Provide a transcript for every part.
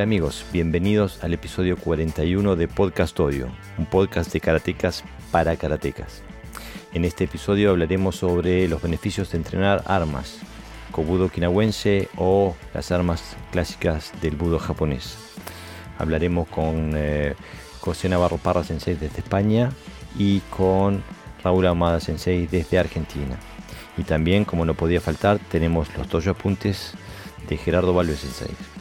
Hola amigos, bienvenidos al episodio 41 de Podcast Audio, un podcast de karatecas para karatecas. En este episodio hablaremos sobre los beneficios de entrenar armas, Kobudo Kinawense o las armas clásicas del budo japonés. Hablaremos con eh, José Navarro Parra Sensei desde España y con Raúl Amada Sensei desde Argentina. Y también, como no podía faltar, tenemos los dos apuntes de Gerardo Valve Sensei.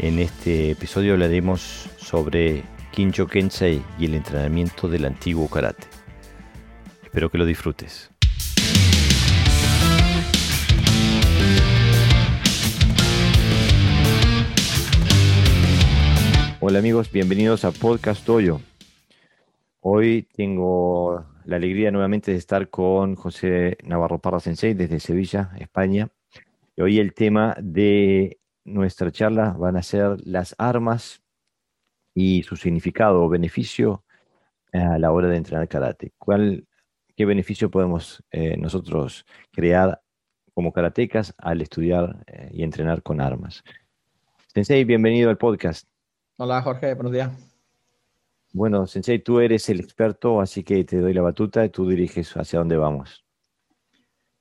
En este episodio hablaremos sobre Kincho Kensei y el entrenamiento del antiguo karate. Espero que lo disfrutes. Hola amigos, bienvenidos a Podcast Toyo. Hoy tengo la alegría nuevamente de estar con José Navarro Parra Sensei desde Sevilla, España. Y hoy el tema de nuestra charla van a ser las armas y su significado o beneficio a la hora de entrenar karate. ¿Cuál, ¿Qué beneficio podemos eh, nosotros crear como karatecas al estudiar eh, y entrenar con armas? Sensei, bienvenido al podcast. Hola Jorge, buenos días. Bueno, Sensei, tú eres el experto, así que te doy la batuta y tú diriges hacia dónde vamos.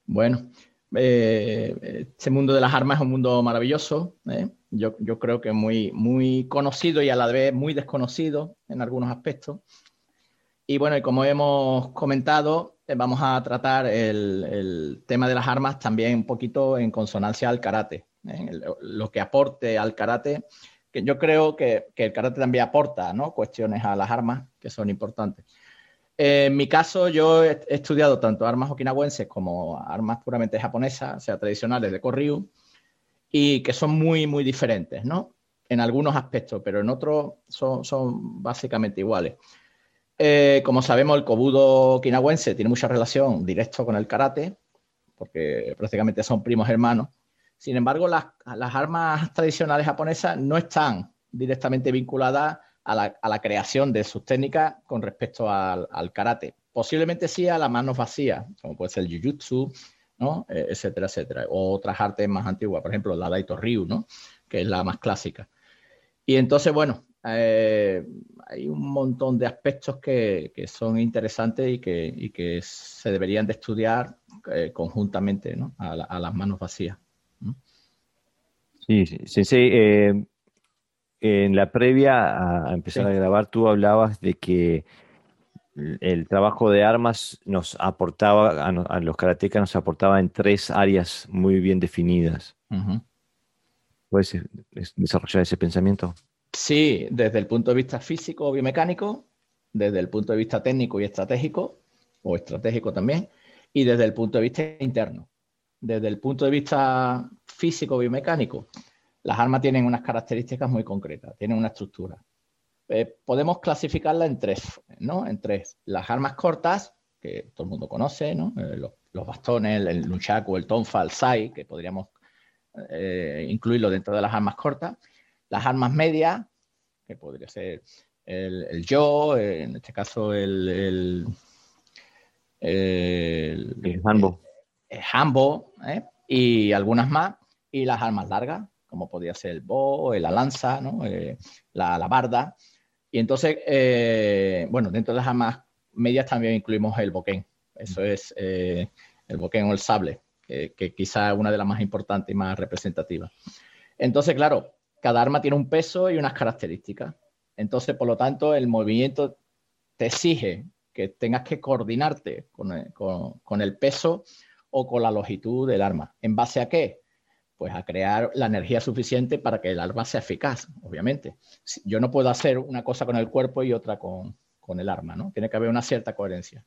Bueno, eh, este mundo de las armas es un mundo maravilloso. ¿eh? Yo, creo que muy, muy conocido y a la vez muy desconocido en algunos aspectos. Y bueno, y como hemos comentado, eh, vamos a tratar el, tema de las armas también un poquito en consonancia al karate. Lo que aporte al karate, que yo creo que, que el karate también aporta ¿no? cuestiones a las armas que son importantes. En mi caso, yo he estudiado tanto armas okinawenses como armas puramente japonesas, o sea, tradicionales de Koryu, y que son muy, muy diferentes, ¿no? En algunos aspectos, pero en otros son, básicamente iguales. Eh, como sabemos, el kobudo okinawense tiene mucha relación directa con el karate, porque prácticamente son primos hermanos. Sin embargo, las, las armas tradicionales japonesas no están directamente vinculadas a la, creación de sus técnicas con respecto al, karate. Posiblemente sí a las manos vacías, como puede ser el jiu-jitsu. Eh, etcétera, etcétera. O otras artes más antiguas, por ejemplo, la Daito Ryu, ¿no? que es la más clásica. Y entonces, bueno, eh, hay un montón de aspectos que, son interesantes y que, que, se deberían de estudiar eh, conjuntamente ¿no? a, las manos vacías. Sí, sí, sí en la previa a empezar a grabar, tú hablabas de que el trabajo de armas nos aportaba, a, los karatecas nos aportaba en tres áreas muy bien definidas. ¿Puedes eh, desarrollar ese pensamiento? Sí, desde el punto de vista físico o biomecánico, desde el punto de vista técnico y estratégico, o estratégico también, y desde el punto de vista interno. Desde el punto de vista físico biomecánico, las armas tienen unas características muy concretas, tienen una estructura. Eh, podemos clasificarla en tres, ¿no? En tres. Las armas cortas, que todo el mundo conoce, ¿no? Eh, los, bastones, el, el nunchaku, el tonfa, el sai, que podríamos eh, incluirlo dentro de las armas cortas. Las armas medias, que podría ser el, yo, en este caso el, el, el, hambo. y algunas más. Y las armas largas, como podía ser el bo, la lanza, eh, la, la, barda. Y entonces, eh, bueno, dentro de las armas medias también incluimos el boquén. Eso es eh, el boquén o el sable, que quizá es una de las más importantes y más representativas. Entonces, claro, cada arma tiene un peso y unas características. Entonces, por lo tanto, el movimiento te exige que tengas que coordinarte con con el peso o con la longitud del arma. ¿En base a qué? Pues a crear la energía suficiente para que el arma sea eficaz, obviamente. Yo no puedo hacer una cosa con el cuerpo y otra con, el arma, ¿no? Tiene que haber una cierta coherencia.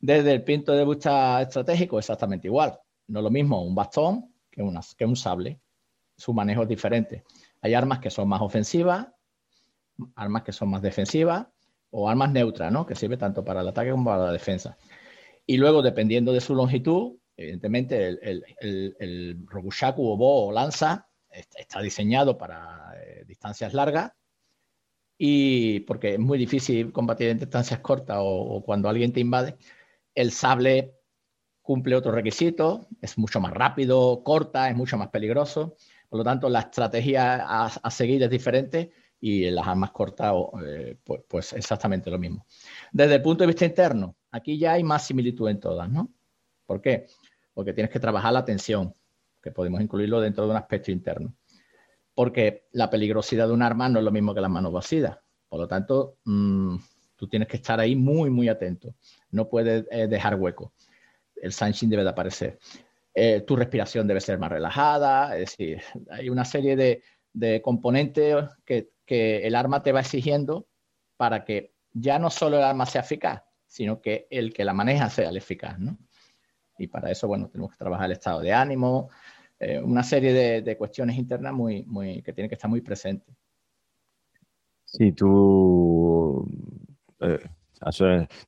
Desde el punto de vista estratégico, exactamente igual. No es lo mismo un bastón que, que un sable. Su manejo es diferente. Hay armas que son más ofensivas, armas que son más defensivas o armas neutras, ¿no? Que sirve tanto para el ataque como para la defensa. Y luego, dependiendo de su longitud, Evidentemente, el, el, Robushaku o Bo o lanza está diseñado para eh, distancias largas y porque es muy difícil combatir en distancias cortas o, cuando alguien te invade. El sable cumple otros requisitos, es mucho más rápido, corta, es mucho más peligroso, Por lo tanto, la estrategia a, seguir es diferente y las armas cortas, eh, pues, exactamente lo mismo. Desde el punto de vista interno, aquí ya hay más similitud en todas, ¿no? ¿Por qué? Porque tienes que trabajar la tensión, que podemos incluirlo dentro de un aspecto interno. Porque la peligrosidad de un arma no es lo mismo que las manos vacías. Por lo tanto, mm, tú tienes que estar ahí muy, muy atento. No puedes eh, dejar hueco. El sunshine debe de aparecer. Eh, tu respiración debe ser más relajada. Es decir, hay una serie de, componentes que, el arma te va exigiendo para que ya no solo el arma sea eficaz, sino que el que la maneja sea el eficaz. ¿no? Y para eso, bueno, tenemos que trabajar el estado de ánimo, eh, una serie de, cuestiones internas muy, muy, que tienen que estar muy presentes. Sí, tú, eh,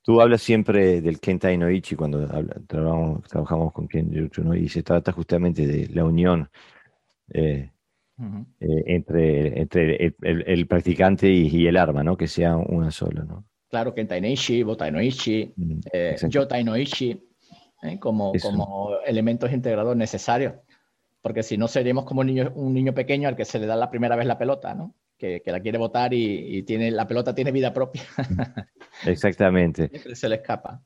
tú hablas siempre del Kentai Noichi cuando trabajamos, con Kenjutsu, ¿no? Y se trata justamente de la unión eh, entre, entre el, practicante y, el arma, ¿no? Que sea una sola, ¿no? Claro, Kentai Noichi, Botai Noichi, mm, Yotai Noichi, como, como elementos integradores necesarios porque si no seríamos como un niño, un niño pequeño al que se le da la primera vez la pelota, ¿no? Que, la quiere botar y, tiene, la pelota tiene vida propia. Exactamente. se le escapa.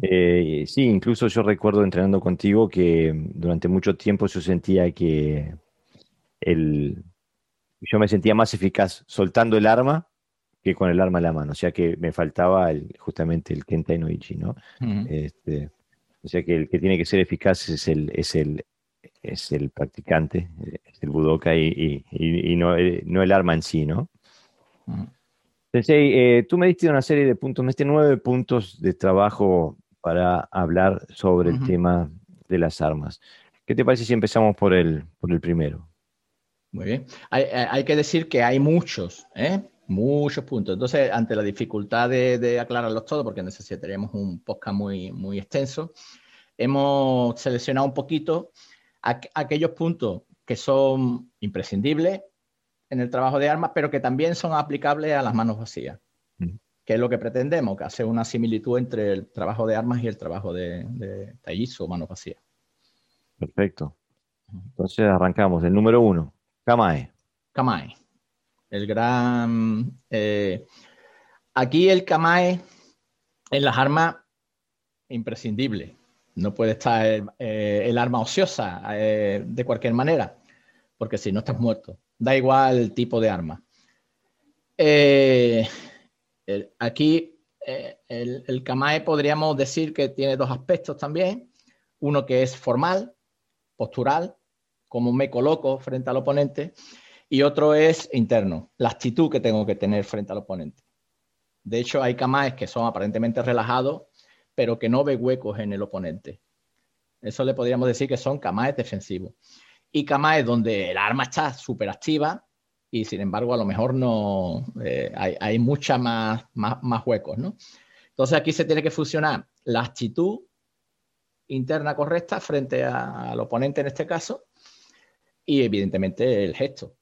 Eh, sí, incluso yo recuerdo entrenando contigo que durante mucho tiempo yo sentía que el, yo me sentía más eficaz soltando el arma que con el arma en la mano. O sea que me faltaba justamente el Kentai no Ichi, ¿no? este, o sea que el que tiene que ser eficaz es el, es el, es el practicante, es el budoka y, no, el arma en sí, ¿no? Eh, tú me diste una serie de puntos, me diste nueve puntos de trabajo para hablar sobre el tema de las armas. ¿Qué te parece si empezamos por el, por el primero? Muy bien. Hay, que decir que hay muchos, ¿eh? Muchos puntos. Entonces, ante la dificultad de, aclararlos todos, porque necesitaríamos un podcast muy, muy extenso, hemos seleccionado un poquito aquellos puntos que son imprescindibles en el trabajo de armas, pero que también son aplicables a las manos vacías, que es lo que pretendemos, que hace una similitud entre el trabajo de armas y el trabajo de, de o manos vacías. Perfecto. Entonces arrancamos. El número uno, Kamae. Kamae. El gran... Eh, aquí el Kamae en las armas imprescindible. No puede estar eh, el, arma ociosa eh, de cualquier manera, porque si no estás muerto. Da igual el tipo de arma. Eh, aquí el, el, Kamae podríamos decir que tiene dos aspectos también. Uno que es formal, postural, como me coloco frente al oponente, y otro es interno, la actitud que tengo que tener frente al oponente. De hecho, hay Kamaes que son aparentemente relajados pero que no ve huecos en el oponente. Eso le podríamos decir que son kamaes defensivos. Y kamaes donde el arma está súper activa y sin embargo a lo mejor no eh, hay, hay mucha más, más, huecos, ¿no? Entonces aquí se tiene que fusionar la actitud interna correcta frente al oponente en este caso y evidentemente el gesto.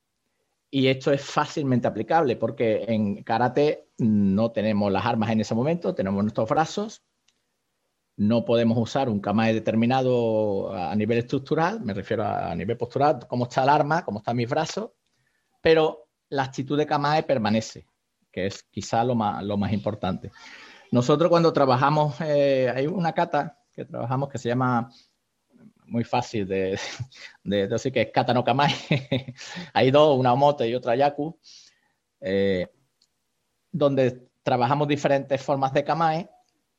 Y esto es fácilmente aplicable porque en karate no tenemos las armas en ese momento, tenemos nuestros brazos, no podemos usar un kamae determinado a nivel estructural, me refiero a, nivel postural, cómo está el arma, cómo están mis brazos, pero la actitud de kamae permanece, que es quizá lo más, importante. Nosotros cuando trabajamos, eh, hay una kata que trabajamos que se llama, muy fácil de, decir que es kata no kamae, hay dos, una omote y otra yaku, eh, donde trabajamos diferentes formas de kamae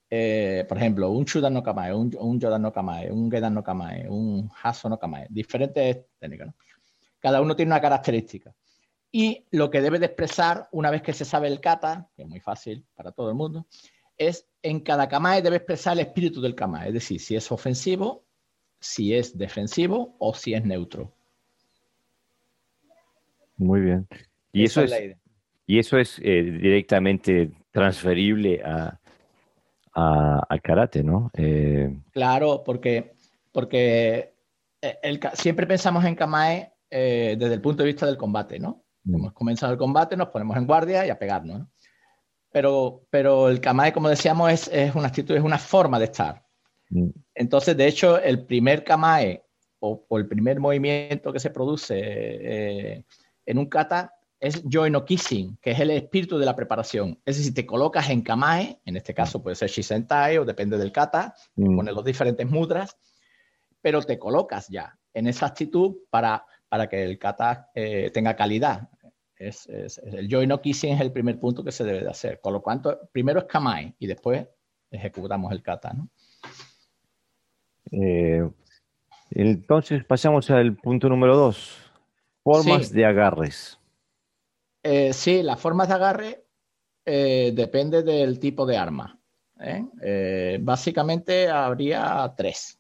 eh, por ejemplo, un Chudan no Kamae, un, un Yodan no Kamae, un Gedan no Kamae, un Haso no Kamae, diferentes técnicas. Cada uno tiene una característica. Y lo que debe de expresar, una vez que se sabe el kata, que es muy fácil para todo el mundo, es en cada kamae debe expresar el espíritu del kamae, es decir, si es ofensivo, si es defensivo o si es neutro. Muy bien. Y eso es, y eso es eh, directamente transferible a, al karate, ¿no? Eh, claro, porque, porque eh, siempre pensamos en Kamae eh, desde el punto de vista del combate, ¿no? Mm. Hemos comenzado el combate, nos ponemos en guardia y a pegarnos, ¿no? Pero, pero el Kamae, como decíamos, es, es, una actitud, es una forma de estar. Mm. Entonces, de hecho, el primer Kamae o, el primer movimiento que se produce eh, en un kata es join o kissing, que es el espíritu de la preparación. Es decir, te colocas en kamae, en este caso puede ser shisentai o depende del kata, mm. pones los diferentes mudras, pero te colocas ya en esa actitud para, para que el kata eh, tenga calidad. Es, el join o kissing es el primer punto que se debe de hacer. Con lo cual, primero es kamae y después ejecutamos el kata. ¿no? Eh, entonces pasamos al punto número dos, formas de agarres. Eh, sí, las formas de agarre eh, depende del tipo de arma. básicamente habría tres,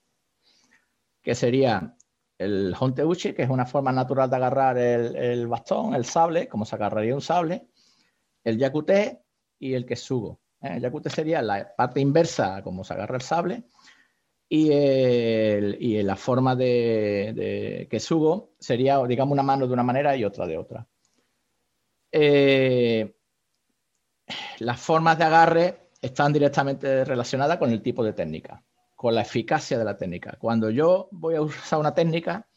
que sería el Honteuchi, que es una forma natural de agarrar el, bastón, el sable, como se agarraría un sable, el Yakute y el Kesugo. El Yakute sería la parte inversa, como se agarra el sable, y, la forma de, que subo sería, digamos, una mano de una manera y otra de otra. Eh, las formas de agarre están directamente relacionadas con el tipo de técnica, con la eficacia de la técnica. Cuando yo voy a usar una técnica,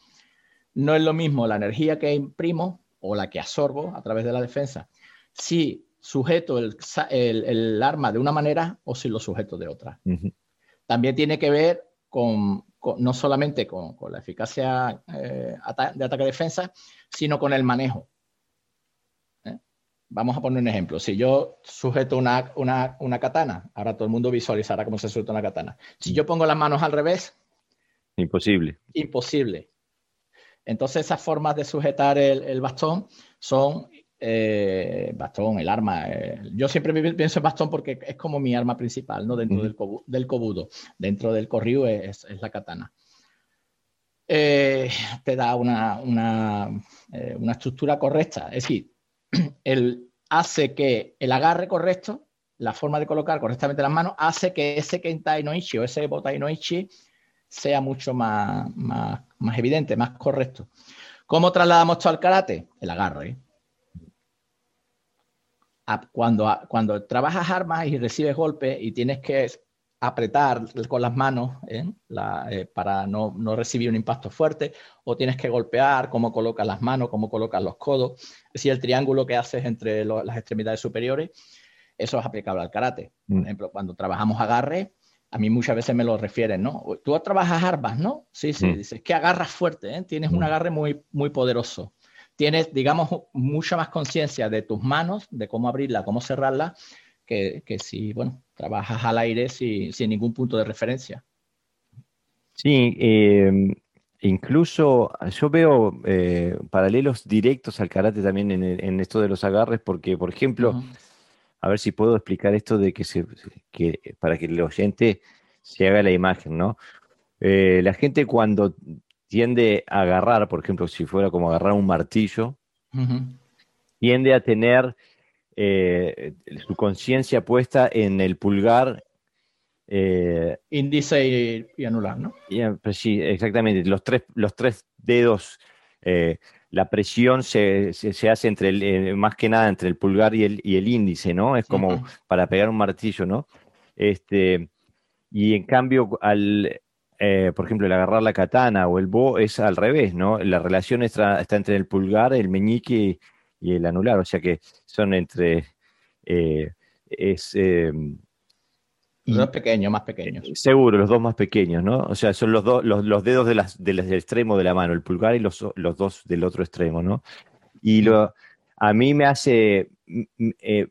no es lo mismo la energía que imprimo o la que absorbo a través de la defensa, si sujeto el, arma de una manera o si lo sujeto de otra también tiene que ver con, no solamente con, la eficacia eh, de ataque-defensa, sino con el manejo. ¿eh? Vamos a poner un ejemplo. Si yo sujeto una, una, katana, ahora todo el mundo visualizará cómo se suelta una katana. Si yo pongo las manos al revés. Imposible. Imposible. Entonces esas formas de sujetar el, el bastón son eh, bastón, el arma. Eh, yo siempre pienso en bastón porque es como mi arma principal, ¿no? Dentro del, del, kobudo. Dentro del corrido es, la katana. Eh, te da una, una, estructura correcta. Es decir, el, hace que el agarre correcto, la forma de colocar correctamente las manos, hace que ese kentai no ichi o ese botai no ichi sea mucho más, más, más evidente, más correcto. ¿Cómo trasladamos esto al karate? El agarre cuando, cuando trabajas armas y recibes golpes y tienes que apretar con las manos ¿eh? Eh, para no, recibir un impacto fuerte, o tienes que golpear, cómo colocas las manos, cómo colocas los codos, es decir, el triángulo que haces entre las extremidades superiores, eso es aplicable al karate. Por mm. ejemplo, cuando trabajamos agarre, a mí muchas veces me lo refieren, ¿no? Tú trabajas armas, ¿no? Sí, sí, mm. dices que agarras fuerte, ¿eh? tienes un mm. agarre muy, muy poderoso tienes, digamos, mucha más conciencia de tus manos, de cómo abrirla, cómo cerrarla, que, si, bueno, trabajas al aire sin, ningún punto de referencia. Sí, em, incluso yo veo eh, paralelos directos al karate también en, esto de los agarres, porque, por ejemplo, a ver si puedo explicar esto de que, se, que para que el oyente se haga la imagen, ¿no? Eh, la gente cuando tiende a agarrar, por ejemplo, si fuera como agarrar un martillo, tiende a tener eh, su conciencia puesta en el pulgar. Eh, Índice y, anular, ¿no? Pues sí, exactamente. Los tres, los tres dedos, eh, la presión se, hace entre el, más que nada entre el pulgar y el, y el índice, ¿no? Es como para pegar un martillo, ¿no? Este, y en cambio, al, eh, por ejemplo, el agarrar la katana o el bo es al revés, ¿no? La relación está, entre el pulgar, el meñique y el anular, o sea que son entre... Eh, es, eh, los dos pequeños, más pequeños. Seguro, los dos más pequeños, ¿no? O sea, son los, dos los, dedos de las, del extremo de la mano, el pulgar y los, los dos del otro extremo, ¿no? Y lo, a mí me hace,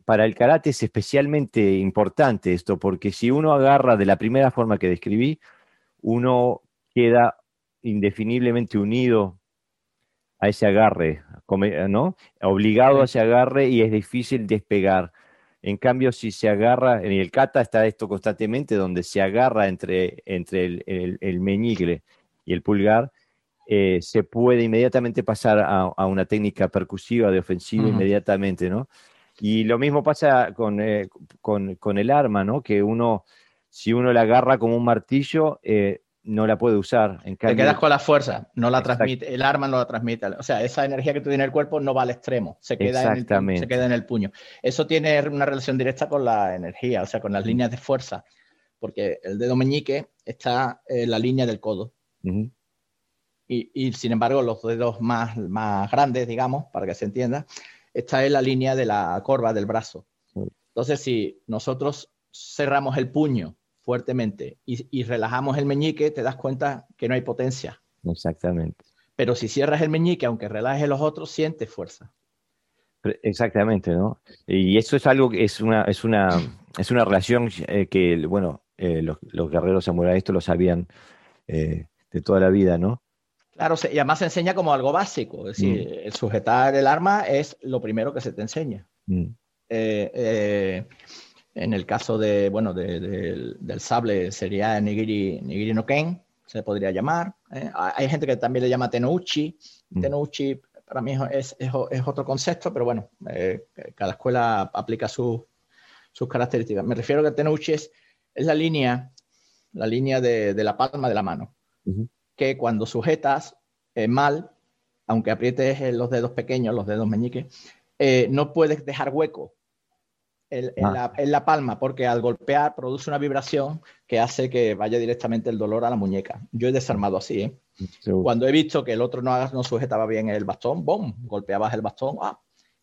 para el karate es especialmente importante esto, porque si uno agarra de la primera forma que describí, uno queda indefiniblemente unido a ese agarre, ¿no? Obligado a ese agarre y es difícil despegar. En cambio, si se agarra, en el kata está esto constantemente, donde se agarra entre, entre el, meñique y el pulgar, eh, se puede inmediatamente pasar a, una técnica percusiva de ofensiva inmediatamente, ¿no? Y lo mismo pasa con, eh, con, con, el arma, ¿no? Que uno si uno la agarra como un martillo, eh, no la puede usar. En Te quedas con la fuerza, no la transmite, el arma no la transmite. O sea, esa energía que tú tienes en el cuerpo no va al extremo, se queda, en el, se queda en el puño. Eso tiene una relación directa con la energía, o sea, con las líneas de fuerza, porque el dedo meñique está en la línea del codo. Y, sin embargo, los dedos más, más grandes, digamos, para que se entienda, está en la línea de la corva del brazo. Entonces, si nosotros cerramos el puño fuertemente y, relajamos el meñique, te das cuenta que no hay potencia. Exactamente. Pero si cierras el meñique, aunque relajes los otros, sientes fuerza. Exactamente, ¿no? Y eso es algo que es una, es una, es una relación eh, que, bueno, eh, los, guerreros samuráis esto lo sabían eh, de toda la vida, ¿no? Claro, y además se enseña como algo básico, es decir, mm. el sujetar el arma es lo primero que se te enseña. Mm. En el caso de, bueno, del sable sería Nigiri, Nigiri no Ken, se podría llamar. Hay gente que también le llama Tenouchi. Mm. Tenouchi para mí es, es, otro concepto, pero bueno, cada escuela aplica sus características. Me refiero a que Tenouchi es es la línea, la línea de, la palma de la mano, que cuando sujetas eh, mal, aunque aprietes los dedos pequeños, los dedos meñiques, eh, no puedes dejar hueco ah. en, la, palma, porque al golpear produce una vibración que hace que vaya directamente el dolor a la muñeca. Yo he desarmado así, ¿eh? Cuando he visto que el otro no, no sujetaba bien el bastón, ¡bom! Golpeabas el bastón ¡ah!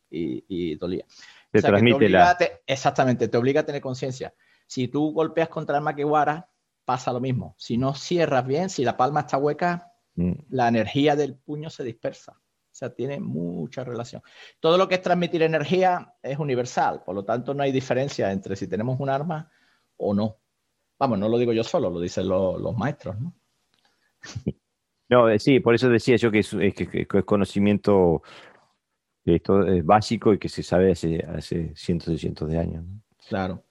y, dolía. Te transmite la... exactamente, te obliga a tener conciencia. Si tú golpeas contra el maquiwara, pasa lo mismo. Si no cierras bien, si la palma está hueca, mm. la energía del puño se dispersa. O sea, tiene mucha relación. Todo lo que es transmitir energía es universal, por lo tanto no hay diferencia entre si tenemos un arma o no. Vamos, no lo digo yo solo, lo dicen los maestros, ¿no? No, eh, sí, por eso decía yo que es, conocimiento esto es básico y que se sabe hace, hace cientos y cientos de años. Claro.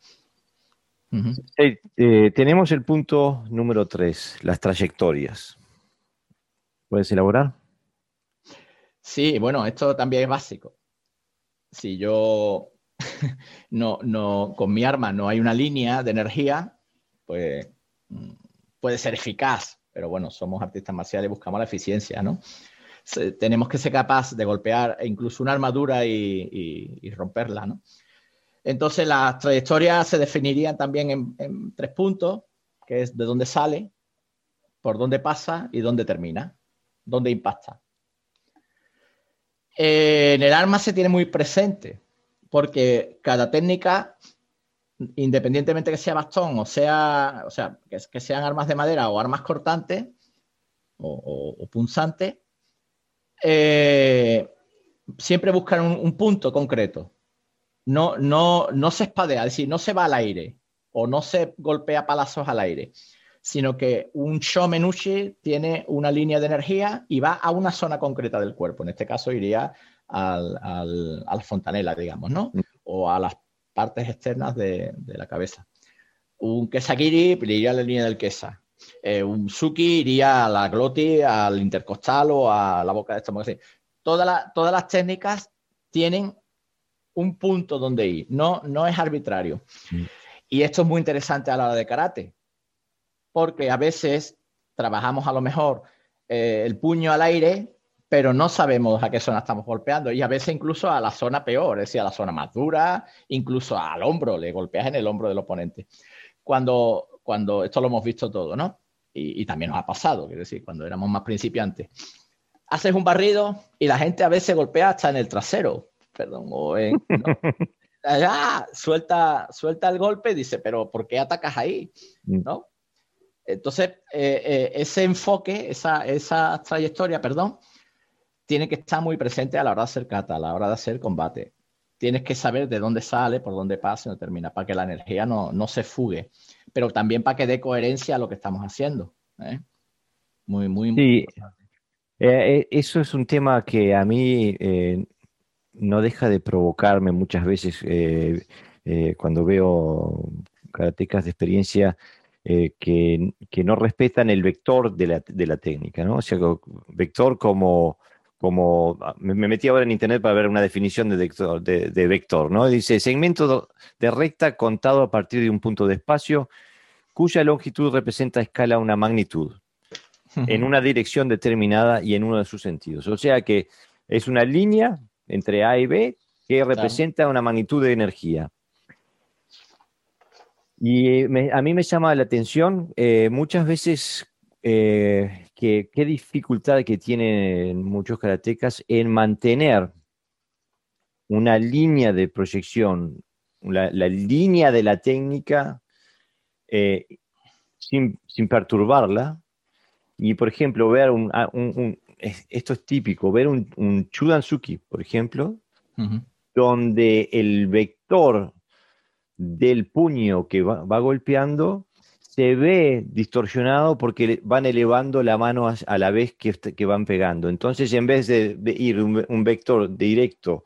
Eh, eh, tenemos el punto número tres, las trayectorias. ¿Puedes elaborar? Sí, bueno, esto también es básico. Si yo no, no, con mi arma no hay una línea de energía, pues mm, puede ser eficaz, pero bueno, somos artistas marciales y buscamos la eficiencia, ¿no? tenemos que ser capaces de golpear incluso una armadura y romperla, ¿no? Entonces las trayectorias se definirían también en, tres puntos, que es de dónde sale, por dónde pasa y dónde termina, dónde impacta. En el arma se tiene muy presente, porque cada técnica, independientemente que sea bastón o sea, o sea, que, sean armas de madera o armas cortantes o, punzantes, eh, siempre buscan un punto concreto. No, no, no se espadea, es decir, no se va al aire o no se golpea palazos al aire, sino que un Shomenushi tiene una línea de energía y va a una zona concreta del cuerpo. En este caso iría al, al, a la fontanela, digamos, ¿no? Mm. O a las partes externas de, la cabeza. Un Kesagiri iría a la línea del Kesa. Eh, un Suki iría a la glotis, al intercostal o a la boca de estómago. Todas, todas las técnicas tienen un punto donde ir, no, no es arbitrario. Mm. Y esto es muy interesante a la hora de karate, porque a veces trabajamos a lo mejor eh, el puño al aire, pero no sabemos a qué zona estamos golpeando y a veces incluso a la zona peor, es decir, a la zona más dura, incluso al hombro, le golpeas en el hombro del oponente. Cuando, cuando esto lo hemos visto todo, ¿no? Y, y también nos ha pasado, es decir, cuando éramos más principiantes. Haces un barrido y la gente a veces golpea hasta en el trasero, perdón, o en, allá, suelta, suelta el golpe y dice, pero ¿por qué atacas ahí? ¿No? Entonces, eh, eh, ese enfoque, esa, esa trayectoria, perdón, tiene que estar muy presente a la hora de hacer kata, a la hora de hacer combate. Tienes que saber de dónde sale, por dónde pasa y no termina, para que la energía no, no se fugue, pero también para que dé coherencia a lo que estamos haciendo. ¿eh? Muy, muy, sí. eso es un tema que a mí no deja de provocarme muchas veces cuando veo karatecas de experiencia eh, que, no respetan el vector de la, técnica, ¿no? O sea, vector como, como ah, me, metí ahora en internet para ver una definición de vector, de, vector, ¿no? Dice, segmento de recta contado a partir de un punto de espacio cuya longitud representa a escala una magnitud en una dirección determinada y en uno de sus sentidos. O sea que es una línea entre A y B que representa una magnitud de energía. Y a mí me llama la atención eh, muchas veces eh, que, qué dificultad que tienen muchos karatecas en mantener una línea de proyección, la, línea de la técnica eh, sin, perturbarla. Y, por ejemplo, ver un, esto es típico, ver un, un Chudansuki, por ejemplo, donde el vector del puño que va, golpeando se ve distorsionado porque van elevando la mano a, la vez que, que, van pegando. Entonces, en vez de, ir un, vector directo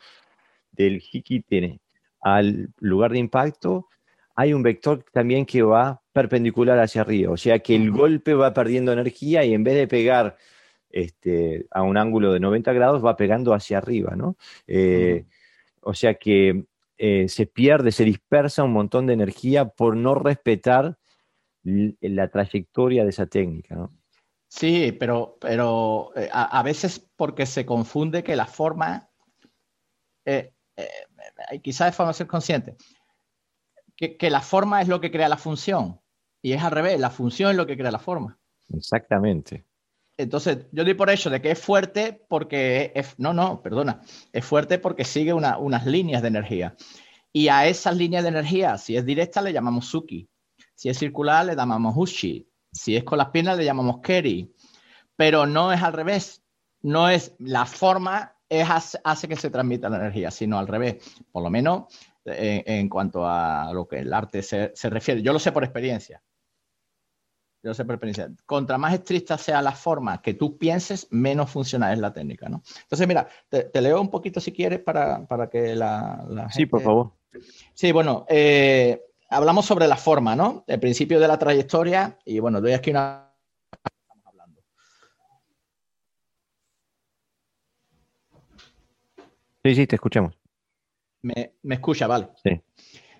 del hikite al lugar de impacto, hay un vector también que va perpendicular hacia arriba. O sea que el golpe va perdiendo energía y en vez de pegar este, a un ángulo de 90 grados, va pegando hacia arriba, ¿no? Eh, o sea que eh, se pierde, se dispersa un montón de energía por no respetar la trayectoria de esa técnica, ¿no? Sí, pero, pero eh, a, veces porque se confunde que la forma, quizás de forma subconsciente, que, que la forma es lo que crea la función. Y es al revés, la función es lo que crea la forma. Exactamente. Entonces, yo doy por hecho de que es fuerte porque, no, no, perdona, es fuerte porque sigue unas líneas de energía. Y a esas líneas de energía, si es directa, le llamamos Suki. Si es circular, le llamamos Ushi. Si es con las piernas, le llamamos Keri. Pero no es al revés. No es la forma, es, hace, que se transmita la energía, sino al revés. Por lo menos eh, en, cuanto a lo que el arte se refiere. Yo lo sé por experiencia. Yo sé por. Contra más estricta sea la forma que tú pienses, menos funcional es la técnica, ¿no? Entonces, mira, te, leo un poquito si quieres para, que la, gente... Sí, por favor. Sí, bueno, eh, hablamos sobre la forma, ¿no? El principio de la trayectoria y, bueno, doy aquí una... Sí, sí, te escuchamos. Me, me escucha, vale. Sí.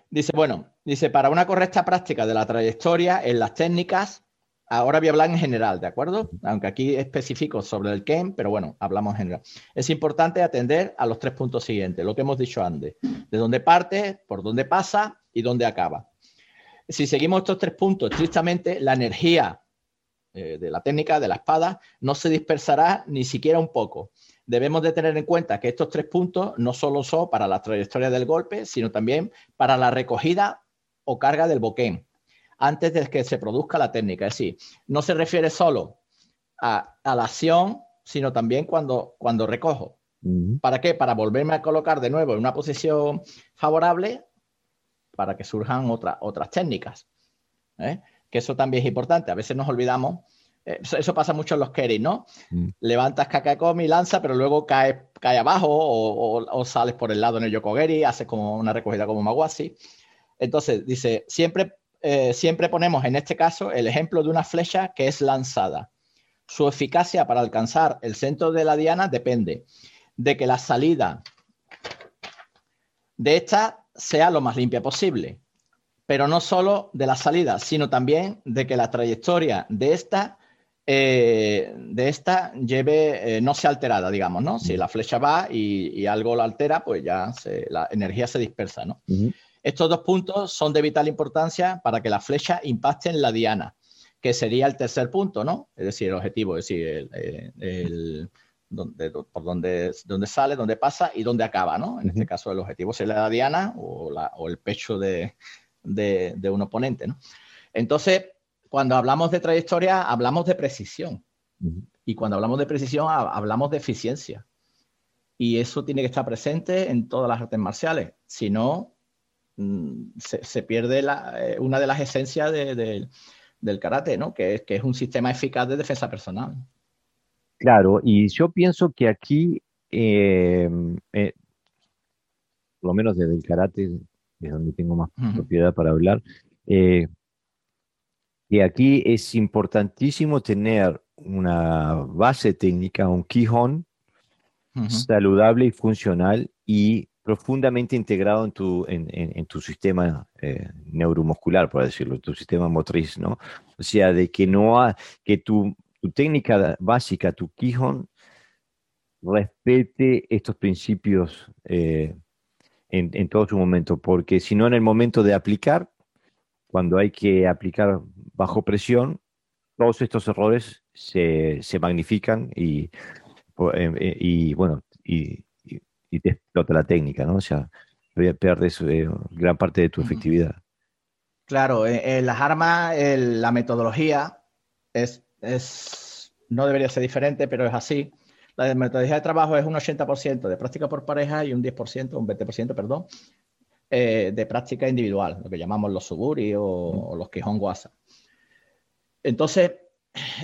Dice, bueno, dice, para una correcta práctica de la trayectoria en las técnicas, Ahora voy a hablar en general, ¿de acuerdo? Aunque aquí especifico sobre el Ken, pero bueno, hablamos en general. Es importante atender a los tres puntos siguientes, lo que hemos dicho antes. De dónde parte, por dónde pasa y dónde acaba. Si seguimos estos tres puntos estrictamente, la energía eh, de la técnica de la espada no se dispersará ni siquiera un poco. Debemos de tener en cuenta que estos tres puntos no solo son para la trayectoria del golpe, sino también para la recogida o carga del boquén antes de que se produzca la técnica. Es decir, no se refiere solo a, la acción, sino también cuando, cuando recojo. ¿Para qué? Para volverme a colocar de nuevo en una posición favorable para que surjan otras técnicas. ¿eh? Que eso también es importante. A veces nos olvidamos. Eh, eso, pasa mucho en los keris, ¿no? Mm. Levantas Kakakomi, lanza, pero luego cae, cae abajo o, sales por el lado en el Yokogeri, haces como una recogida como Mawashi. Entonces, dice, siempre eh, siempre ponemos en este caso el ejemplo de una flecha que es lanzada. Su eficacia para alcanzar el centro de la diana depende de que la salida de esta sea lo más limpia posible, pero no solo de la salida, sino también de que la trayectoria de esta, eh, de esta lleve, eh, no sea alterada, digamos, ¿no? Si la flecha va y, algo la altera, pues ya la energía se dispersa, ¿no? Estos dos puntos son de vital importancia para que la flecha impacte en la diana, que sería el tercer punto, ¿no? Es decir, el objetivo, es decir, el, por dónde, sale, dónde pasa y dónde acaba, ¿no? En este caso, el objetivo sería la diana o, el pecho de, un oponente, ¿no? Entonces, cuando hablamos de trayectoria, hablamos de precisión. Y cuando hablamos de precisión, hablamos de eficiencia. Y eso tiene que estar presente en todas las artes marciales. Si no, Mm, se, pierde eh, una de las esencias del karate, ¿no? Que es, que es un sistema eficaz de defensa personal. Claro, y yo pienso que aquí, eh, eh, por lo menos desde el karate, es donde tengo más propiedad para hablar, que aquí es importantísimo tener una base técnica, un Kihon saludable y funcional y profundamente integrado en tu, en, tu sistema eh, neuromuscular, por decirlo, tu sistema motriz, ¿no? O sea, de que no que tu, técnica básica, tu Quijón, respete estos principios eh, en, en, todo su momento, porque si no en el momento de aplicar, cuando hay que aplicar bajo presión, todos estos errores se, magnifican y, y bueno, y, te explota la técnica, ¿no? O sea, pierdes gran parte de tu efectividad. Claro, en, las armas la metodología es, es, no debería ser diferente, pero es así. La metodología de trabajo es un 80% de práctica por pareja y un 10%, un 20%, perdón, eh, de práctica individual, lo que llamamos los suburi o, los Quijón WhatsApp. Entonces,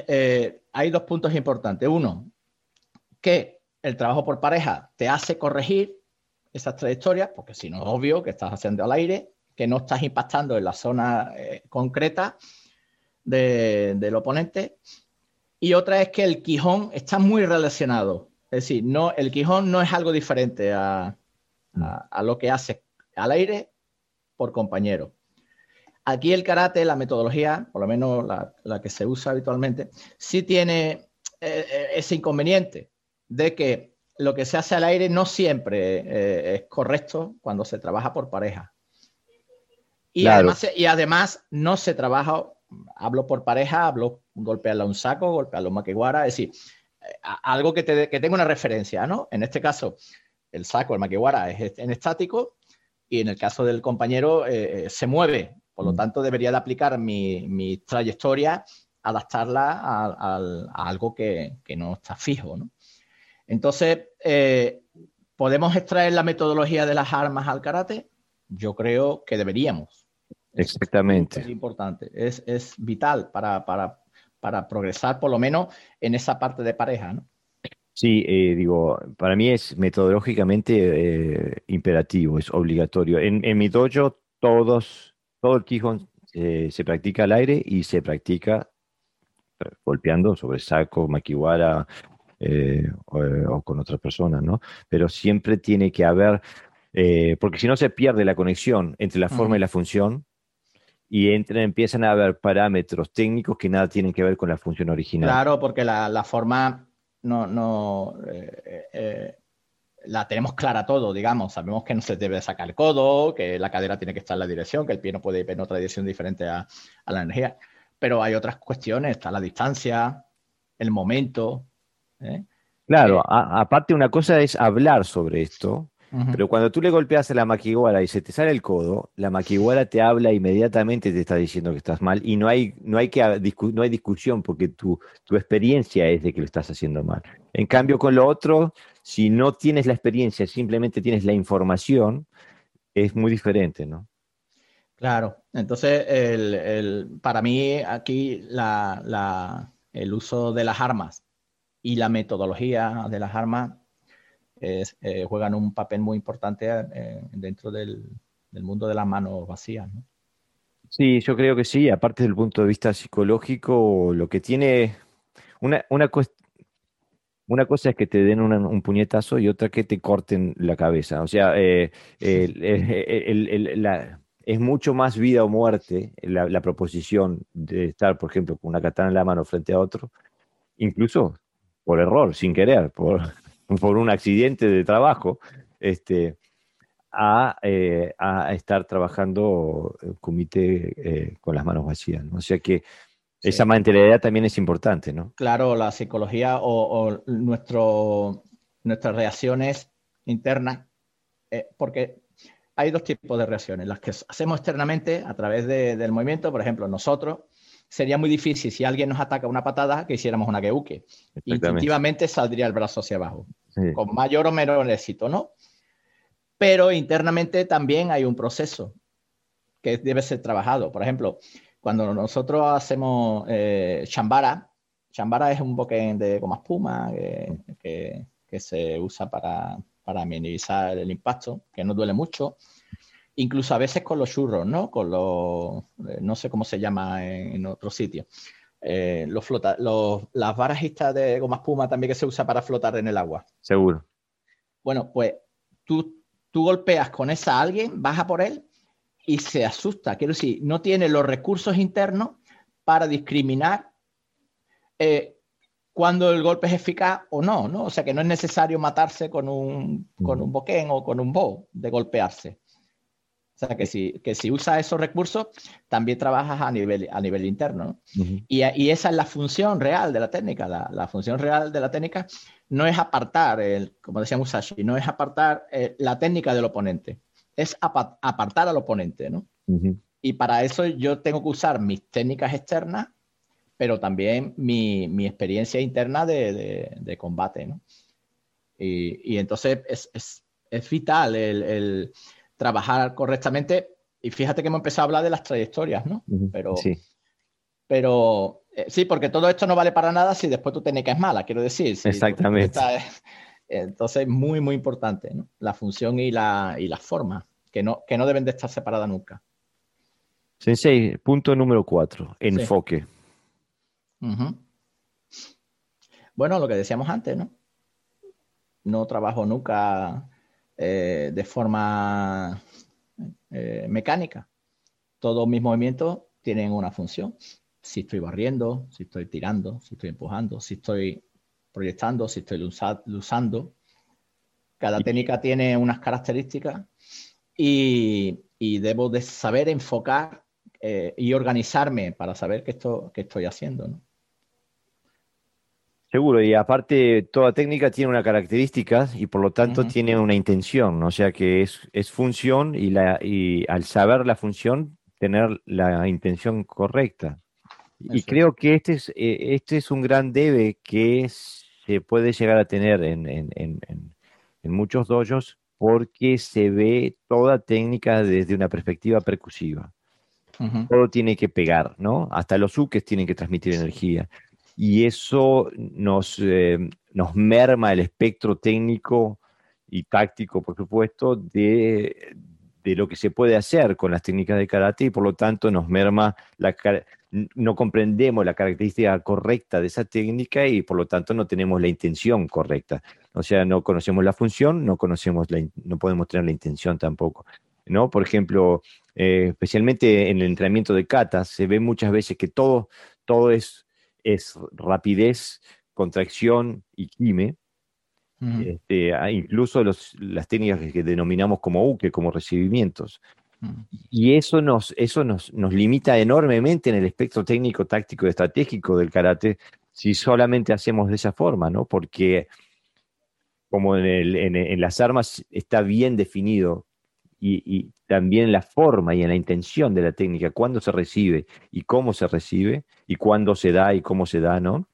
eh, hay dos puntos importantes. Uno, que el trabajo por pareja te hace corregir esas trayectorias, porque si no es obvio que estás haciendo al aire que no estás impactando en la zona eh, concreta del oponente. Y otra es que el Quijón está muy relacionado. Es decir, no, el Quijón no es algo diferente a, lo que hace al aire por compañero. Aquí el karate, la metodología, por lo menos la, que se usa habitualmente, sí tiene eh, eh, ese inconveniente de que lo que se hace al aire no siempre es correcto cuando se trabaja por pareja. Y, además, y además no se trabaja, hablo por pareja, hablo golpearle a un saco, golpearle a un maquiwara, es decir, eh, algo que, tenga una referencia, ¿no? En este caso, el saco, el maquiwara es en estático y en el caso del compañero eh, eh, se mueve. Por lo mm. tanto, debería de aplicar mi, trayectoria, adaptarla a, algo que, no está fijo, ¿no? Entonces, ¿podemos extraer la metodología de las armas al karate? Yo creo que deberíamos. Exactamente. Es importante, es, es vital para, para, para, progresar por lo menos en esa parte de pareja, ¿no? Sí, eh, digo, para mí es metodológicamente eh, imperativo, es obligatorio. En, en, mi dojo todos, todo el Quijón eh, se practica al aire y se practica golpeando sobre saco, maquiwara o, con otras personas, ¿no? Pero siempre tiene que haber, porque si no se pierde la conexión entre la forma y la función, y entran, empiezan a haber parámetros técnicos que nada tienen que ver con la función original. Claro, porque la, forma no, no eh, eh, la tenemos clara todo, digamos. Sabemos que no se debe sacar el codo, que la cadera tiene que estar en la dirección, que el pie no puede ir en otra dirección diferente a, la energía. Pero hay otras cuestiones, está la distancia, el momento. ¿Eh? Claro, aparte una cosa es hablar sobre esto, pero cuando tú le golpeas a la maquiguara y se te sale el codo, la maquiguara te habla inmediatamente, te está diciendo que estás mal y no hay, no hay, que, no hay discusión porque tu, tu experiencia es de que lo estás haciendo mal. En cambio, con lo otro, si no tienes la experiencia, simplemente tienes la información, es muy diferente, ¿no? Claro, entonces el, para mí aquí la, el uso de las armas y la metodología de las armas eh, juegan un papel muy importante eh, dentro del, mundo de las manos vacías. Sí, yo creo que sí. Aparte del punto de vista psicológico, lo que tiene una, una, una cosa es que te den un puñetazo y otra que te corten la cabeza. O sea, eh, es mucho más vida o muerte la, la, proposición de estar, por ejemplo, con una katana en la mano frente a otro, incluso por error, sin querer, por, por un accidente de trabajo, este, a, eh, estar trabajando comité eh, con las manos vacías. O sea que esa mentalidad también es importante, ¿no? Claro, la psicología o, nuestro, nuestras reacciones internas, eh, porque hay dos tipos de reacciones, las que hacemos externamente a través del movimiento, por ejemplo, nosotros, sería muy difícil si alguien nos ataca una patada que hiciéramos una geuke. Instintivamente saldría el brazo hacia abajo, con mayor o menor éxito, ¿no? Pero internamente también hay un proceso que debe ser trabajado. Por ejemplo, cuando nosotros hacemos eh, chambara, chambara es un boquén de goma espuma que, se usa para, para minimizar el impacto, que no duele mucho incluso a veces con los churros, ¿no? Con los, eh, no sé cómo se llama en, otro sitio. Eh, los flota, las varas de goma espuma también que se usa para flotar en el agua. Seguro. Bueno, pues tú, tú golpeas con esa a alguien, baja por él y se asusta. Quiero decir, no tiene los recursos internos para discriminar eh, cuando el golpe es eficaz o no, ¿no? O sea que no es necesario matarse con un, con un boquén o con un bow de golpearse O sea, que si, que si usas esos recursos, también trabajas a nivel, a nivel interno. y, y, esa es la función real de la técnica. La, la, función real de la técnica no es apartar, el, como decía Musashi, no es apartar eh, la técnica del oponente, es apartar al oponente. ¿no? Y para eso yo tengo que usar mis técnicas externas, pero también mi, mi experiencia interna de, de, de combate. ¿no? Y, y, entonces es, es, es vital el, el trabajar correctamente. Y fíjate que hemos empezado a hablar de las trayectorias, ¿no? Pero sí, pero, eh, sí porque todo esto no vale para nada si después tu técnica es mala, quiero decir. Exactamente. entonces es muy, muy importante, ¿no? La función y la, y la forma, que no, que no deben de estar separadas nunca. Sensei, punto número cuatro, enfoque. Bueno, lo que decíamos antes, ¿no? No trabajo nunca eh, de forma eh, mecánica. Todos mis movimientos tienen una función. Si estoy barriendo, si estoy tirando, si estoy empujando, si estoy proyectando, si estoy usando. Cada técnica tiene unas características y, debo de saber enfocar eh, y organizarme para saber qué, esto, qué estoy haciendo. ¿no? Seguro, y aparte toda técnica tiene una característica y por lo tanto tiene una intención, o sea que es, es función y, la, y al saber la función, tener la intención correcta. y creo que este es, eh, este es un gran debe que se puede llegar a tener en, en, en, en muchos dojos porque se ve toda técnica desde una perspectiva percusiva. Todo tiene que pegar, ¿no? Hasta los uques tienen que transmitir energía y eso nos, eh, nos merma el espectro técnico y táctico, por supuesto, de, de, lo que se puede hacer con las técnicas de karate y por lo tanto nos merma la no comprendemos la característica correcta de esa técnica y por lo tanto no tenemos la intención correcta. O sea, no conocemos la función, no conocemos la, no podemos tener la intención tampoco. ¿no? Por ejemplo, eh, especialmente en el entrenamiento de kata, se ve muchas veces que todo, todo es es rapidez, contracción y quime. este, incluso los, las técnicas que denominamos como uke, como recibimientos. Y eso, nos, eso nos, nos, limita enormemente en el espectro técnico, táctico y estratégico del karate si solamente hacemos de esa forma, ¿no? Porque como en, el, en, en las armas está bien definido y, y, también la forma y en la intención de la técnica, cuándo se recibe y cómo se recibe, y cuándo se da y cómo se da, ¿no?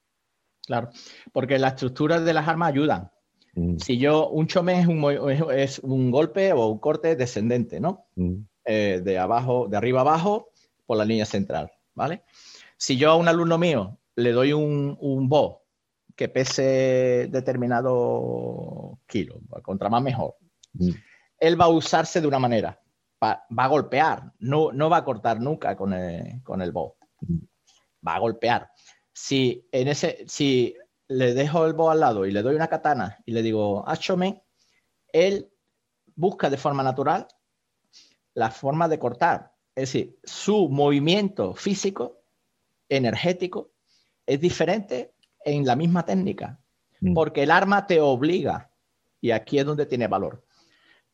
Claro, porque las estructuras de las armas ayudan. Mm. Si yo, un chome es un, es un, golpe o un corte descendente, ¿no? Mm. Eh, de abajo, de arriba abajo, por la línea central, ¿vale? Si yo a un alumno mío le doy un, un bo que pese determinado kilo, contra más mejor, mm. Él va a usarse de una manera va, a golpear, no, no va a cortar nunca con el, con el bow. Va a golpear. Si, en ese, si le dejo el bow al lado y le doy una katana y le digo, Achome, él busca de forma natural la forma de cortar. Es decir, su movimiento físico, energético, es diferente en la misma técnica, mm. porque el arma te obliga, y aquí es donde tiene valor,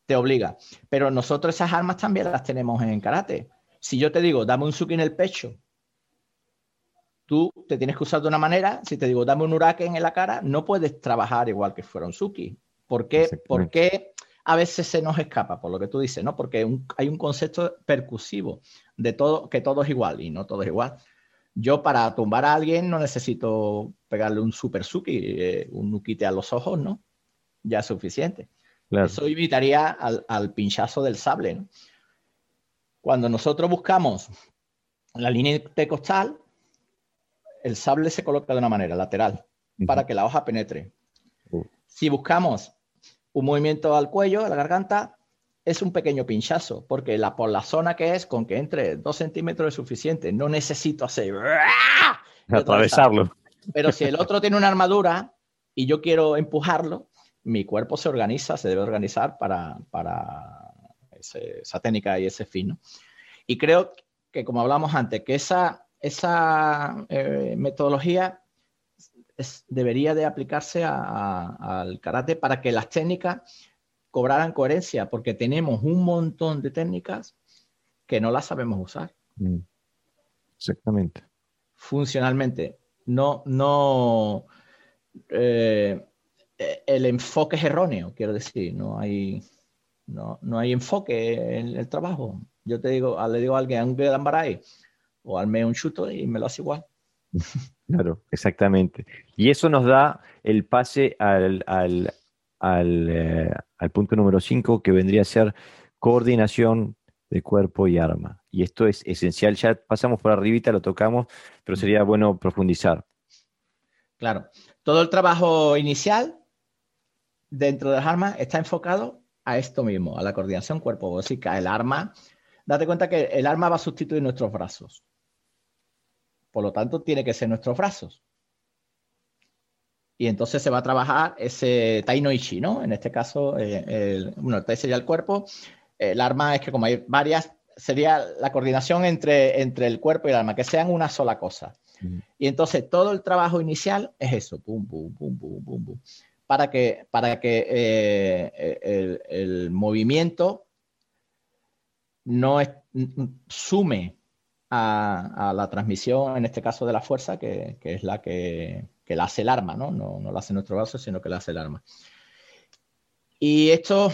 te obliga. Pero nosotros esas armas también las tenemos en karate. Si yo te digo, dame un suki en el pecho, tú te tienes que usar de una manera. Si te digo, dame un urake en la cara, no puedes trabajar igual que fuera un suki. ¿Por qué? Porque a veces se nos escapa, por lo que tú dices, ¿no? Porque hay un concepto percusivo de todo, que todo es igual y no todo es igual. Yo para tumbar a alguien no necesito pegarle un super suki, eh, un nuquite a los ojos, ¿no? Ya es suficiente. Eso invitaría al, pinchazo del sable. Cuando nosotros buscamos la línea de costal, el sable se coloca de una manera lateral para que la hoja penetre. Uh. Si buscamos un movimiento al cuello, a la garganta, es un pequeño pinchazo, porque la, por la zona que es, con que entre dos centímetros es suficiente. No necesito hacer... Atravesarlo. Pero si el otro tiene una armadura y yo quiero empujarlo, mi cuerpo se organiza, se debe organizar para, para esa técnica y ese fin. Y creo que, como hablamos antes, que esa, esa eh, metodología debería de aplicarse al karate para que las técnicas cobraran coherencia, porque tenemos un montón de técnicas que no la sabemos usar. Mm. Exactamente. Funcionalmente. No, no. Eh, el enfoque es erróneo, quiero decir. No hay, no, hay enfoque en el trabajo. Yo te digo, le digo a alguien, un de o al un chuto y me lo hace igual. Claro, exactamente. Y eso nos da el pase al, al, eh, al, punto número 5, que vendría a ser coordinación de cuerpo y arma. Y esto es esencial. Ya pasamos por arribita, lo tocamos, pero sería bueno profundizar. Claro. Todo el trabajo inicial dentro de las armas está enfocado a esto mismo, a la coordinación cuerpo básica. El arma, date cuenta que el arma va a sustituir nuestros brazos. Por lo tanto, tiene que ser nuestros brazos. Y entonces se va a trabajar ese Tai no. En este caso, eh, el, bueno, el Tai sería el cuerpo. El arma es que como hay varias, sería la coordinación entre, entre el cuerpo y el arma, que sean una sola cosa. Y entonces todo el trabajo inicial es eso, pum, pum, pum, pum, pum, pum, para que, para que eh, el, movimiento no sume a, la transmisión, en este caso de la fuerza, que, es la que, la hace el arma, ¿no? ¿no? No la hace nuestro brazo, sino que la hace el arma. Y esto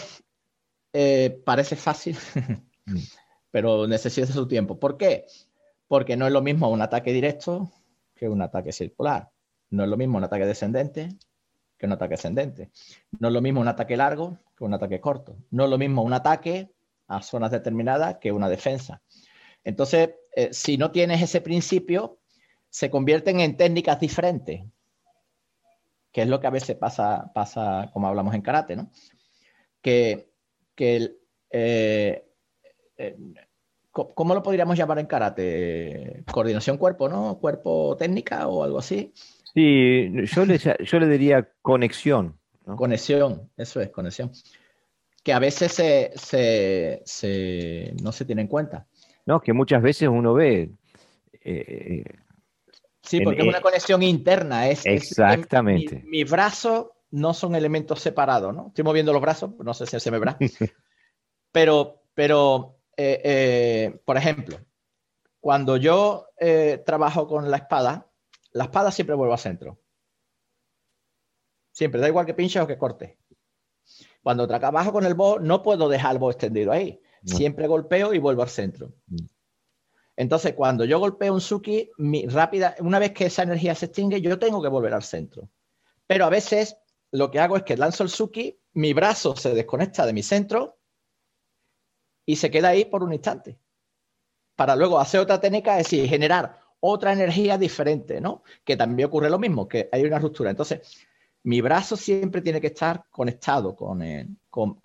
eh, parece fácil, mm. pero necesita su tiempo. ¿Por qué? Porque no es lo mismo un ataque directo que un ataque circular. No es lo mismo un ataque descendente un ataque ascendente. No es lo mismo un ataque largo que un ataque corto. No es lo mismo un ataque a zonas determinadas que una defensa. Entonces, eh, si no tienes ese principio, se convierten en técnicas diferentes, que es lo que a veces pasa, pasa como hablamos en karate, ¿no? Que, que eh, eh, ¿cómo lo podríamos llamar en karate? Coordinación cuerpo, ¿no? Cuerpo técnica o algo así. Sí, yo le, yo le diría conexión. Conexión, eso es, conexión. Que a veces se, no se tiene en cuenta. ¿no? Que muchas veces uno ve. Eh, sí, porque es una conexión interna. Es, exactamente. mis brazos no son elementos separados, ¿no? Estoy moviendo los brazos, no sé si se me verá. pero, pero eh, eh, por ejemplo, cuando yo trabajo con la espada, la espada siempre vuelve al centro. Siempre, da igual que pinche o que corte. Cuando trabajo con el bo, no puedo dejar el bo extendido ahí. Siempre golpeo y vuelvo al centro. Mm. Entonces, cuando yo golpeo un Suki, mi rápida, una vez que esa energía se extingue, yo tengo que volver al centro. Pero a veces lo que hago es que lanzo el Suki, mi brazo se desconecta de mi centro y se queda ahí por un instante. Para luego hacer otra técnica, es decir, generar otra energía diferente, ¿no? Que también ocurre lo mismo, que hay una ruptura. Entonces, mi brazo siempre tiene que estar conectado con,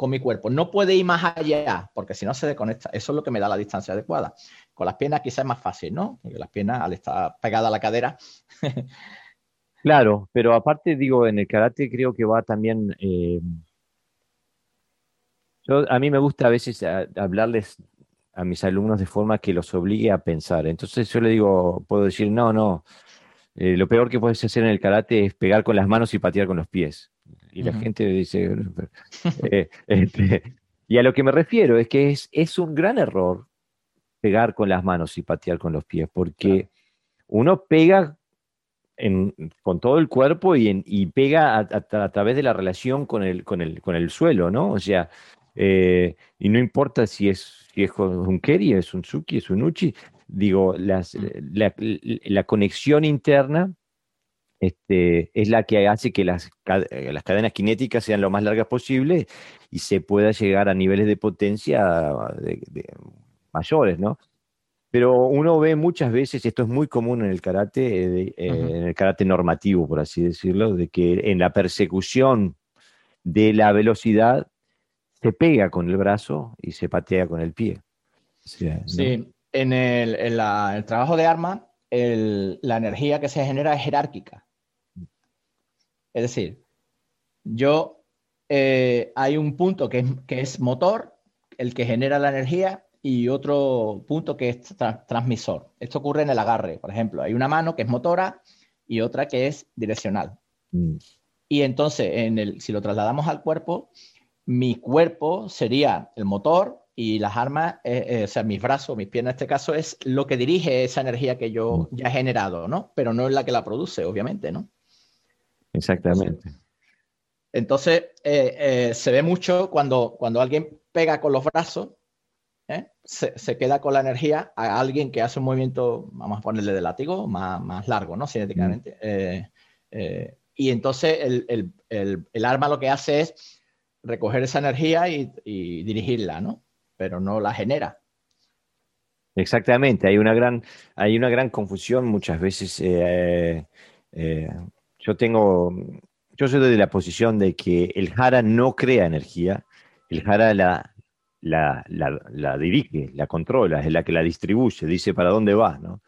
mi cuerpo. No puede ir más allá, porque si no se desconecta. Eso es lo que me da la distancia adecuada. Con las piernas quizás es más fácil, ¿no? Porque las piernas, al estar pegadas a la cadera. claro, pero aparte, digo, en el karate creo que va también. Eh, a mí me gusta a veces hablarles a mis alumnos de forma que los obligue a pensar. Entonces yo le digo, puedo decir, no, no eh, lo peor que puedes hacer en el karate es pegar con las manos y patear con los pies. Y la gente dice, eh, este, y a lo que me refiero es que es, es, un gran error pegar con las manos y patear con los pies, porque uno pega con todo el cuerpo y, y pega a, través de la relación con el, con el, con el suelo, ¿no? O sea, eh, y no importa si es, es un keri, es un suki, es un uchi, digo, las, la, la, conexión interna este, es la que hace que las, eh, las, cadenas cinéticas sean lo más largas posible y se pueda llegar a niveles de potencia mayores, ¿no? Pero uno ve muchas veces, esto es muy común en el karate, eh, en el karate normativo, por así decirlo, de que en la persecución de la velocidad se pega con el brazo y se patea con el pie. Sí, en el, trabajo de armas, la energía que se genera es jerárquica. Es decir, yo eh, hay un punto que es, motor, el que genera la energía, y otro punto que es transmisor. Esto ocurre en el agarre, por ejemplo. Hay una mano que es motora y otra que es direccional. Mm. Y entonces, en el, si lo trasladamos al cuerpo, mi cuerpo sería el motor y las armas, eh, eh, o sea, mis brazos, mis piernas en este caso, es lo que dirige esa energía que yo ya he generado, ¿no? Pero no es la que la produce, obviamente, ¿no? Exactamente. Entonces, eh, se ve mucho cuando, cuando alguien pega con los brazos, se, queda con la energía a alguien que hace un movimiento, vamos a ponerle de látigo, más, más largo, ¿no? Cinéticamente. Mm. y entonces el, el, arma lo que hace es recoger esa energía y, y dirigirla, ¿no? pero no la genera. Exactamente, hay una gran, hay una gran confusión muchas veces. Eh, eh, yo tengo, yo soy de la posición de que el Jara no crea energía, el Jara la, la, dirige, la controla, es la que la distribuye, dice para dónde va, ¿no?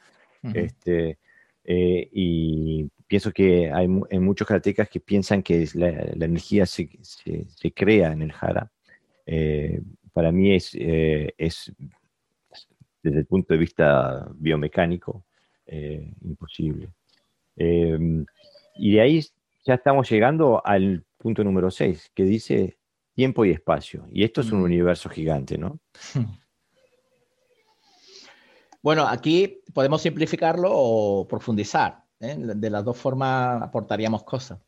este, eh, y pienso que hay, muchos karatecas que piensan que la, energía se, se, crea en el Jara para mí es, eh, es, desde el punto de vista biomecánico, eh, imposible. Em, y de ahí ya estamos llegando al punto número 6, que dice tiempo y espacio. Y esto es un mm. universo gigante, ¿no? Bueno, aquí podemos simplificarlo o profundizar. ¿Eh? De las dos formas aportaríamos cosas.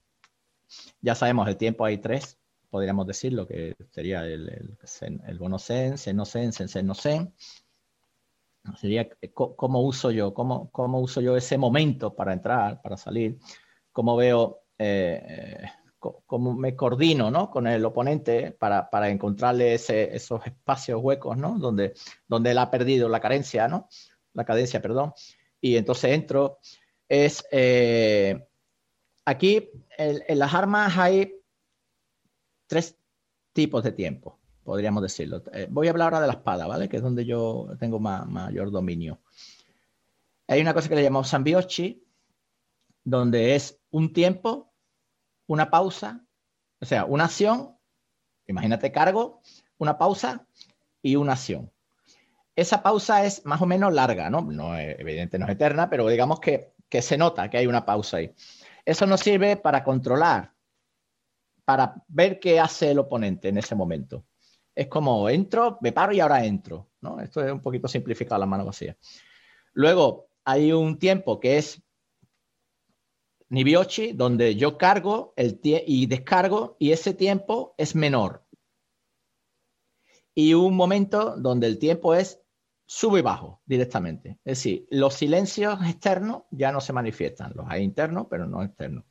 Ya sabemos, el tiempo hay tres podríamos decirlo, que sería el, el, el bono sen, no sen, sen, no sen. Sería cómo uso yo, cómo, cómo uso yo ese momento para entrar, para salir, cómo veo, eh, cómo me coordino ¿no? con el oponente para, para encontrarle ese, esos espacios huecos, ¿no? Donde, donde él ha perdido la carencia, ¿no? La cadencia, perdón. Y entonces entro. Es, eh, aquí en las armas hay tres tipos de tiempo, podríamos decirlo. Eh, voy a hablar ahora de la espada, ¿vale? Que es donde yo tengo mayor dominio. Hay una cosa que le llamamos Sambiochi, donde es un tiempo, una pausa, o sea, una acción, imagínate cargo, una pausa y una acción. Esa pausa es más o menos larga, ¿no? no evidentemente no es eterna, pero digamos que, que se nota que hay una pausa ahí. Eso nos sirve para controlar para ver qué hace el oponente en ese momento. Es como entro, me paro y ahora entro. ¿no? Esto es un poquito simplificado la mano vacía. Luego hay un tiempo que es Nibiochi, donde yo cargo el y descargo y ese tiempo es menor. Y un momento donde el tiempo es sube y bajo directamente. Es decir, los silencios externos ya no se manifiestan. Los hay internos, pero no externos.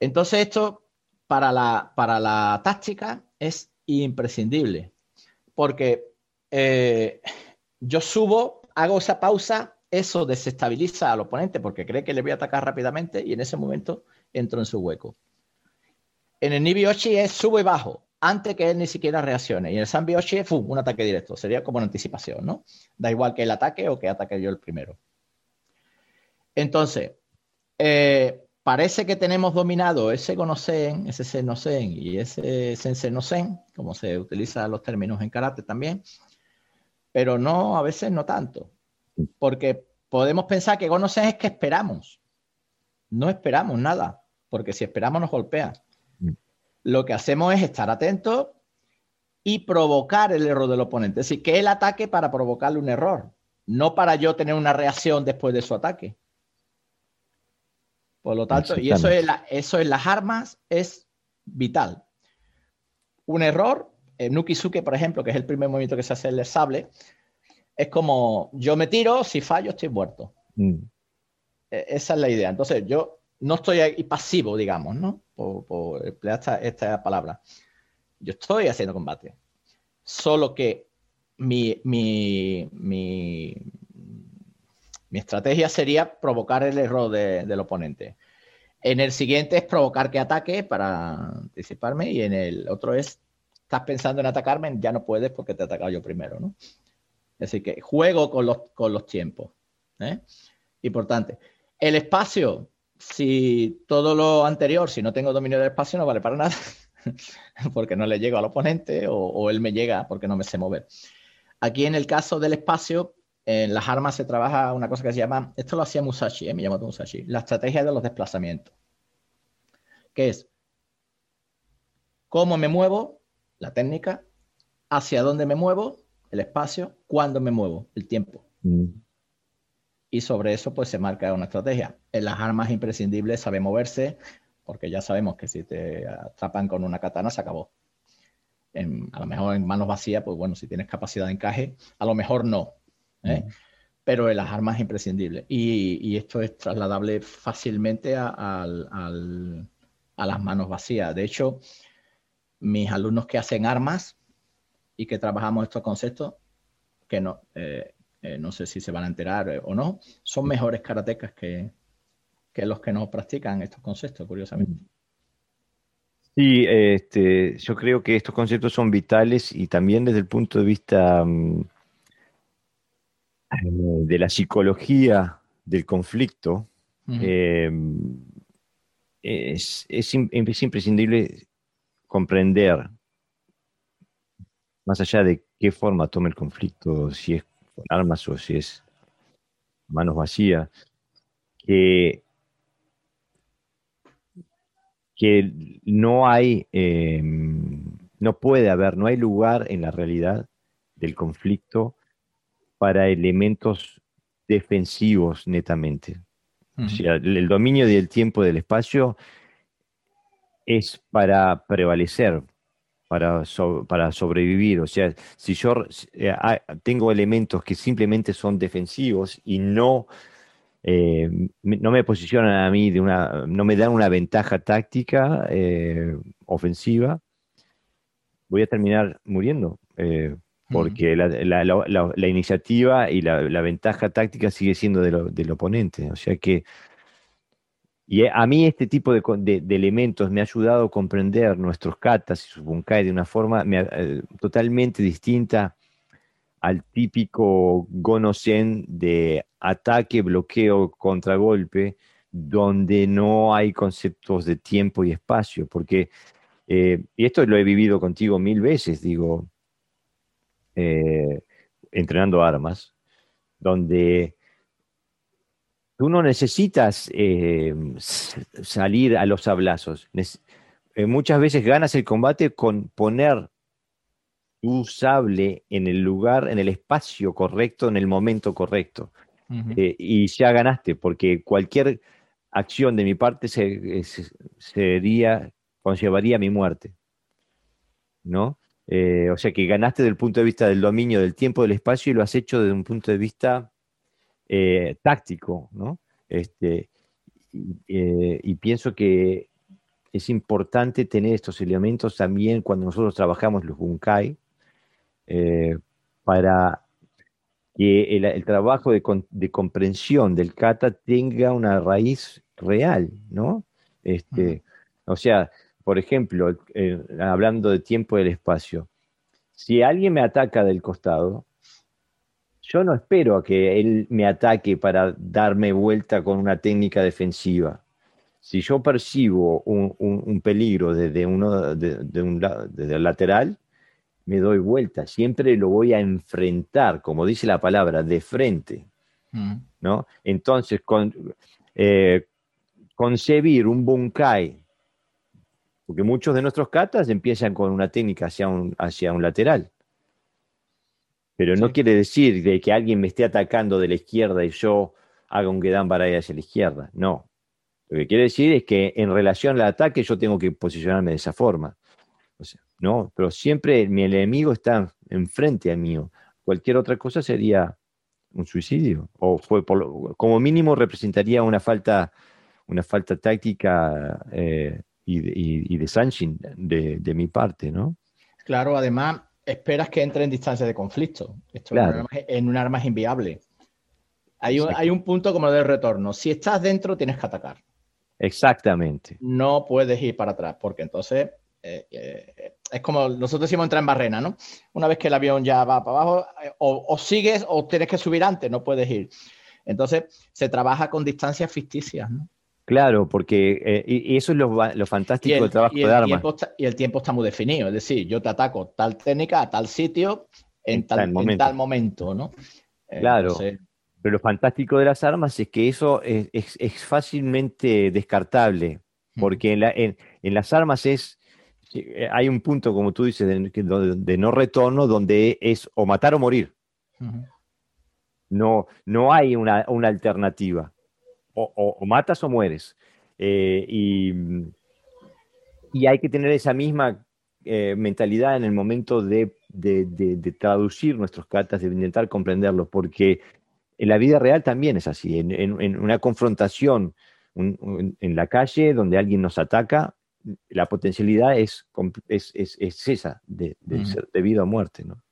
Entonces esto para la, para la táctica es imprescindible, porque eh, yo subo, hago esa pausa, eso desestabiliza al oponente porque cree que le voy a atacar rápidamente y en ese momento entro en su hueco. En el Nibioshi es sube y bajo, antes que él ni siquiera reaccione. Y el Sanbioshi es un ataque directo. Sería como una anticipación, ¿no? Da igual que él ataque o que ataque yo el primero. Entonces, eh, parece que tenemos dominado ese Gonosen, ese Senosen y ese Sensen como se utilizan los términos en karate también, pero no, a veces no tanto, porque podemos pensar que Gonosen es que esperamos, no esperamos nada, porque si esperamos nos golpea. Lo que hacemos es estar atentos y provocar el error del oponente, es decir, que él ataque para provocarle un error, no para yo tener una reacción después de su ataque. Por lo tanto, y eso, es eso en las armas es vital. Un error, en Nukisuke, por ejemplo, que es el primer movimiento que se hace el sable, es como yo me tiro, si fallo estoy muerto. Mm. E, esa es la idea. Entonces, yo no estoy ahí pasivo, digamos, ¿no? Por, emplear esta, palabra. Yo estoy haciendo combate. Solo que mi, mi, mi, mi estrategia sería provocar el error del oponente. En el siguiente es provocar que ataque para anticiparme y en el otro es, estás pensando en atacarme, ya no puedes porque te he atacado yo primero, ¿no? Así que juego con los, con los tiempos. ¿eh? Importante. El espacio, si todo lo anterior, si no tengo dominio del espacio, no vale para nada, porque no le llego al oponente o él me llega porque no me sé mover. Aquí en el caso del espacio, en las armas se trabaja una cosa que se llama, esto lo hacía Musashi, ¿eh? me llamo Musashi, la estrategia de los desplazamientos, que es cómo me muevo, la técnica, hacia dónde me muevo, el espacio, cuándo me muevo, el tiempo. Mm. Y sobre eso pues se marca una estrategia. En las armas imprescindibles sabe moverse, porque ya sabemos que si te atrapan con una katana se acabó. a lo mejor en manos vacías, pues bueno, si tienes capacidad de encaje, a lo mejor no. ¿eh? Pero en las armas imprescindibles. Y, esto es trasladable fácilmente a, las manos vacías. De hecho, mis alumnos que hacen armas y que trabajamos estos conceptos, que no, eh, eh, no sé si se van a enterar eh, o no, son mejores karatecas que, los que no practican estos conceptos, curiosamente. Sí, este, yo creo que estos conceptos son vitales y también desde el punto de vista mm, de la psicología del conflicto, es, es, imprescindible comprender, más allá de qué forma tome el conflicto, si es con armas o si es manos vacías, que, que no hay, em, no puede haber, no hay lugar en la realidad del conflicto para elementos defensivos netamente. O sea, el dominio del tiempo y del espacio es para prevalecer, para, para sobrevivir. O sea, si yo eh, tengo elementos que simplemente son defensivos y no, eh, no me posicionan a mí de una, no me dan una ventaja táctica eh, ofensiva, voy a terminar muriendo. porque la, iniciativa y la, ventaja táctica sigue siendo del oponente. O sea que y a mí este tipo de, elementos me ha ayudado a comprender nuestros katas y sus bunkai de una forma eh, totalmente distinta al típico gonosen de ataque, bloqueo, contragolpe, donde no hay conceptos de tiempo y espacio, porque, eh, y esto lo he vivido contigo mil veces, digo, eh, entrenando armas, donde tú no necesitas eh, salir a los sablazos. Eh, muchas veces ganas el combate con poner tu sable en el lugar, en el espacio correcto, en el momento correcto. Eh, y ya ganaste, porque cualquier acción de mi parte sería, conllevaría mi muerte. ¿No? o sea que ganaste desde el punto de vista del dominio del tiempo, del espacio, y lo has hecho desde un punto de vista eh, táctico, ¿no? Este, eh, y pienso que es importante tener estos elementos también cuando nosotros trabajamos los bunkai, eh, para que el, trabajo de, comprensión del kata tenga una raíz real, ¿no? Este, O sea, por ejemplo, hablando de tiempo y del espacio, si alguien me ataca del costado, yo no espero a que él me ataque para darme vuelta con una técnica defensiva. Si yo percibo un, peligro desde, uno, de, un, desde el lateral, me doy vuelta. Siempre lo voy a enfrentar, como dice la palabra, de frente. Mm. ¿no? Entonces, con, eh, concebir un bunkai, porque muchos de nuestros katas empiezan con una técnica hacia un, hacia un lateral. Pero no quiere decir de que alguien me esté atacando de la izquierda y yo haga un Gedan para ir hacia la izquierda. No. Lo que quiere decir es que en relación al ataque yo tengo que posicionarme de esa forma. no, pero siempre mi enemigo está enfrente a mí. Cualquier otra cosa sería un suicidio. O fue como mínimo representaría una falta, una falta táctica eh, y, de, sanshin de, de mi parte, ¿no? Claro, además, esperas que entre en distancia de conflicto. Esto en, un arma, es inviable. Hay un, hay un, punto como de retorno. Si estás dentro, tienes que atacar. Exactamente. No puedes ir para atrás, porque entonces eh, eh, es como nosotros decimos entrar en barrena, ¿no? Una vez que el avión ya va para abajo, eh, o, o, sigues o tienes que subir antes, no puedes ir. Entonces se trabaja con distancias ficticias, ¿no? Claro, porque eh, y eso es lo, fantástico del trabajo de armas. y el tiempo está muy definido, es decir, yo te ataco tal técnica a tal sitio en, tal, momento. ¿no? Eh, claro. Pero lo fantástico de las armas es que eso es, fácilmente descartable, porque en, las armas es, eh, hay un punto, como tú dices, de, no retorno donde es o matar o morir. no, no hay una, alternativa. O, matas o mueres. Eh, y, y, hay que tener esa misma eh, mentalidad en el momento de, traducir nuestros catas, de intentar comprenderlos, porque en la vida real también es así. En, una confrontación en la calle donde alguien nos ataca, la potencialidad es, es, es, esa, de, ser de vida o muerte, ¿no?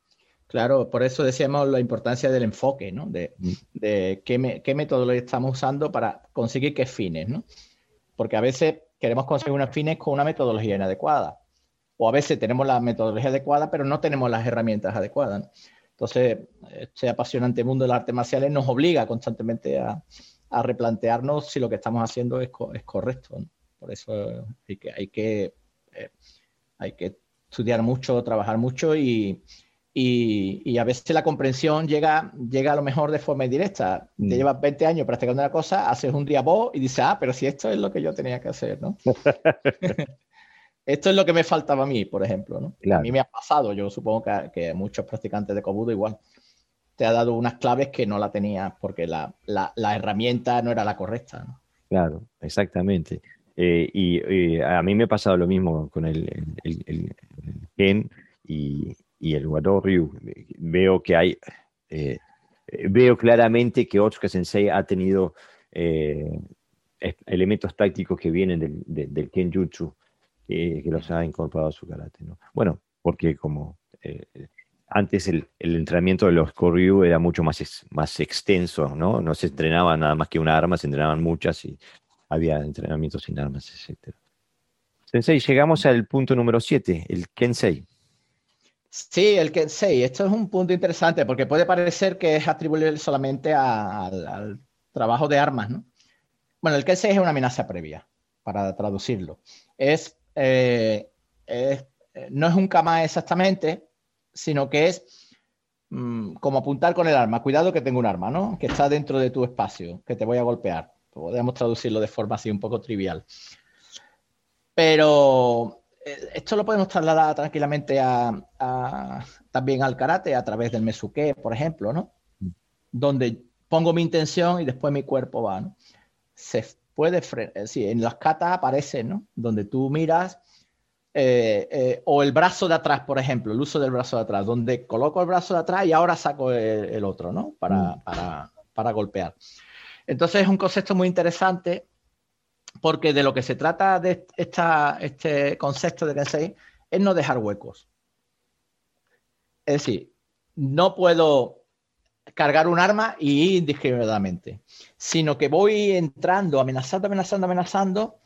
Claro, por eso decíamos la importancia del enfoque, ¿no? De, de qué, qué metodología estamos usando para conseguir qué fines, ¿no? Porque a veces queremos conseguir unos fines con una metodología inadecuada. O a veces tenemos la metodología adecuada, pero no tenemos las herramientas adecuadas. Entonces, este apasionante mundo de las artes marciales nos obliga constantemente a, a replantearnos si lo que estamos haciendo es, es correcto. ¿no? Por eso hay que, hay que, eh, hay que estudiar mucho, trabajar mucho y, y, a veces la comprensión llega, llega a lo mejor de forma indirecta. Te mm. llevas 20 años practicando una cosa, haces un día vos y dices, ah, pero si esto es lo que yo tenía que hacer, ¿no? esto es lo que me faltaba a mí, por ejemplo, ¿no? A mí me ha pasado, yo supongo que, que muchos practicantes de Kobudo igual te ha dado unas claves que no la tenías porque la, la, la herramienta no era la correcta. ¿no? Claro, exactamente. Eh, y, a mí me ha pasado lo mismo con el, el, el, Ken y, y, el Wado Ryu. Veo que hay, eh, veo claramente que Otsuka Sensei ha tenido eh, elementos tácticos que vienen del, del, del Kenjutsu, que los ha incorporado a su karate. ¿no? Bueno, porque como antes el, el, entrenamiento de los Koryu era mucho más, más extenso, ¿no? No se entrenaba nada más que una arma, se entrenaban muchas y había entrenamiento sin armas, etc. Sensei, llegamos al punto número 7, el Kensei. Sí, el Kensei. Esto es un punto interesante porque puede parecer que es atribuible solamente al, trabajo de armas, ¿no? Bueno, el Kensei es una amenaza previa, para traducirlo. Es, eh, eh, no es un kama exactamente, sino que es mm, como apuntar con el arma. Cuidado que tengo un arma, ¿no? Que está dentro de tu espacio, que te voy a golpear. Podríamos traducirlo de forma así un poco trivial. Pero esto lo podemos trasladar tranquilamente a, también al karate a través del mesuke, por ejemplo, ¿no? Donde pongo mi intención y después mi cuerpo va, ¿no? Se puede frenar, sí, en las katas aparece, ¿no? Donde tú miras eh, eh, o el brazo de atrás, por ejemplo, el uso del brazo de atrás, donde coloco el brazo de atrás y ahora saco el, otro, ¿no? Para, mm. para, para golpear. Entonces es un concepto muy interesante porque de lo que se trata de este concepto de Kensei es no dejar huecos. Es decir, no puedo cargar un arma y ir indiscriminadamente, sino que voy entrando, amenazando, amenazando, amenazando,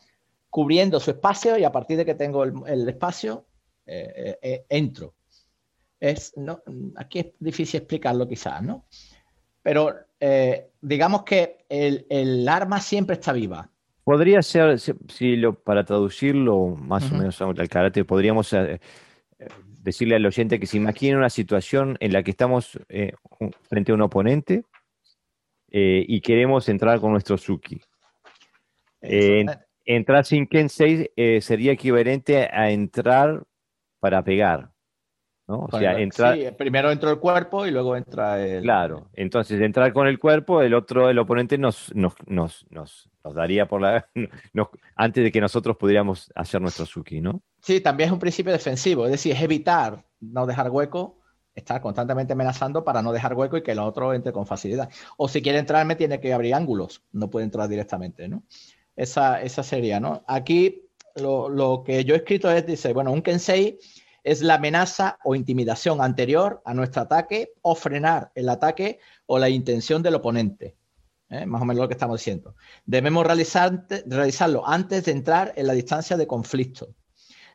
cubriendo su espacio y a partir de que tengo el, espacio, eh, eh, eh, entro. Es, no, aquí es difícil explicarlo quizás, ¿no? Pero digamos que el, arma siempre está viva. Podría ser, si, lo, para traducirlo más o menos al karate, podríamos eh, decirle al oyente que se imagine una situación en la que estamos eh, frente a un oponente y queremos entrar con nuestro Suki. entrar sin Kensei sería equivalente a entrar para pegar. O sea, entra... Sí, primero entra el cuerpo y luego entra el... Claro, entonces entrar con el cuerpo, el otro, el oponente nos, nos, nos, nos, daría por la... antes de que nosotros pudiéramos hacer nuestro Suki, ¿no? Sí, también es un principio defensivo, es decir, es evitar no dejar hueco, estar constantemente amenazando para no dejar hueco y que el otro entre con facilidad. O si quiere entrar, me tiene que abrir ángulos, no puede entrar directamente, ¿no? Esa, esa sería, ¿no? Aquí lo, lo que yo he escrito es, dice, bueno, un Kensei es la amenaza o intimidación anterior a nuestro ataque o frenar el ataque o la intención del oponente. ¿eh? Más o menos lo que estamos diciendo. Debemos realizarlo antes de entrar en la distancia de conflicto.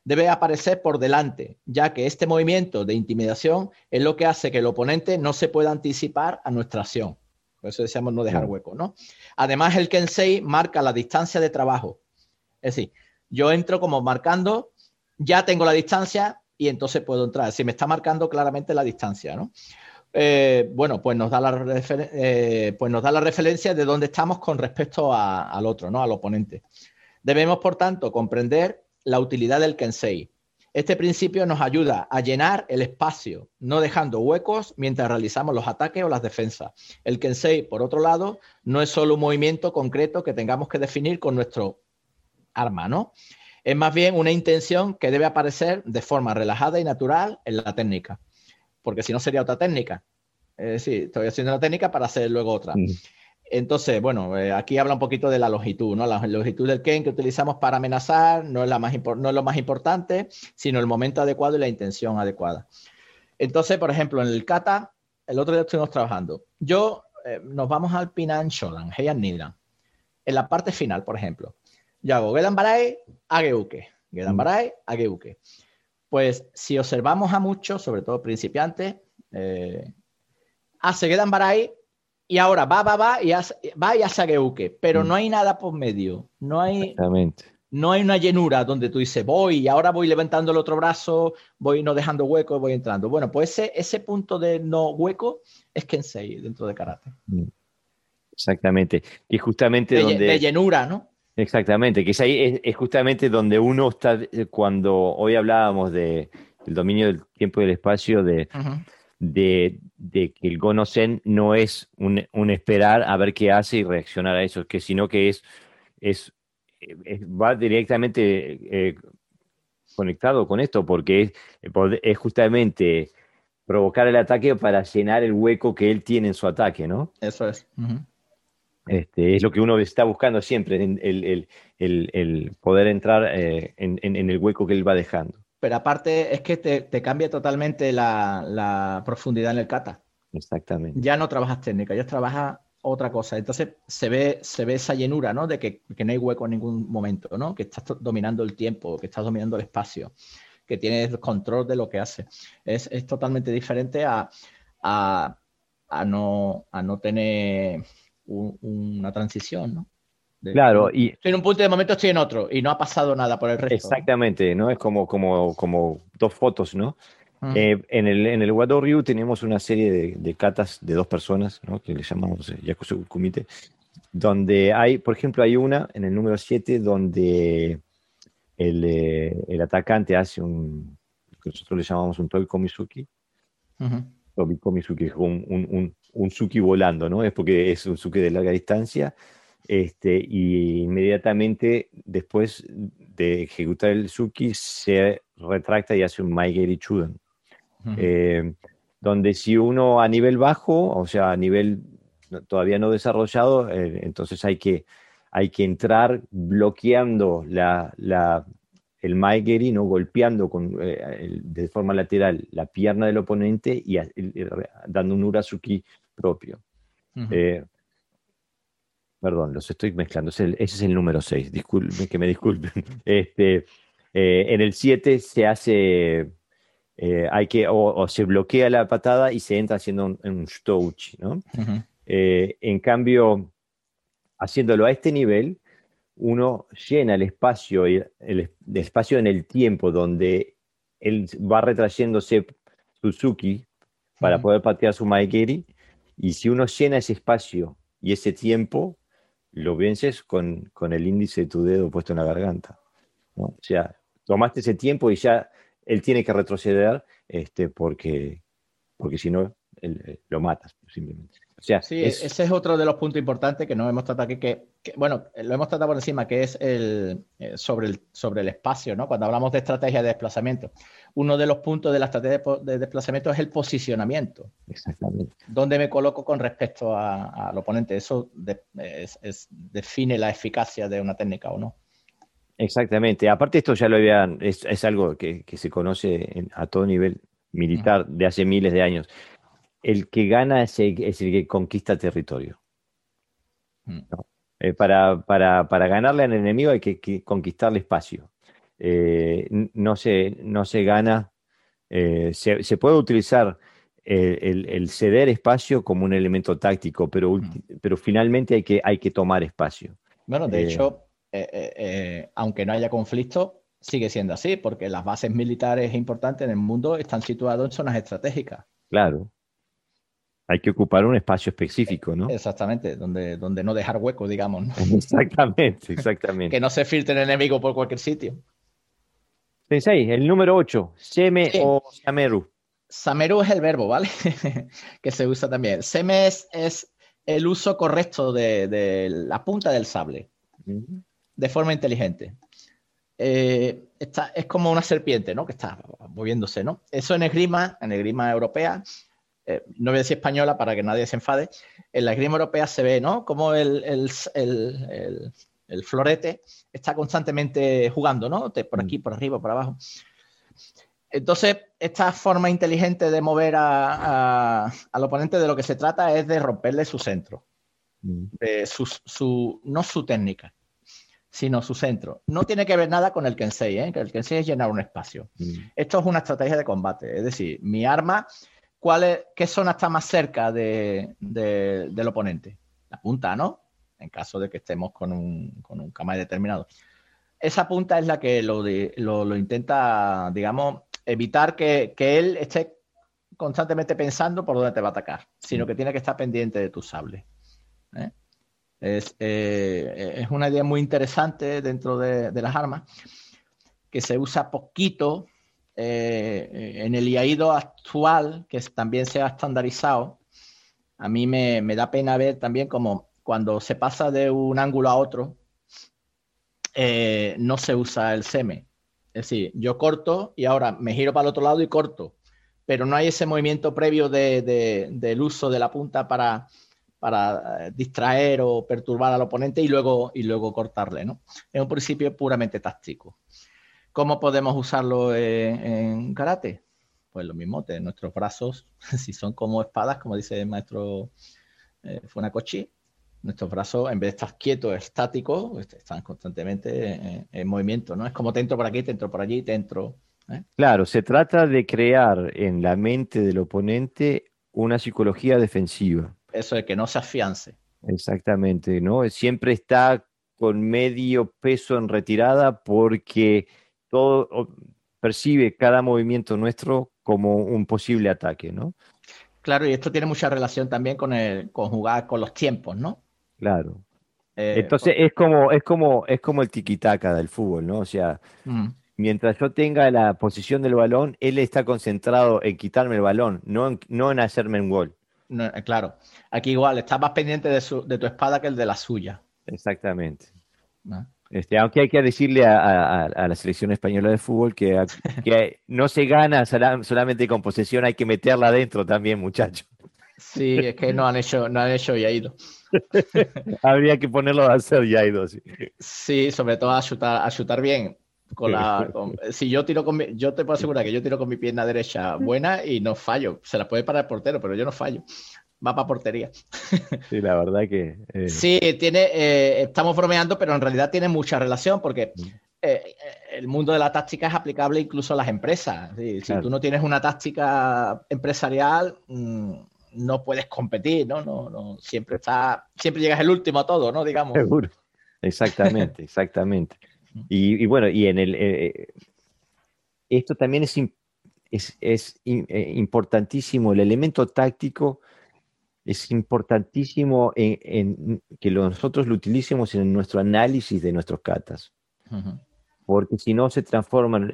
Debe aparecer por delante, ya que este movimiento de intimidación es lo que hace que el oponente no se pueda anticipar a nuestra acción. Por eso decíamos no dejar hueco, ¿no? Además, el Kensei marca la distancia de trabajo. Es decir, yo entro como marcando, ya tengo la distancia, y entonces puedo entrar. Si me está marcando claramente la distancia, ¿no? Eh, bueno, pues nos, da la eh, pues nos da la referencia de dónde estamos con respecto al otro, ¿no? Al oponente. Debemos, por tanto, comprender la utilidad del Kensei. Este principio nos ayuda a llenar el espacio, no dejando huecos mientras realizamos los ataques o las defensas. El Kensei, por otro lado, no es solo un movimiento concreto que tengamos que definir con nuestro arma, ¿no? Es más bien una intención que debe aparecer de forma relajada y natural en la técnica, porque si no sería otra técnica. Es decir, estoy haciendo una técnica para hacer luego otra. Mm. Entonces, bueno, eh, aquí habla un poquito de la longitud, ¿no? La longitud del Ken que utilizamos para amenazar no es, la más no es lo más importante, sino el momento adecuado y la intención adecuada. Entonces, por ejemplo, en el kata, el otro día estuvimos trabajando. Yo, eh, nos vamos al Pinan Shodan, Heian Nidra. En la parte final, por ejemplo, yo hago Gedan Barai, Ageuke. Gedan mm. Barai, Ageuke. Pues si observamos a muchos, sobre todo principiantes, eh, hace Gedan Barai y ahora va, va, va y hace, va y hace pero mm. no hay nada por medio. No hay, no hay una llenura donde tú dices, voy y ahora voy levantando el otro brazo, voy no dejando hueco, voy entrando. Bueno, pues ese, ese punto de no hueco es Kensei dentro de karate. Mm. Exactamente. Y justamente de, donde... De llenura, ¿no? Exactamente, que es ahí es, justamente donde uno está, eh, cuando hoy hablábamos de, del dominio del tiempo y del espacio, de, de, que el Gonosen no es un, esperar a ver qué hace y reaccionar a eso, que sino que es, es, va directamente eh, conectado con esto, porque es, es, justamente provocar el ataque para llenar el hueco que él tiene en su ataque, ¿no? Eso es. Este, es lo que uno está buscando siempre, el, el, poder entrar eh, en, en, el hueco que él va dejando pero aparte es que te, cambia totalmente la, profundidad en el kata. Exactamente. Ya no trabajas técnica, ya trabajas otra cosa. Entonces se ve, se ve esa llenura, ¿no? De que, no hay hueco en ningún momento, ¿no? Que estás dominando el tiempo, que estás dominando el espacio, que tienes control de lo que hace. Es, totalmente diferente a, no, a no tener una transición, ¿no? claro, y... Estoy en un punto de momento, estoy en otro y no ha pasado nada por el resto. Exactamente, ¿no? Es como, como, como dos fotos, ¿no? Eh, en el, en el Wado Ryu tenemos una serie de, de, katas de dos personas, ¿no? Que le llamamos Yakusu Kumite, donde hay, por ejemplo, hay una en el número 7 donde el, eh, el, atacante hace un, que nosotros le llamamos un Toy Komisuki. Uh Komisuki es un, un, un, Suki volando, ¿no? Es porque es un Suki de larga distancia este, y inmediatamente después de ejecutar el Suki se retracta y hace un Maigeri Chuden. Eh, donde si uno a nivel bajo, o sea, a nivel todavía no desarrollado, eh, entonces hay que, hay que entrar bloqueando la, la, el Maigeri, ¿no? golpeando con, eh, de forma lateral la pierna del oponente y, dando un Urasuki propio. Perdón, los estoy mezclando. Ese es el número 6. Disculpen, que me disculpen. Este, eh, en el 7 se hace, eh, hay que, o, se bloquea la patada y se entra haciendo un, un ¿no? Eh, en cambio, haciéndolo a este nivel, uno llena el espacio, el, el, espacio en el tiempo donde él va retrayéndose Suzuki para poder patear su Maikeri. Y si uno llena ese espacio y ese tiempo, lo vences con, con, el índice de tu dedo puesto en la garganta. O sea, tomaste ese tiempo y ya él tiene que retroceder este, porque, porque si no, eh, lo matas simplemente. O sea, sí, ese es otro de los puntos importantes que no hemos tratado aquí, que, bueno, lo hemos tratado por encima, que es el, eh, sobre, el, sobre el espacio, ¿no? Cuando hablamos de estrategia de desplazamiento. Uno de los puntos de la estrategia de desplazamiento es el posicionamiento. Exactamente. ¿Dónde me coloco con respecto al oponente? Eso define la eficacia de una técnica o no. Exactamente. Aparte esto ya lo habían, es, algo que, se conoce a todo nivel militar de hace miles de años el que gana es el, que conquista territorio. Mm. Eh, para, ganarle al enemigo hay que, conquistarle espacio. Eh, no, se, no se gana, eh, se, puede utilizar el, ceder espacio como un elemento táctico, pero, mm. pero finalmente hay que, hay que tomar espacio. Bueno, de hecho, aunque no haya conflicto, sigue siendo así, porque las bases militares importantes en el mundo están situadas en zonas estratégicas. Claro, hay que ocupar un espacio específico, ¿no? Exactamente, donde, donde no dejar hueco, digamos. Exactamente, exactamente. que no se filtre el enemigo por cualquier sitio. Sensei, el número 8, Seme o Sameru. Sameru es el verbo, ¿vale? que se usa también. Seme es, el uso correcto de, la punta del sable, de forma inteligente. Eh, es como una serpiente, ¿no? Que está moviéndose, ¿no? Eso en esgrima, en esgrima europea, eh, no voy a decir española para que nadie se enfade, en la esgrima europea se ve, ¿no? Como el, florete está constantemente jugando, ¿no? Por aquí, por arriba, por abajo. Entonces, esta forma inteligente de mover al oponente de lo que se trata es de romperle su centro, de su, no su técnica sino su centro. No tiene que ver nada con el Kensei, ¿eh? que el Kensei es llenar un espacio. Mm. Esto es una estrategia de combate, es decir, mi arma, ¿cuál es, ¿qué zona está más cerca del oponente? La punta, ¿no? En caso de que estemos con un, con un determinado. Esa punta es la que lo, intenta, digamos, evitar que, él esté constantemente pensando por dónde te va a atacar, sino mm. que tiene que estar pendiente de tu sable. ¿eh? Eh, es, una idea muy interesante dentro de, las armas, que se usa poquito eh, en el IAIDO actual, que también se ha estandarizado. A mí me, da pena ver también como cuando se pasa de un ángulo a otro, eh, no se usa el SEME. Es decir, yo corto y ahora me giro para el otro lado y corto, pero no hay ese movimiento previo del uso de la punta para, eh, distraer o perturbar al oponente y luego, y luego cortarle. ¿no? Es un principio puramente táctico. ¿Cómo podemos usarlo en, karate? Pues lo mismo, nuestros brazos, si son como espadas, como dice el maestro eh, Funakoshi, nuestros brazos, en vez de estar quietos, estáticos, este, están constantemente en, movimiento, ¿no? Es como te entro por aquí, te entro por allí, te entro. ¿eh? Claro, se trata de crear en la mente del oponente una psicología defensiva eso de que no se afiance. Exactamente, ¿no? Siempre está con medio peso en retirada porque todo percibe cada movimiento nuestro como un posible ataque, ¿no? Claro, y esto tiene mucha relación también con el con jugar con los tiempos, ¿no? Claro. Eh, Entonces es como es como es como el tiquitaca del fútbol, ¿no? O sea, mm. mientras yo tenga la posición del balón, él está concentrado en quitarme el balón, no no en hacerme un gol. Eh, claro, aquí igual, estás más pendiente de, tu espada que el de la suya. Exactamente. Este, aunque hay que decirle a, la selección española de fútbol que, no se gana solamente con posesión, hay que meterla adentro también, muchachos. Sí, es que no han hecho, no han hecho ido. Habría que ponerlo a hacer Yaido, sí. Sí, sobre todo a chutar, a chutar bien. Con la, si yo tiro con mi, yo te puedo asegurar que yo tiro con mi pierna derecha buena y no fallo. Se la puede parar el portero, pero yo no fallo. Va para portería. Sí, la verdad que. Eh, sí, tiene, eh, estamos bromeando, pero en realidad tiene mucha relación porque mm. eh, el mundo de la táctica es aplicable incluso a las empresas. Si tú no tienes una táctica empresarial, mm, no puedes competir, ¿no? No, no, siempre está, siempre llegas el último a todo, ¿no? Digamos. Seguro. Exactamente, exactamente. Y, bueno, y en el, esto también es, es, importantísimo, el elemento táctico es importantísimo en, que nosotros lo utilicemos en nuestro análisis de nuestros catas. Porque si no se transforman,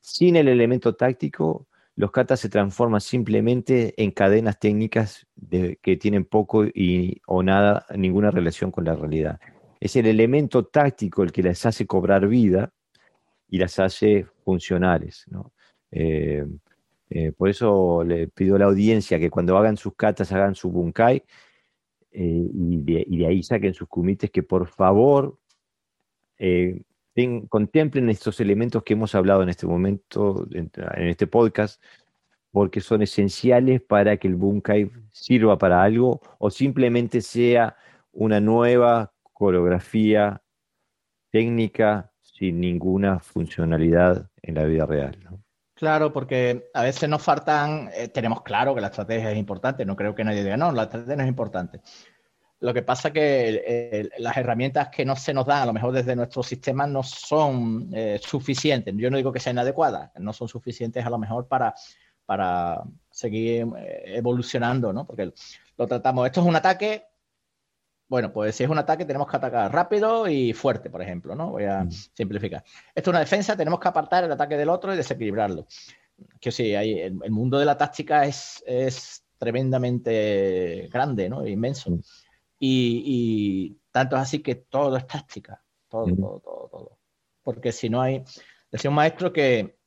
sin el elemento táctico, los catas se transforman simplemente en cadenas técnicas que tienen poco y, o nada, ninguna relación con la realidad es el elemento táctico el que las hace cobrar vida y las hace funcionales. Eh, eh, por eso le pido a la audiencia que cuando hagan sus catas hagan su bunkai eh, y, de, ahí saquen sus comités, que por favor contemplen estos elementos que hemos hablado en este momento, en, en este podcast, porque son esenciales para que el bunkai sirva para algo o simplemente sea una nueva coreografía técnica sin ninguna funcionalidad en la vida real. Claro, porque a veces nos faltan, eh, tenemos claro que la estrategia es importante, no creo que nadie diga, no, la estrategia no es importante. Lo que pasa es que las herramientas que no se nos dan, a lo mejor desde nuestro sistema, no son eh, suficientes. Yo no digo que sean adecuadas, no son suficientes a lo mejor para, para seguir eh, evolucionando, ¿no? Porque lo tratamos, esto es un ataque, Bueno, pues si es un ataque tenemos que atacar rápido y fuerte, por ejemplo, ¿no? Voy a simplificar. Esto es una defensa, tenemos que apartar el ataque del otro y desequilibrarlo. Que sí, hay, el, mundo de la táctica es, es tremendamente grande, ¿no? Inmenso. Y, tanto es así que todo es táctica, todo, todo, todo, todo. Porque si no hay, decía un maestro que,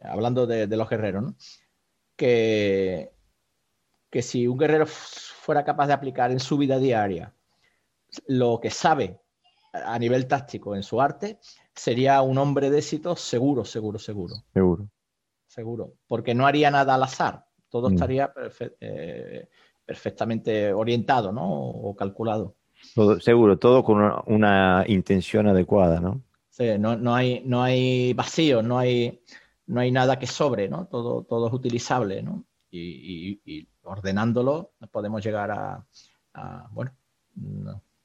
hablando de, los guerreros, ¿no? que, que si un guerrero fuera capaz de aplicar en su vida diaria lo que sabe a nivel táctico en su arte, sería un hombre de éxito seguro, seguro, seguro. Seguro. Seguro. Porque no haría nada al azar. Todo mm. estaría eh, perfectamente orientado, ¿no? O calculado. Todo, seguro, todo con una, intención adecuada, ¿no? Sí, no, hay, no hay vacío, no hay, no hay nada que sobre, ¿no? Todo, todo es utilizable, ¿no? Y, ordenándolo podemos llegar a, bueno,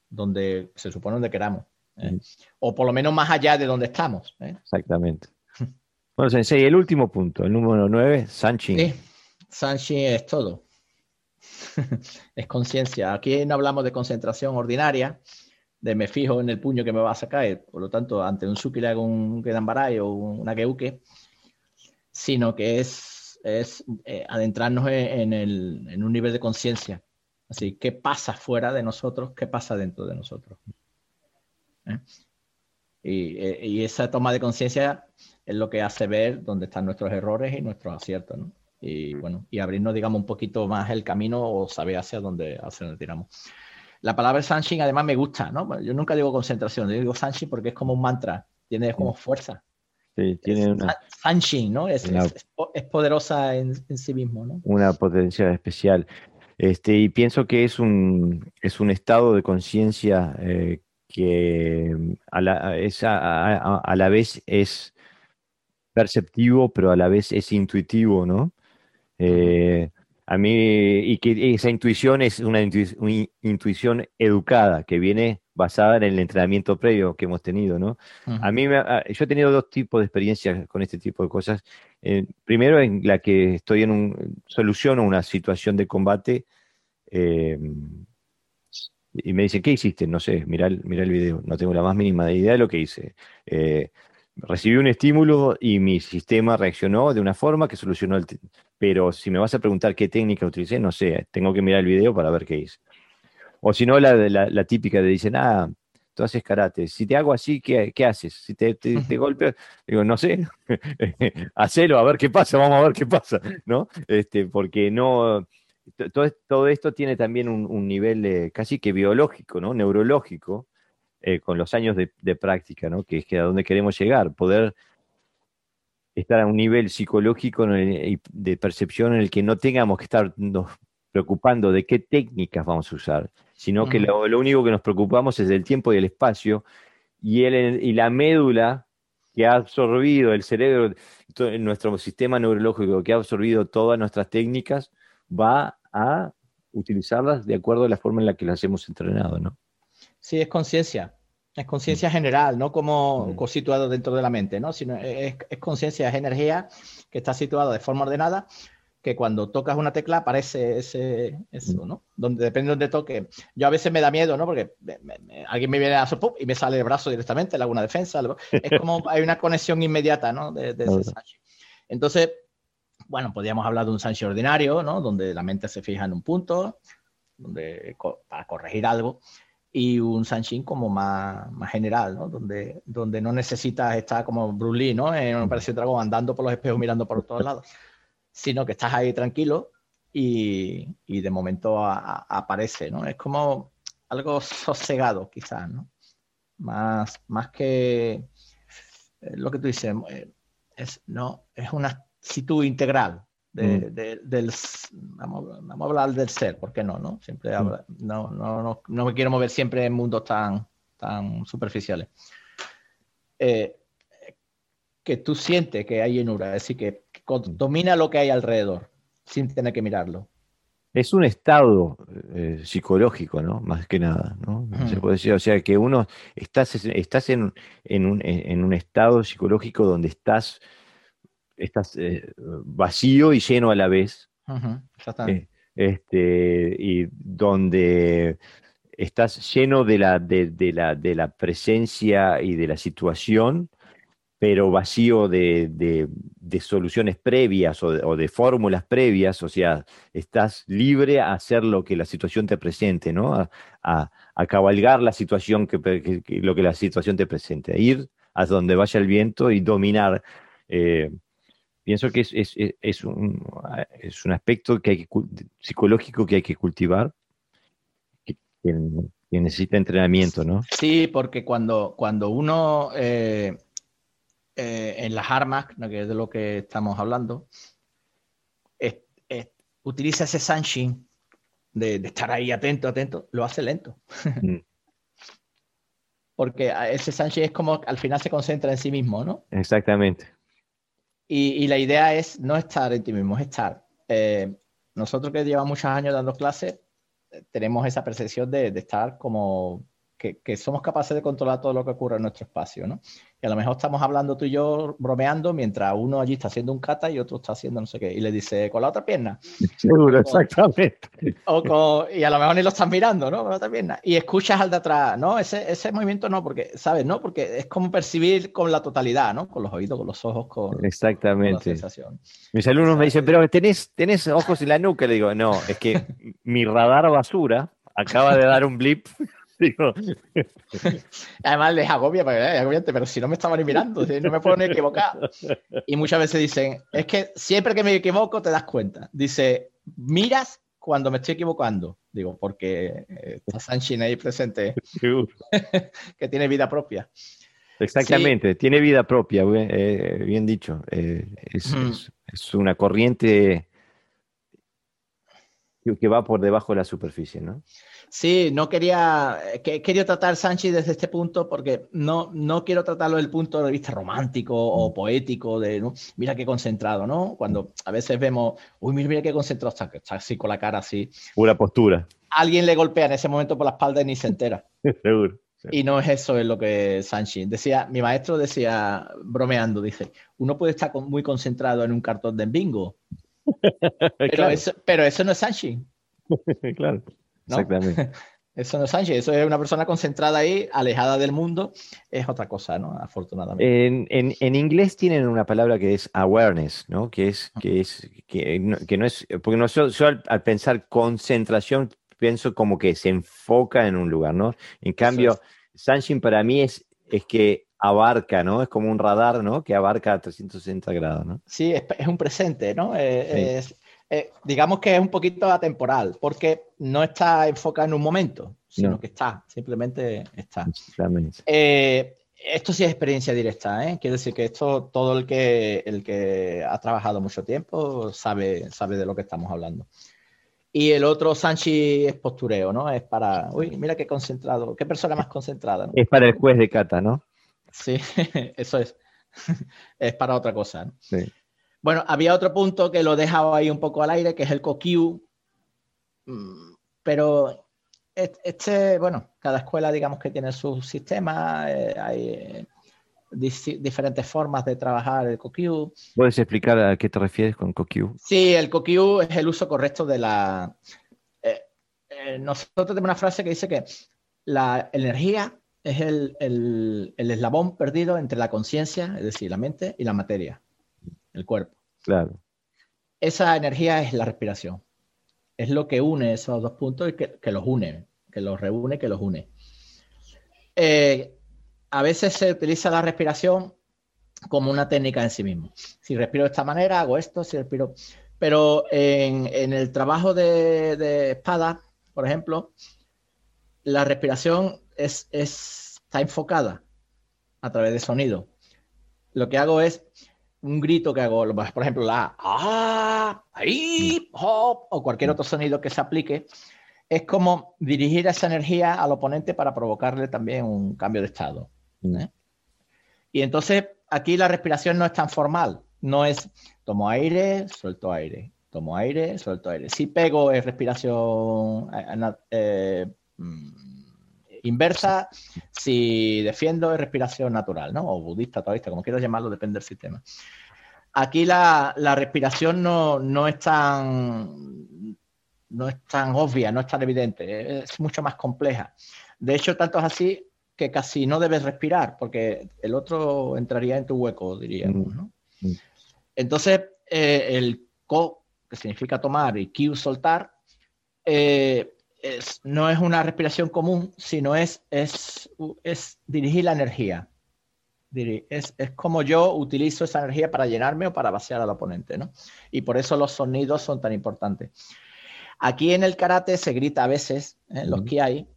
donde se supone donde queramos. ¿eh? O por lo menos más allá de donde estamos. ¿eh? Exactamente. Bueno, Sensei, el último punto, el número 9, Sanchin. Sí, Sanchin es todo. es conciencia. Aquí no hablamos de concentración ordinaria, de me fijo en el puño que me va a sacar, por lo tanto, ante un Suki le hago un Gedambarai o una Geuke, sino que es, es eh, adentrarnos en, el, un nivel de conciencia. Así, ¿qué pasa fuera de nosotros? ¿Qué pasa dentro de nosotros? ¿Eh? Y, eh, y, esa toma de conciencia es lo que hace ver dónde están nuestros errores y nuestros aciertos. y bueno, y abrirnos, digamos, un poquito más el camino o saber hacia dónde, hacia dónde tiramos. La palabra Sanshin además me gusta, ¿no? Yo nunca digo concentración, yo digo Sanshin porque es como un mantra, tiene como fuerza. Sí, tiene una... ¿no? Es, es, poderosa en, sí mismo, ¿no? Una potencia especial. Este, y pienso que es un, es un estado de conciencia eh, que a la, es a, la vez es perceptivo, pero a la vez es intuitivo, ¿no? Eh, a mí, y que esa intuición es una intuición educada, que viene basada en el entrenamiento previo que hemos tenido, ¿no? A mí, me, yo he tenido dos tipos de experiencias con este tipo de cosas. Eh, primero, en la que estoy en un, soluciono una situación de combate eh, y me dicen, ¿qué hiciste? No sé, mira el, el video, no tengo la más mínima idea de lo que hice recibí un estímulo y mi sistema reaccionó de una forma que solucionó el... Pero si me vas a preguntar qué técnica utilicé, no sé, tengo que mirar el video para ver qué hice. O si no, la, la, típica de dicen, ah, tú haces karate, si te hago así, ¿qué, qué haces? Si te, te, digo, no sé, hacelo, a ver qué pasa, vamos a ver qué pasa, ¿no? Este, porque no... Todo, todo esto tiene también un, un nivel casi que biológico, ¿no? Neurológico, eh, con los años de, práctica, ¿no? que es que a dónde queremos llegar, poder estar a un nivel psicológico y de percepción en el que no tengamos que estarnos preocupando de qué técnicas vamos a usar, sino que lo, único que nos preocupamos es del tiempo y el espacio y, el, y la médula que ha absorbido el cerebro, nuestro sistema neurológico que ha absorbido todas nuestras técnicas, va a utilizarlas de acuerdo a la forma en la que las hemos entrenado, ¿no? Sí, es conciencia. Es conciencia general, no como mm. situado dentro de la mente, ¿no? Sino es, conciencia, es energía que está situada de forma ordenada, que cuando tocas una tecla aparece ese, eso, mm. ¿no? Donde depende de donde toque. Yo a veces me da miedo, ¿no? Porque alguien me viene a hacer y me sale el brazo directamente, le hago una defensa. Es como hay una conexión inmediata, ¿no? De, ese Entonces, bueno, podríamos hablar de un Sanchi ordinario, ¿no? Donde la mente se fija en un punto, donde, para corregir algo y un Sanshin como más, más general, ¿no? Donde, donde no necesitas estar como Bruce Lee, ¿no? En una operación dragón andando por los espejos mirando por todos lados, sino que estás ahí tranquilo y, y de momento aparece, ¿no? Es como algo sosegado, quizás, ¿no? Más, más que eh, lo que tú dices, eh, es, no, es una actitud integral, Mm. del, vamos, vamos, a hablar del ser, ¿por qué no? no? Siempre mm. no, no, no, no, me quiero mover siempre en mundos tan, tan superficiales. Eh, que tú sientes que hay llenura, es decir, que, mm. domina lo que hay alrededor, sin tener que mirarlo. Es un estado eh, psicológico, ¿no? Más que nada, ¿no? Se puede decir, o sea, que uno estás, estás en, en, un, en un estado psicológico donde estás estás eh, vacío y lleno a la vez. exactamente. Eh, este, y donde estás lleno de la, de, la, de la presencia y de la situación, pero vacío de, soluciones previas o de, fórmulas previas, o sea, estás libre a hacer lo que la situación te presente, ¿no? A, cabalgar la situación, que, lo que la situación te presente, a ir a donde vaya el viento y dominar. Eh, pienso que es, un, es un aspecto que hay psicológico que hay que cultivar que, necesita entrenamiento, ¿no? Sí, porque cuando, cuando uno eh, eh, en las armas, que es de lo que estamos hablando, utiliza ese sanshin de, estar ahí atento, atento, lo hace lento. Mm. porque ese sanshin es como al final se concentra en sí mismo, ¿no? Exactamente. Y, la idea es no estar en ti mismo, es estar. Eh, nosotros que llevamos muchos años dando clases, tenemos esa percepción de, estar como que, somos capaces de controlar todo lo que ocurre en nuestro espacio, ¿no? Y a lo mejor estamos hablando tú y yo bromeando mientras uno allí está haciendo un kata y otro está haciendo no sé qué, y le dice con la otra pierna. Seguro, exactamente. y a lo mejor ni lo estás mirando, ¿no? Con la otra pierna. Y escuchas al de atrás, ¿no? Ese, ese movimiento no, porque, ¿sabes? No, porque es como percibir con la totalidad, ¿no? Con los oídos, con los ojos, con, exactamente. la sensación. Mis alumnos me dicen, pero ¿tenés, tenés ojos en la nuca. Le digo, no, es que mi radar basura acaba de dar un blip Además les agobia, pero si no me estaban mirando, no me puedo ni equivocar. Y muchas veces dicen, es que siempre que me equivoco te das cuenta. Dice, miras cuando me estoy equivocando. Digo, porque eh, está Sanchin ahí presente, que tiene vida propia. Exactamente, tiene vida propia, eh, bien dicho. Eh, es, una corriente que va por debajo de la superficie, ¿no? Sí, no quería, que, quería tratar Sánchez desde este punto porque no, no quiero tratarlo desde el punto de vista romántico o poético de, ¿no? mira qué concentrado, ¿no? Cuando a veces vemos, uy, mira, mira qué concentrado está, está así con la cara así. Pura postura. Alguien le golpea en ese momento por la espalda y ni se entera. Seguro. Y no es eso es lo que Sánchez decía. Mi maestro decía, bromeando, dice, uno puede estar muy concentrado en un cartón de bingo, pero, eso, pero eso no es Sánchez. claro. Exactamente. Eso no es Sánchez, eso es una persona concentrada ahí, alejada del mundo, es otra cosa, ¿no? Afortunadamente. En, inglés tienen una palabra que es awareness, ¿no? Que es, que es, que no, es, porque no, yo, al, pensar concentración pienso como que se enfoca en un lugar, ¿no? En cambio, Sanshin para mí es, es que abarca, ¿no? Es como un radar, ¿no? Que abarca 360 grados, ¿no? Sí, es, un presente, ¿no? Eh, es, eh, digamos que es un poquito atemporal, porque no está enfocado en un momento, sino que está, simplemente está. Eh, esto sí es experiencia directa, ¿eh? Quiero decir que esto todo el que, el que ha trabajado mucho tiempo sabe, sabe de lo que estamos hablando. Y el otro Sanchi es postureo, ¿no? Es para, uy, mira qué concentrado, qué persona más concentrada. Es para el juez de cata, ¿no? Sí, eso es. es para otra cosa. ¿no? Sí. Bueno, había otro punto que lo he dejado ahí un poco al aire, que es el CoQ. Mm, pero este, bueno, cada escuela digamos que tiene su sistema, eh, hay eh, diferentes formas de trabajar el CoQ. ¿Puedes explicar a qué te refieres con CoQ? Sí, el CoQ es el uso correcto de la... Eh, nosotros tenemos una frase que dice que la energía es el, el eslabón perdido entre la conciencia, es decir, la mente, y la materia el cuerpo. Claro. Esa energía es la respiración. Es lo que une esos dos puntos y que, los une, que los reúne, que los une. Eh, a veces se utiliza la respiración como una técnica en sí mismo. Si respiro de esta manera, hago esto, si respiro. Pero en, el trabajo de, espada, por ejemplo, la respiración es, está enfocada a través de sonido. Lo que hago es un grito que hago, por ejemplo, la ah, ahí, hop, o cualquier otro sonido que se aplique, es como dirigir esa energía al oponente para provocarle también un cambio de estado. ¿eh? Y entonces aquí la respiración no es tan formal, no es tomo aire, suelto aire, tomo aire, suelto aire. Si pego es respiración eh, eh, mm, inversa, si defiendo es respiración natural, ¿no? O budista, taoísta, como quieras llamarlo, depende del sistema. Aquí la, respiración no, es tan no es tan obvia, no es tan evidente, es mucho más compleja. De hecho, tanto es así que casi no debes respirar, porque el otro entraría en tu hueco, diríamos. Mm. ¿no? Mm. Entonces, eh, el co, que significa tomar, y kiu, soltar, eh, no es una respiración común, sino es, es, es dirigir la energía. Es, es, como yo utilizo esa energía para llenarme o para vaciar al oponente, ¿no? Y por eso los sonidos son tan importantes. Aquí en el karate se grita a veces, en ¿eh? los que hay,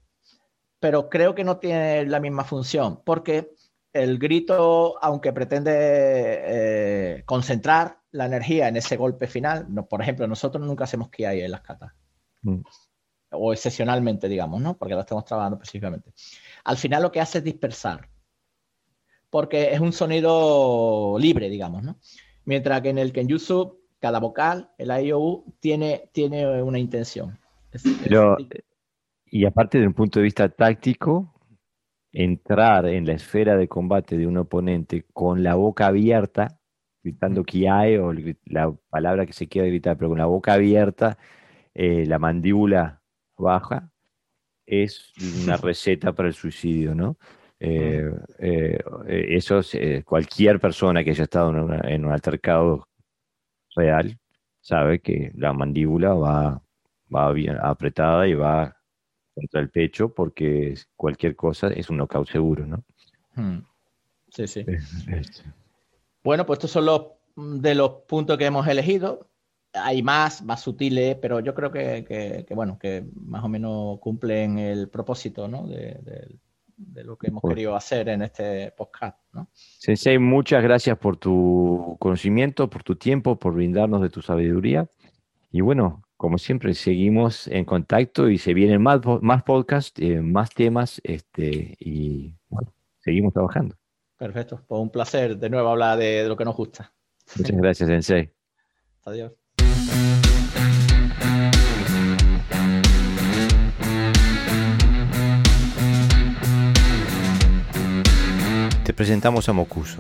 pero creo que no tiene la misma función, porque el grito, aunque pretende eh, concentrar la energía en ese golpe final, no, por ejemplo, nosotros nunca hacemos hay en las katas. Mm. O excepcionalmente, digamos, ¿no? Porque lo estamos trabajando específicamente. Al final lo que hace es dispersar, porque es un sonido libre, digamos, ¿no? Mientras que en el Kenjutsu, cada vocal, el IOU, tiene, tiene una intención. y aparte, desde un punto de vista táctico, entrar en la esfera de combate de un oponente con la boca abierta, gritando Kiae o la palabra que se quiera gritar, pero con la boca abierta, eh, la mandíbula baja, es una receta para el suicidio, ¿no? Eh, eh, eso cualquier persona que haya estado en, un altercado real sabe que la mandíbula va, va bien apretada y va contra el pecho porque cualquier cosa es un knockout seguro, ¿no? Hmm. Sí, sí. Bueno, pues estos son los mm, de los puntos que hemos elegido. Hay más, más sutiles, pero yo creo que, bueno, que más o menos cumplen el propósito, ¿no? De, lo que hemos querido hacer en este podcast, ¿no? Sensei, muchas gracias por tu conocimiento, por tu tiempo, por brindarnos de tu sabiduría. Y bueno, como siempre, seguimos en contacto y se vienen más, más podcasts, eh, más temas, este, y bueno, seguimos trabajando. Perfecto, pues un placer de nuevo hablar de, lo que nos gusta. Muchas gracias, Sensei. Adiós. Te presentamos a Mokuso,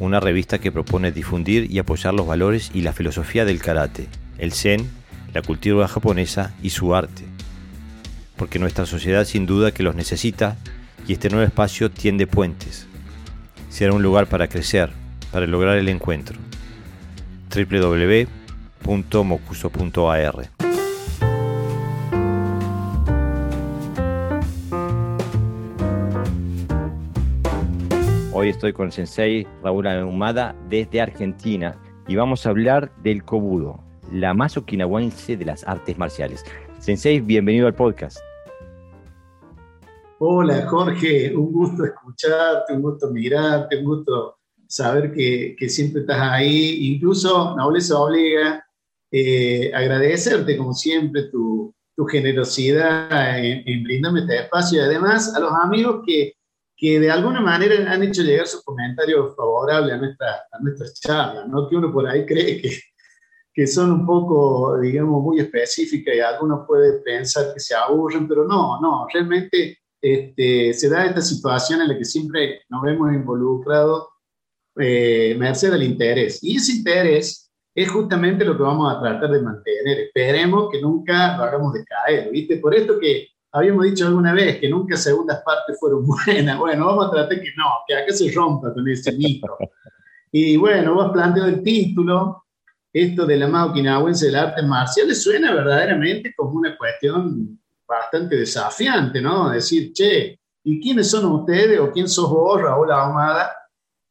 una revista que propone difundir y apoyar los valores y la filosofía del karate, el zen la cultura japonesa y su arte, porque nuestra sociedad sin duda que los necesita y este nuevo espacio tiende puentes. Será un lugar para crecer, para lograr el encuentro. www.mocuso.ar Hoy estoy con Sensei Raúl Ahumada desde Argentina y vamos a hablar del Kobudo, la más okinawense de las artes marciales. Sensei, bienvenido al podcast. Hola Jorge, un gusto escucharte, un gusto mirarte, un gusto saber que, que siempre estás ahí. Incluso, nobleza obliga, eh, agradecerte como siempre tu, tu generosidad en, en, brindarme este espacio y además a los amigos que, que de alguna manera han hecho llegar sus comentarios favorables a, nuestra, a nuestras charlas, ¿no? que uno por ahí cree que, que son un poco, digamos, muy específicas y algunos pueden pensar que se aburren, pero no, no, realmente este, se da esta situación en la que siempre nos vemos involucrados eh, merced al interés. Y ese interés es justamente lo que vamos a tratar de mantener. Esperemos que nunca lo hagamos decaer, ¿viste? Por esto que habíamos dicho alguna vez que nunca segundas partes fueron buenas. Bueno, vamos a tratar que no, que acá se rompa con ese mito. Y bueno, vos planteado el título, esto de la más okinawense del arte marcial suena verdaderamente como una cuestión bastante desafiante, ¿no? Decir, che, ¿y quiénes son ustedes o quién sos vos, Raúl Ahumada,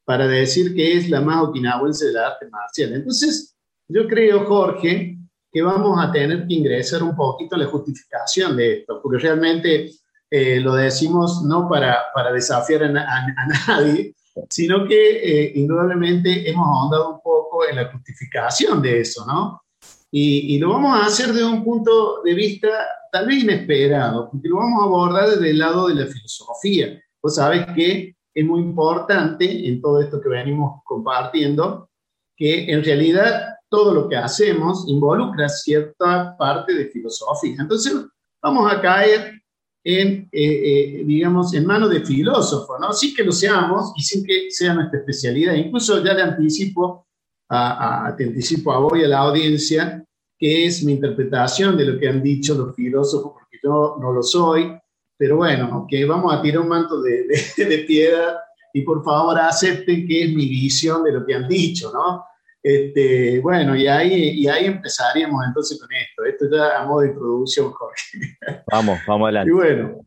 para decir que es la más okinawense del arte marcial? Entonces, yo creo, Jorge, que vamos a tener que ingresar un poquito a la justificación de esto, porque realmente eh, lo decimos no para, para desafiar a, a nadie, sino que eh, indudablemente hemos ahondado un poco en la justificación de eso, ¿no? Y, lo vamos a hacer de un punto de vista tal vez inesperado, porque lo vamos a abordar desde el lado de la filosofía. Vos sabés que es muy importante en todo esto que venimos compartiendo, que en realidad todo lo que hacemos involucra cierta parte de filosofía. Entonces, vamos a caer en, eh, eh, digamos, en manos de filósofos, ¿no? Sin que lo seamos y sin que sea nuestra especialidad. Incluso ya le anticipo, a, te anticipo a vos y a la audiencia, que es mi interpretación de lo que han dicho los filósofos, porque yo no lo soy, pero bueno, que vamos a tirar un manto de, de, piedra y por favor acepten que es mi visión de lo que han dicho, ¿no? Este, bueno, y ahí, y ahí empezaríamos entonces con esto. Esto ya a modo de introducción, Jorge. Vamos, vamos adelante. Y bueno,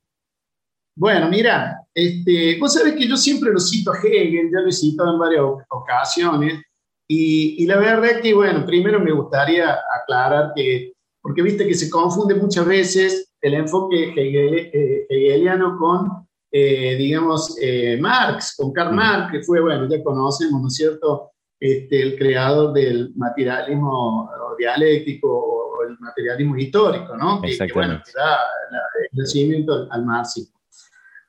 bueno, mira, este, vos sabés que yo siempre lo cito a Hegel, ya lo he citado en varias ocasiones, y, y, la verdad es que, bueno, primero me gustaría aclarar que, porque viste que se confunde muchas veces el enfoque eh, hegeliano con, eh, digamos, eh, Marx, con Karl mm. Marx, que fue, bueno, ya conocemos, ¿no es cierto?, este, el creador del materialismo dialéctico o el materialismo histórico, ¿no? Que, que bueno, que da el nacimiento al, al marxismo.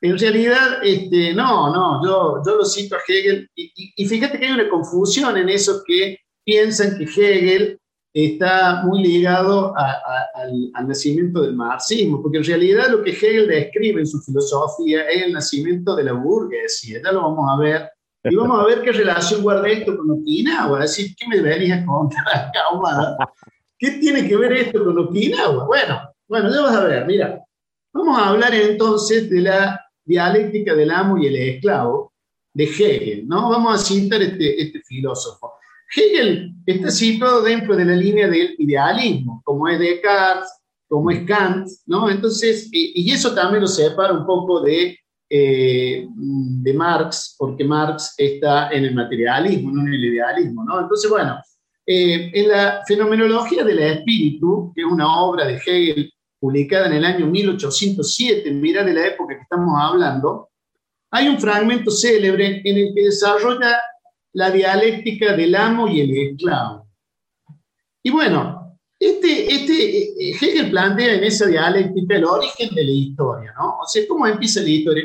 En realidad, este, no, no, yo, yo lo cito a Hegel y, fíjate que hay una confusión en esos que piensan que Hegel está muy ligado al, nacimiento del marxismo, porque en realidad lo que Hegel describe en su filosofía es el nacimiento de la burguesía, ya lo vamos a ver, y vamos a ver qué relación guarda esto con Okinawa, decir, ¿qué me venís a contar, ¿Qué tiene que ver esto con Okinawa? Bueno, bueno, ya vas a ver, mira, vamos a hablar entonces de la dialéctica del amo y el esclavo de Hegel, ¿no? Vamos a citar este, este filósofo. Hegel está situado dentro de la línea del idealismo, como es Descartes, como es Kant, ¿no? Entonces, y, eso también lo separa un poco de, eh, de Marx, porque Marx está en el materialismo, no en el idealismo, ¿no? Entonces, bueno, eh, en la fenomenología del espíritu, que es una obra de Hegel publicada en el año 1807, mira de la época que estamos hablando, hay un fragmento célebre en el que desarrolla la dialéctica del amo y el esclavo. Y bueno, este, este, eh, Hegel plantea en esa dialéctica el origen de la historia, ¿no? O sea, ¿cómo empieza la historia?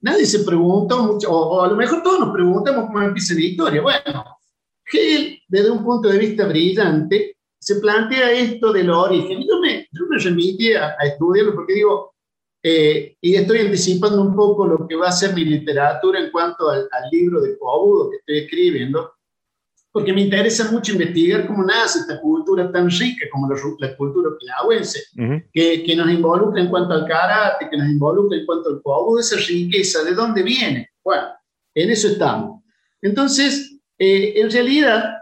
Nadie se pregunta, mucho, o, a lo mejor todos nos preguntamos cómo empieza la historia. Bueno, Hegel, desde un punto de vista brillante, se plantea esto del origen. Yo me, yo me remití a, estudiarlo porque digo, eh, y estoy anticipando un poco lo que va a ser mi literatura en cuanto al, libro de Cobudo que estoy escribiendo, porque me interesa mucho investigar cómo nace esta cultura tan rica como la, cultura pilahuense, que, que, nos involucra en cuanto al karate, que nos involucra en cuanto al Cobudo, esa riqueza, ¿de dónde viene? Bueno, en eso estamos. Entonces, eh, en realidad,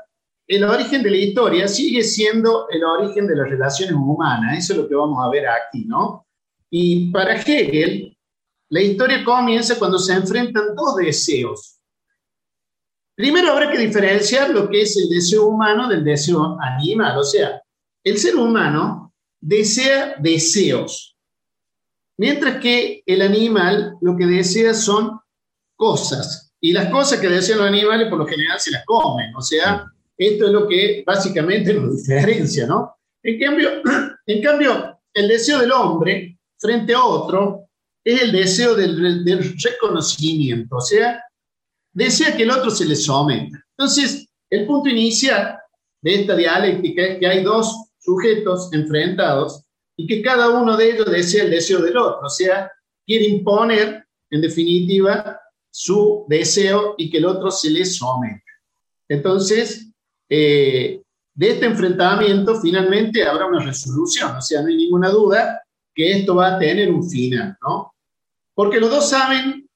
el origen de la historia sigue siendo el origen de las relaciones humanas. Eso es lo que vamos a ver aquí, ¿no? Y para Hegel, la historia comienza cuando se enfrentan dos deseos. Primero habrá que diferenciar lo que es el deseo humano del deseo animal. O sea, el ser humano desea deseos, mientras que el animal lo que desea son cosas. Y las cosas que desean los animales por lo general se las comen. O sea, esto es lo que básicamente nos diferencia, ¿no? En cambio, en cambio, el deseo del hombre frente a otro es el deseo del, reconocimiento, o sea, desea que el otro se le someta. Entonces, el punto inicial de esta dialéctica es que hay dos sujetos enfrentados y que cada uno de ellos desea el deseo del otro, o sea, quiere imponer, en definitiva, su deseo y que el otro se le someta. Entonces, eh, de este enfrentamiento finalmente habrá una resolución, o sea, no hay ninguna duda que esto va a tener un final, ¿no? Porque los dos saben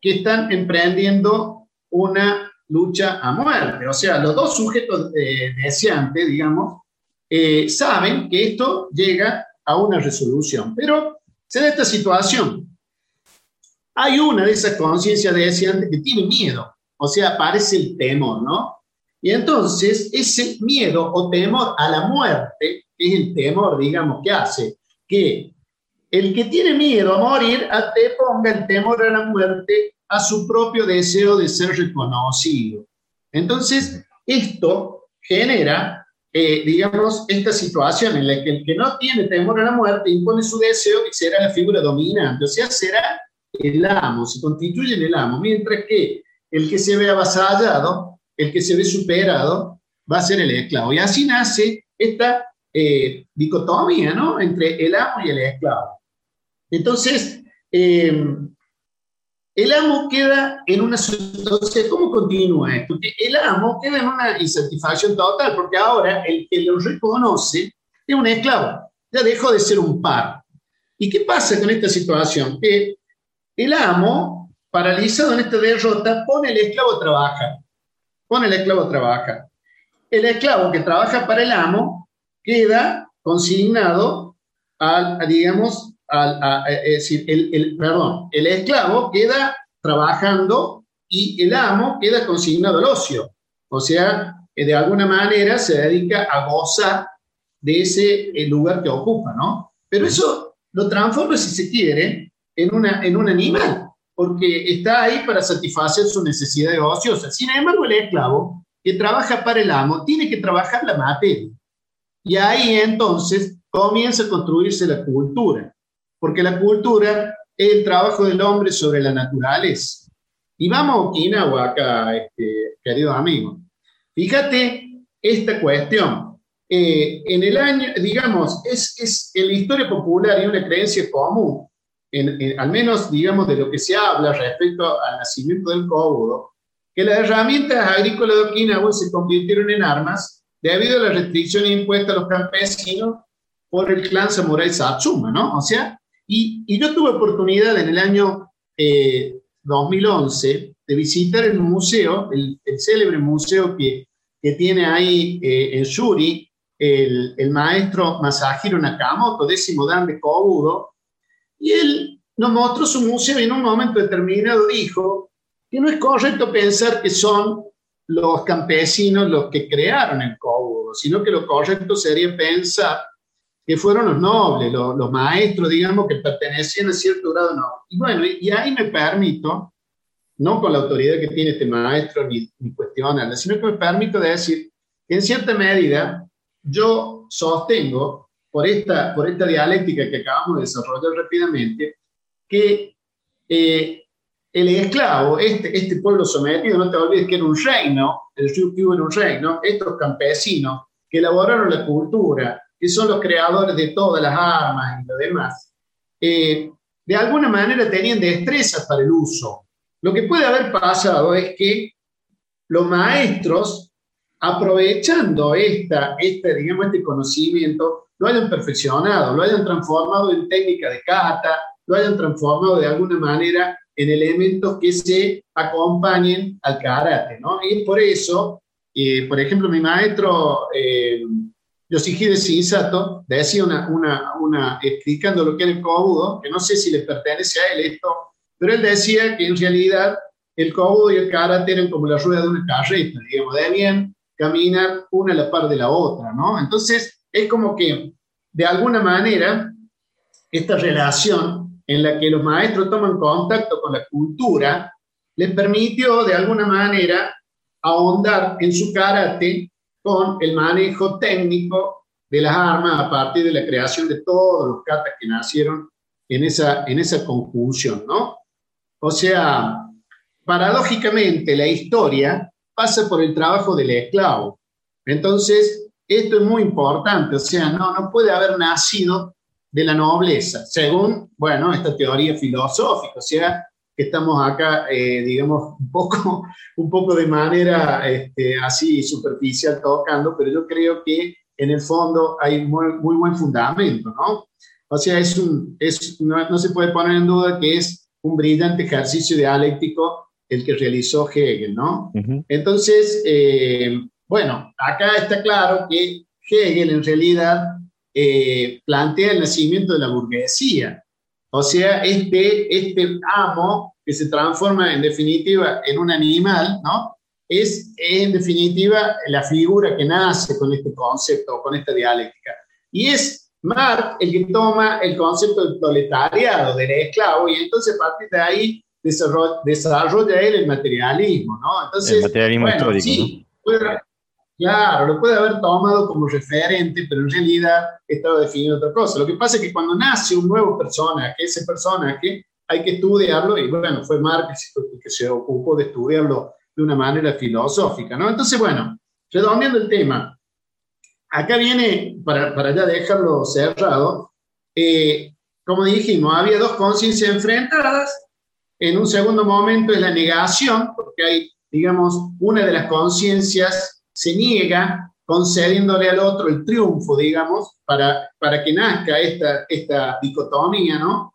que están emprendiendo una lucha a muerte, o sea, los dos sujetos eh, deseantes, digamos, eh, saben que esto llega a una resolución, pero se da esta situación. Hay una de esas conciencias deseantes que tiene miedo, o sea, aparece el temor, ¿no? Y entonces ese miedo o temor a la muerte, es el temor, digamos, que hace que el que tiene miedo a morir te ponga el temor a la muerte a su propio deseo de ser reconocido. Entonces, esto genera, eh, digamos, esta situación en la que el que no tiene temor a la muerte impone su deseo y será la figura dominante, o sea, será el amo, se constituye en el amo, mientras que el que se ve avasallado el que se ve superado va a ser el esclavo. Y así nace esta eh, dicotomía ¿no? entre el amo y el esclavo. Entonces, eh, el amo queda en una situación, ¿cómo continúa esto? el amo queda en una insatisfacción total, porque ahora el que lo reconoce es un esclavo, ya dejó de ser un par. ¿Y qué pasa con esta situación? Que el amo, paralizado en esta derrota, pone al esclavo a trabajar. Pone al esclavo a trabajar. El esclavo que trabaja para el amo queda consignado al, digamos, es decir, el, esclavo queda trabajando y el amo queda consignado al ocio. O sea, de alguna manera se dedica a gozar de ese lugar que ocupa, ¿no? Pero eso lo transforma, si se quiere, en, una, en un animal, porque está ahí para satisfacer su necesidad de ociosa. Sin embargo, el esclavo que trabaja para el amo tiene que trabajar la materia. Y ahí entonces comienza a construirse la cultura, porque la cultura es el trabajo del hombre sobre la naturaleza. Y vamos a Okinawa acá, este, queridos amigos. Fíjate esta cuestión. Eh, en el año, digamos, es, es en la historia popular y una creencia común, al menos, digamos, de lo que se habla respecto al nacimiento del cóbudo, que las herramientas agrícolas de Okinawa se convirtieron en armas debido a las restricciones impuestas a los campesinos por el clan samurái Satsuma, ¿no? O sea, y, yo tuve oportunidad en el año eh, 2011 de visitar el museo, el, célebre museo que tiene ahí eh, en Shuri el, el, maestro Masahiro Nakamoto, décimo dan de Kobudo, y él nos mostró su museo y en un momento determinado dijo que no es correcto pensar que son los campesinos los que crearon el Kobudo, sino que lo correcto sería pensar que fueron los nobles, los, los maestros, digamos, que pertenecían a cierto grado no. Y bueno, y ahí me permito no con la autoridad que tiene este maestro ni, ni cuestionarla, sino que me permito decir que en cierta medida yo sostengo, por esta, por esta dialéctica que acabamos de desarrollar rápidamente, que eh, el esclavo, este, este pueblo sometido, no te olvides que era un reino, el Ryukyu era un reino, estos campesinos que elaboraron la cultura, que son los creadores de todas las armas y lo demás, eh, de alguna manera tenían destrezas para el uso lo que puede haber pasado es que los maestros, aprovechando esta, este, digamos, este conocimiento, lo hayan perfeccionado, lo hayan transformado en técnica de kata, lo hayan transformado de alguna manera en elementos que se acompañen al karate, ¿no? Y por eso, eh, por ejemplo, mi maestro eh, Yoshihide Shinsato decía una, una, una, explicando lo que era el kobudo, que no sé si le pertenece a él esto pero él decía que en realidad el kobudo y el karate eran como la rueda de una carreta, digamos, debían caminar una a la par de la otra, ¿no? Entonces, es como que, de alguna manera, esta relación en la que los maestros toman contacto con la cultura, les permitió, de alguna manera, ahondar en su karate con el manejo técnico de las armas a partir de la creación de todos los katas que nacieron en esa, en esa conjunción, ¿no? O sea, paradójicamente la historia pasa por el trabajo del esclavo. Entonces, esto es muy importante, o sea, no, no puede haber nacido de la nobleza, según, bueno, esta teoría filosófica, o sea, que estamos acá, eh, digamos, un poco, un poco de manera este, así superficial tocando, pero yo creo que en el fondo hay muy, muy buen fundamento, ¿no? O sea, es un, es, no, no se puede poner en duda que es un brillante ejercicio dialéctico el que realizó Hegel, ¿no? Entonces, eh, bueno, acá está claro que Hegel en realidad eh, plantea el nacimiento de la burguesía, o sea, este, este amo que se transforma en definitiva en un animal, ¿no? Es en definitiva la figura que nace con este concepto, con esta dialéctica. Y es Marx el que toma el concepto del proletariado, del esclavo, y entonces a partir de ahí desarrolla, él el materialismo, ¿no? Entonces, el materialismo histórico, sí, claro, lo puede haber tomado como referente, pero en realidad estaba definiendo otra cosa. Lo que pasa es que cuando nace un nuevo personaje, ese personaje hay que estudiarlo, y bueno, fue Marx que se ocupó de estudiarlo de una manera filosófica, ¿no? Entonces, bueno, redondeando el tema, acá viene, para, para ya dejarlo cerrado, eh, como dijimos, había dos conciencias enfrentadas. En un segundo momento es la negación, porque hay, digamos, una de las conciencias se niega concediéndole al otro el triunfo, digamos, para, para que nazca esta, esta dicotomía, ¿no?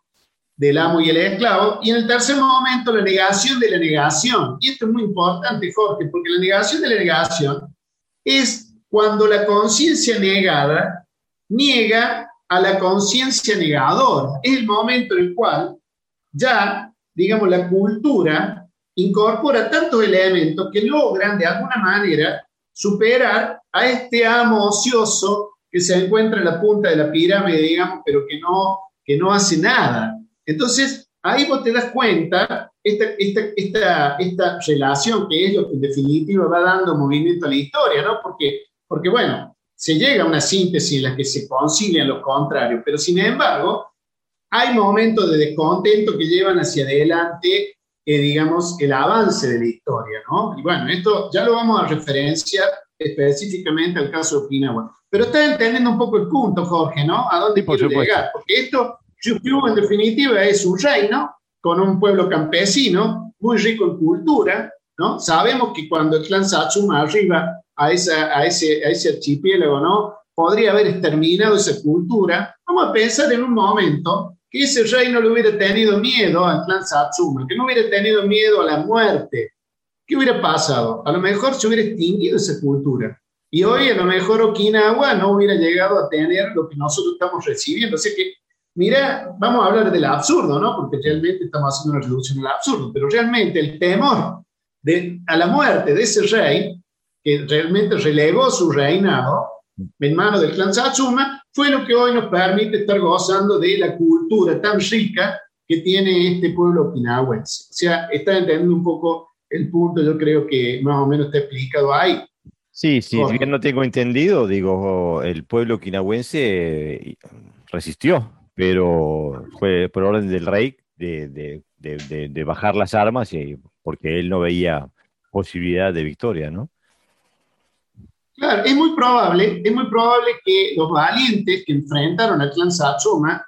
Del amo y el esclavo. Y en el tercer momento, la negación de la negación. Y esto es muy importante, Jorge, porque la negación de la negación es cuando la conciencia negada niega a la conciencia negadora. Es el momento en el cual ya, digamos, la cultura incorpora tantos elementos que logran de alguna manera superar a este amo ocioso que se encuentra en la punta de la pirámide, digamos, pero que no, que no hace nada. Entonces, ahí vos te das cuenta esta, esta, esta, esta relación que es lo que en definitiva va dando movimiento a la historia, ¿no? Porque, porque bueno, se llega a una síntesis en la que se concilian los contrarios, pero sin embargo, hay momentos de descontento que llevan hacia adelante, eh, digamos, el avance de la historia, ¿no? Y bueno, esto ya lo vamos a referenciar específicamente al caso de Okinawa. Pero está entendiendo un poco el punto, Jorge, ¿no? ¿A dónde sí, llegar? Porque esto, Yupiu, en definitiva, es un reino con un pueblo campesino muy rico en cultura, ¿no? Sabemos que cuando el clan Satsuma arriba a, esa, a, ese, a ese archipiélago, ¿no? Podría haber exterminado esa cultura. Vamos a pensar en un momento que ese rey no le hubiera tenido miedo al clan Satsuma, que no hubiera tenido miedo a la muerte. ¿Qué hubiera pasado? A lo mejor se hubiera extinguido esa cultura. Y hoy a lo mejor Okinawa no hubiera llegado a tener lo que nosotros estamos recibiendo. Así que, mira, vamos a hablar del absurdo, ¿no? Porque realmente estamos haciendo una reducción al absurdo, pero realmente el temor a la muerte de ese rey que realmente relegó su reinado en manos del clan Satsuma, fue lo que hoy nos permite estar gozando de la cultura tan rica que tiene este pueblo okinawense. O sea, está entendiendo un poco el punto, yo creo que más o menos está explicado ahí. Sí, sí, si bien no tengo entendido, digo, el pueblo okinawense eh, resistió, pero fue por orden del rey de, de, de, de bajar las armas y, porque él no veía posibilidad de victoria, ¿no? Claro, es muy probable, es muy probable que los valientes que enfrentaron al clan Satsuma,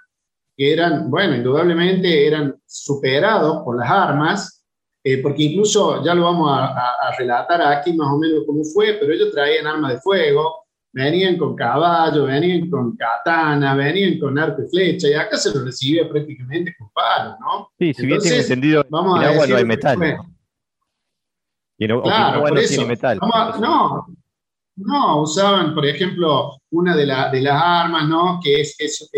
que eran, bueno, indudablemente eran superados por las armas, eh, porque incluso ya lo vamos a, relatar aquí más o menos cómo fue, pero ellos traían armas de fuego, venían con caballo, venían con katana, venían con arco y flecha, y acá se los recibía prácticamente con palos, ¿no? Sí, si bien tiene entendido, vamos a agua no hay metal. Y no, claro, no tiene metal. no, no, usaban, por ejemplo, una de, de las armas, ¿no? Que es, es,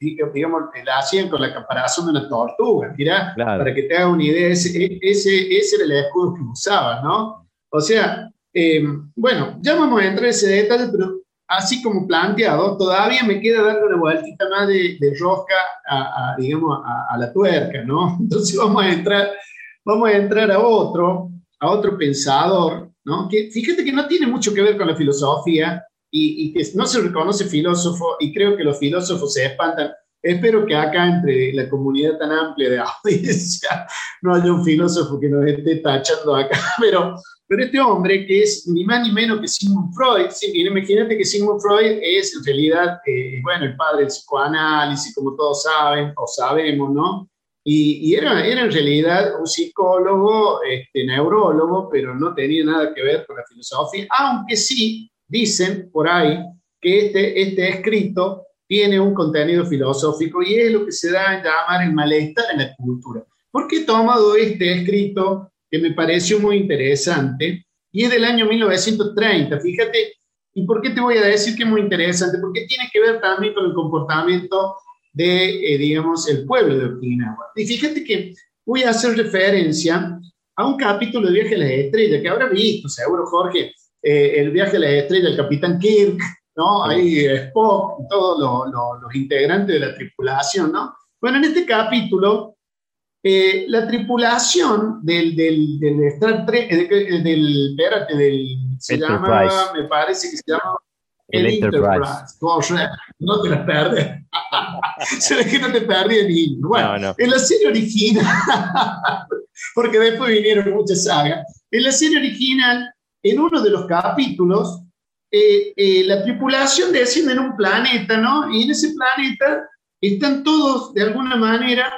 digamos, la hacían con la caparazón de una tortuga, mira, para que te hagas una idea, ese, ese, ese, era el escudo que usaban, ¿no? O sea, eh, bueno, ya vamos a entrar en ese detalle, pero así como planteado, todavía me queda darle una vueltita más de, de rosca a, digamos, a, a, la tuerca, ¿no? Entonces vamos a entrar, vamos a entrar a otro, a otro pensador, ¿no? Fíjate que no tiene mucho que ver con la filosofía y, que no se reconoce filósofo y creo que los filósofos se espantan. Espero que acá entre la comunidad tan amplia de audiencia no haya un filósofo que nos esté tachando acá, pero, pero este hombre que es ni más ni menos que Sigmund Freud, sí, imagínate que Sigmund Freud es en realidad, eh, bueno, el padre del psicoanálisis, como todos saben o sabemos, ¿no? Y, era, era, en realidad un psicólogo, este, neurólogo, pero no tenía nada que ver con la filosofía, aunque sí dicen por ahí que este, este escrito tiene un contenido filosófico y es lo que se da a llamar el malestar en la cultura. ¿Por qué he tomado este escrito que me pareció muy interesante? Y es del año 1930, fíjate. ¿Y por qué te voy a decir que es muy interesante? Porque tiene que ver también con el comportamiento de, eh, digamos, el pueblo de Okinawa. Y fíjate que voy a hacer referencia a un capítulo de Viaje a las Estrellas, que habrá visto, seguro, Jorge, eh, el Viaje a las Estrellas, el Capitán Kirk, ¿no? Ahí Spock, todos los integrantes de la tripulación, ¿no? Bueno, en este capítulo, eh, la tripulación del, del, del Star Trek, del, espérate, del, se llama, me parece que se llama el, Enterprise. no te la perdes. Se ve que no te perdí ni. Bueno, en la serie original, porque después vinieron muchas sagas, en la serie original, en uno de los capítulos, eh, eh, la tripulación desciende en un planeta, ¿no? Y en ese planeta están todos, de alguna manera,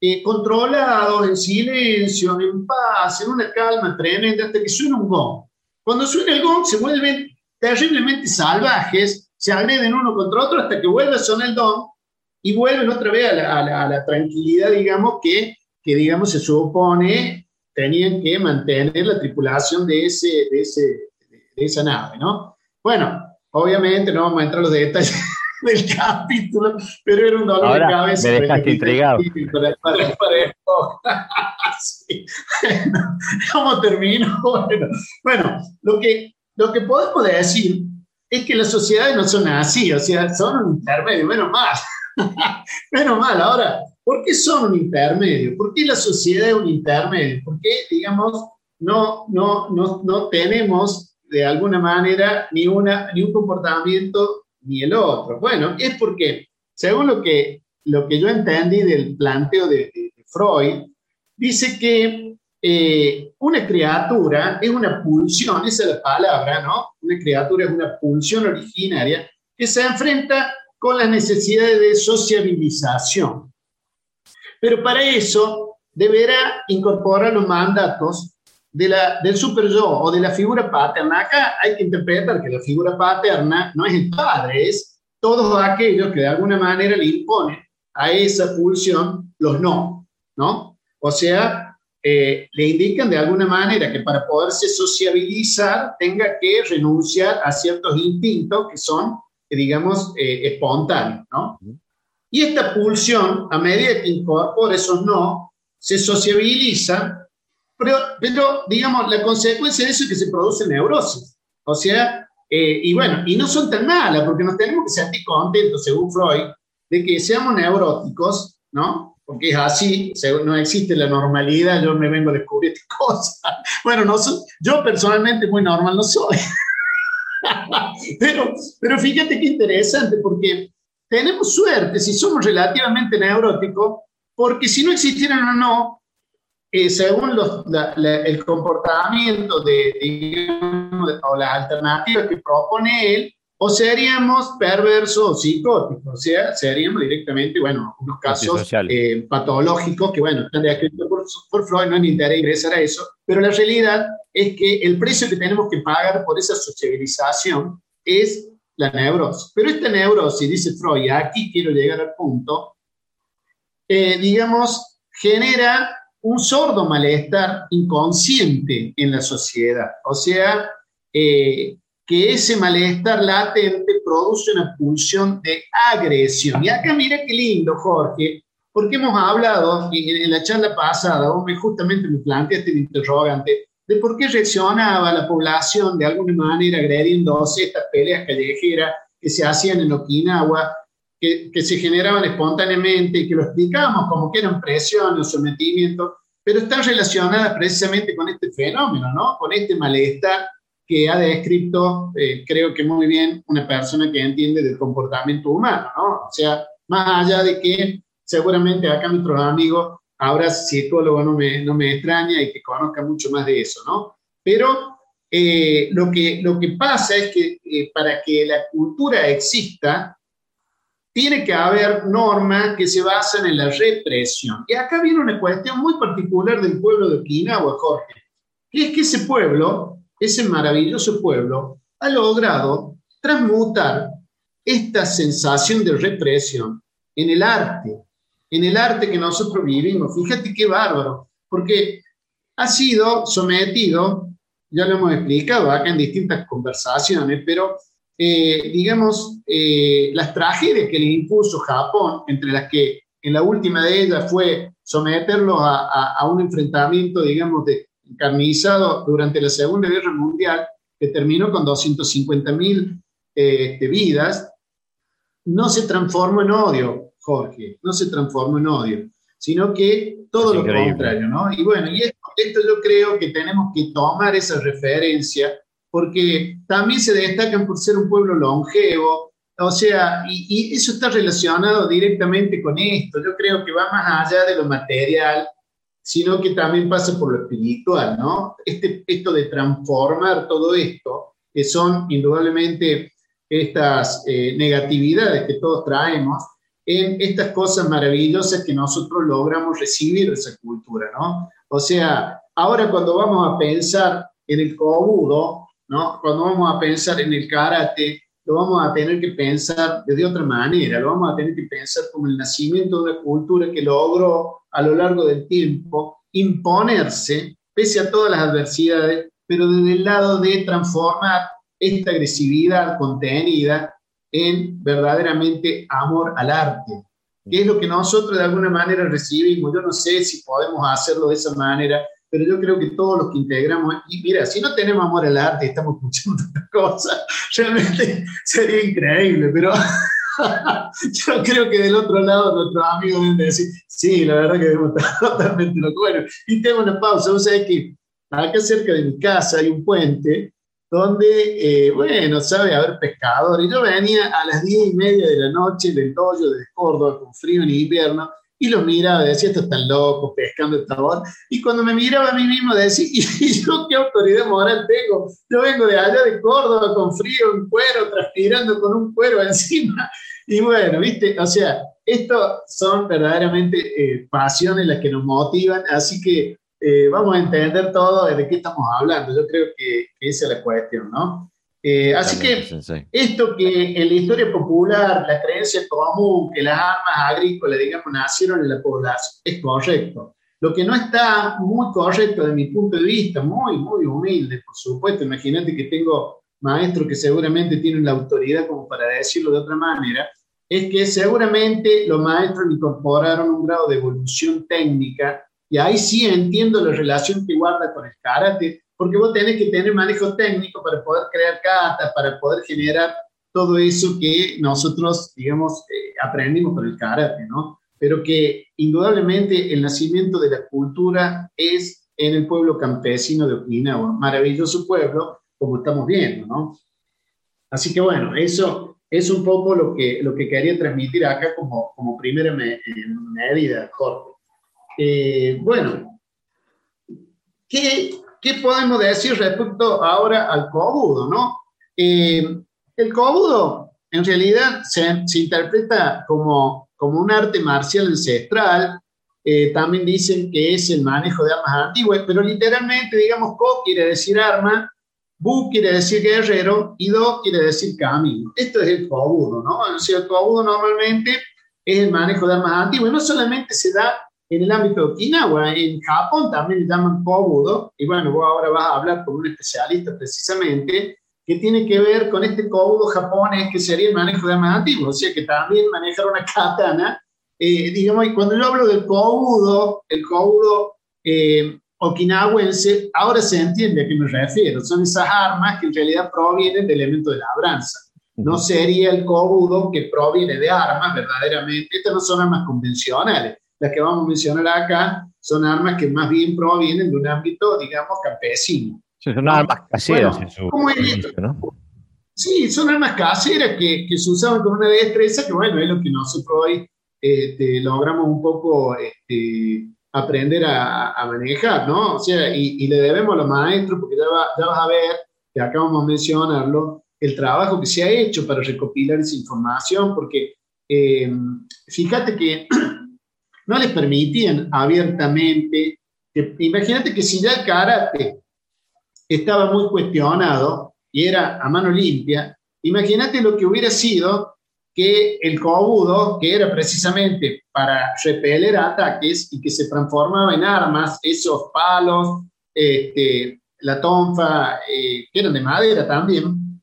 eh, controlados, en silencio, en paz, en una calma tremenda, hasta que suena un gong. Cuando suena el gong, se vuelven terriblemente salvajes, se agreden uno contra otro hasta que vuelve a sonar el don y vuelven otra vez a la, tranquilidad, digamos, que, que, digamos, se supone tenían que mantener la tripulación de, ese, de, ese, de esa nave, ¿no? Bueno, obviamente no vamos a entrar en los detalles del capítulo, pero era un dolor de cabeza. Me dejaste intrigado. ¿Cómo termino? Bueno, lo, que, lo que podemos decir es que las sociedades no son así, o sea, son un intermedio, menos mal. menos mal, ahora, ¿por qué son un intermedio? ¿Por qué la sociedad es un intermedio? ¿Por qué, digamos, no, no, no, no tenemos de alguna manera ni, una, ni un comportamiento ni el otro. Bueno, es porque, según lo que, lo que yo entendí del planteo de, Freud, dice que eh, una criatura es una pulsión, esa es la palabra, ¿no? Una criatura es una pulsión originaria que se enfrenta con las necesidades de sociabilización. Pero para eso deberá incorporar los mandatos de la, del super yo o de la figura paterna, acá hay que interpretar que la figura paterna no es el padre, es todos aquellos que de alguna manera le imponen a esa pulsión los no, ¿no? O sea, eh, le indican de alguna manera que para poderse sociabilizar tenga que renunciar a ciertos instintos que son, digamos, eh, espontáneos, ¿no? Y esta pulsión, a medida que incorpora esos no, se sociabiliza pero, pero, digamos, la consecuencia de eso es que se produce neurosis. O sea, eh, y bueno, y no son tan malas, porque nos tenemos que sentir contentos, según Freud, de que seamos neuróticos, ¿no? Porque es así, no existe la normalidad, yo me vengo a descubrir estas cosas. Bueno, no yo personalmente muy normal no soy. pero, pero fíjate qué interesante, porque tenemos suerte si somos relativamente neuróticos, porque si no existieran o no, eh, según el comportamiento de, digamos, o las alternativas que propone él, o seríamos perversos o psicóticos, o sea, seríamos directamente, bueno, unos casos eh, patológicos que, bueno, están descritos por, por, Freud, no hay interés ingresar a eso, pero la realidad es que el precio que tenemos que pagar por esa sociabilización es la neurosis. Pero esta neurosis, dice Freud, y aquí quiero llegar al punto, eh, digamos, genera un sordo malestar inconsciente en la sociedad. O sea, eh, que ese malestar latente produce una pulsión de agresión. Y acá mira qué lindo, Jorge, porque hemos hablado en la charla pasada, vos me, justamente me planteaste el interrogante de por qué reaccionaba la población de alguna manera agrediéndose estas peleas callejeras que se hacían en Okinawa, que, que se generaban espontáneamente y que lo explicábamos como que eran presiones, sometimiento, pero están relacionadas precisamente con este fenómeno, ¿no? Con este malestar que ha descrito, eh, creo que muy bien, una persona que entiende del comportamiento humano, ¿no? O sea, más allá de que seguramente acá nuestros amigos, ahora psicólogo no me, no me extraña y que conozca mucho más de eso, ¿no? Pero eh, lo, que, lo que pasa es que eh, para que la cultura exista, tiene que haber normas que se basan en la represión. Y acá viene una cuestión muy particular del pueblo de Okinawa, Jorge, que es que ese pueblo, ese maravilloso pueblo, ha logrado transmutar esta sensación de represión en el arte, en el arte que nosotros vivimos. Fíjate qué bárbaro, porque ha sido sometido, ya lo hemos explicado acá en distintas conversaciones, pero eh, digamos, eh, las tragedias que le impuso Japón, entre las que en la última de ellas fue someterlos a, un enfrentamiento, digamos, de, encarnizado durante la Segunda Guerra Mundial, que terminó con 250.000 eh, vidas, no se transformó en odio, Jorge, no se transformó en odio, sino que todo lo contrario, ¿no? Y bueno, y esto yo creo que tenemos que tomar esa referencia porque también se destacan por ser un pueblo longevo, o sea, y, eso está relacionado directamente con esto. Yo creo que va más allá de lo material, sino que también pasa por lo espiritual, ¿no? Este, esto de transformar todo esto, que son indudablemente estas eh, negatividades que todos traemos, en estas cosas maravillosas que nosotros logramos recibir de esa cultura, ¿no? O sea, ahora cuando vamos a pensar en el cobudo, ¿no? Cuando vamos a pensar en el karate, lo vamos a tener que pensar de otra manera, lo vamos a tener que pensar como el nacimiento de una cultura que logró a lo largo del tiempo imponerse, pese a todas las adversidades, pero desde el lado de transformar esta agresividad contenida en verdaderamente amor al arte, que es lo que nosotros de alguna manera recibimos. Yo no sé si podemos hacerlo de esa manera, pero yo creo que todos los que integramos, y mira, si no tenemos amor al arte y estamos escuchando otra cosa, realmente sería increíble, pero yo creo que del otro lado nuestros amigos deben decir, sí, la verdad que debemos estar totalmente locos. Bueno, y tengo una pausa, vos sabés que acá cerca de mi casa hay un puente donde, eh, bueno, sabe haber pescadores. Yo venía a las diez y media de la noche del dojo de Córdoba con frío en invierno y los miraba decía, estos están locos pescando esta voz. Y cuando me miraba a mí mismo decía, ¿y yo qué autoridad moral tengo? Yo vengo de allá de Córdoba con frío, en cuero, transpirando con un cuero encima. Y bueno, viste, o sea, esto son verdaderamente eh, pasiones las que nos motivan, así que eh, vamos a entender todo de qué estamos hablando. Yo creo que, esa es la cuestión, ¿no? Eh, así que esto que en la historia popular, la creencia común, que las armas agrícolas, digamos, nacieron en la población, es correcto. Lo que no está muy correcto de mi punto de vista, muy, muy humilde, por supuesto, imagínate que tengo maestros que seguramente tienen la autoridad como para decirlo de otra manera, es que seguramente los maestros incorporaron un grado de evolución técnica y ahí sí entiendo la relación que guarda con el karate, porque vos tenés que tener manejo técnico para poder crear katas, para poder generar todo eso que nosotros, digamos, eh, aprendimos con el karate, ¿no? Pero que indudablemente el nacimiento de la cultura es en el pueblo campesino de Okinawa, maravilloso pueblo, como estamos viendo, ¿no? Así que bueno, eso es un poco lo que, lo que quería transmitir acá como, como primera medida, Jorge. Eh, bueno, ¿qué, ¿qué, podemos decir respecto ahora al cobudo? ¿no? Eh, el cobudo en realidad se, se, interpreta como, como un arte marcial ancestral. Eh, también dicen que es el manejo de armas antiguas, pero literalmente, digamos, ko quiere decir arma, bu quiere decir guerrero y do quiere decir camino. Esto es el cobudo, ¿no? O sea, el cobudo normalmente es el manejo de armas antiguas. No solamente se da en el ámbito de Okinawa, en Japón también le llaman kobudo, y bueno, vos ahora vas a hablar con un especialista precisamente, que tiene que ver con este kobudo japonés, que sería el manejo de armas antiguas, o sea que también manejar una katana, eh, digamos, y cuando yo hablo del kobudo, el kobudo eh, okinawense, ahora se entiende a qué me refiero, son esas armas que en realidad provienen de elementos de labranza. No sería el kobudo que proviene de armas, verdaderamente. Estas no son armas convencionales las que vamos a mencionar acá son armas que más bien provienen de un ámbito, digamos, campesino. son armas caseras Sí, son armas caseras que, que, se usaban con una destreza que, bueno, es lo que nosotros hoy este, logramos un poco este, aprender a, a, manejar, ¿no? O sea, y, le debemos a los maestros, porque ya, ya vas a ver, que acá vamos a mencionarlo, el trabajo que se ha hecho para recopilar esa información, porque eh, fíjate que no les permitían abiertamente. imagínate que si ya el karate estaba muy cuestionado y era a mano limpia, imagínate lo que hubiera sido que el cobudo, que era precisamente para repeler ataques y que se transformaba en armas, esos palos, este, la tonfa, eh, que eran de madera también,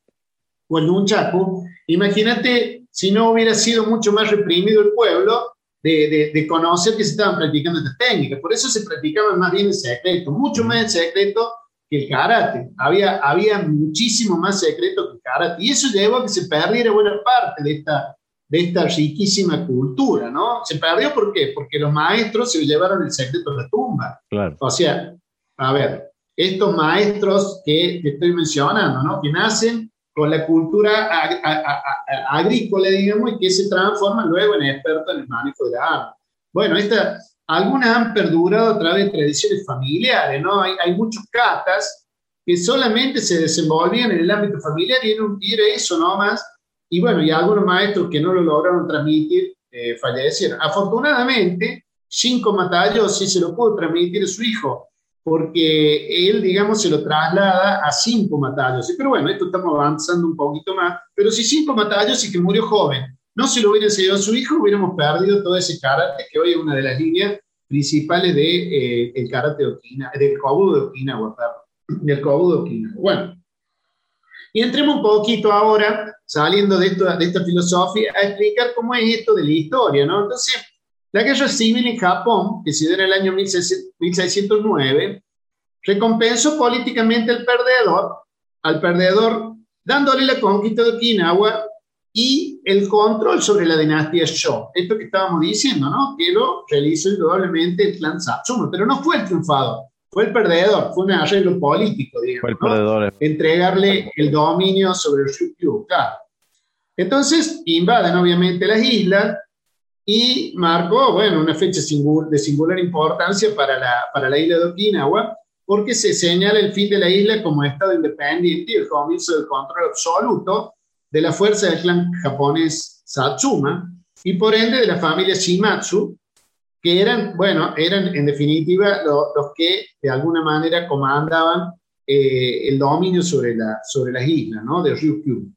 o el nunchaku, imagínate si no hubiera sido mucho más reprimido el pueblo de, conocer que se estaban practicando estas técnicas. Por eso se practicaban más bien en secreto, mucho más en secreto que el karate. Había, había muchísimo más secreto que el karate. Y eso llevó a que se perdiera buena parte de esta, de esta riquísima cultura, ¿no? Se perdió ¿por qué? Porque los maestros se llevaron el secreto a la tumba. Claro. O sea, a ver, estos maestros que, que estoy mencionando, ¿no? Que nacen con la cultura agrícola, digamos, y que se transforma luego en experto en el manejo de la arma. Bueno, esta, algunas han perdurado a través de tradiciones familiares, ¿no? Hay, hay muchos catas que solamente se desenvolvían en el ámbito familiar y, era eso nomás, y bueno, y algunos maestros que no lo lograron transmitir eh, fallecieron. Afortunadamente, Shinko Matayo sí se lo pudo transmitir a su hijo, porque él, digamos, se lo traslada a cinco matallos. Pero bueno, esto estamos avanzando un poquito más. Pero si cinco matallos y que murió joven, no se lo hubiera enseñado a su hijo, hubiéramos perdido todo ese karate, que hoy es una de las líneas principales del de, eh, el karate de Okinawa, del Kobudo de Okinawa, perdón, del Kobudo de Okinawa. Bueno, y entremos un poquito ahora, saliendo de, esto, de esta filosofía, a explicar cómo es esto de la historia, ¿no? Entonces, la guerra civil en Japón, que se dio en el año 1609, recompensó políticamente al perdedor, al perdedor dándole la conquista de Okinawa y el control sobre la dinastía Shō. Esto que estábamos diciendo, ¿no? Que lo realizó indudablemente el clan Satsuma, pero no fue el triunfador, fue el perdedor, fue un arreglo político, digamos. Fue el perdedor. Eh. Entregarle el dominio sobre el Ryukyu, claro. Entonces invaden obviamente las islas, y marcó, bueno, una fecha de singular importancia para la, para la isla de Okinawa, porque se señala el fin de la isla como Estado independiente y el comienzo del control absoluto de la fuerza del clan japonés Satsuma y por ende de la familia Shimatsu, que eran, bueno, eran en definitiva los que de alguna manera comandaban eh, el dominio sobre, la, sobre las islas, ¿no? De Ryukyu.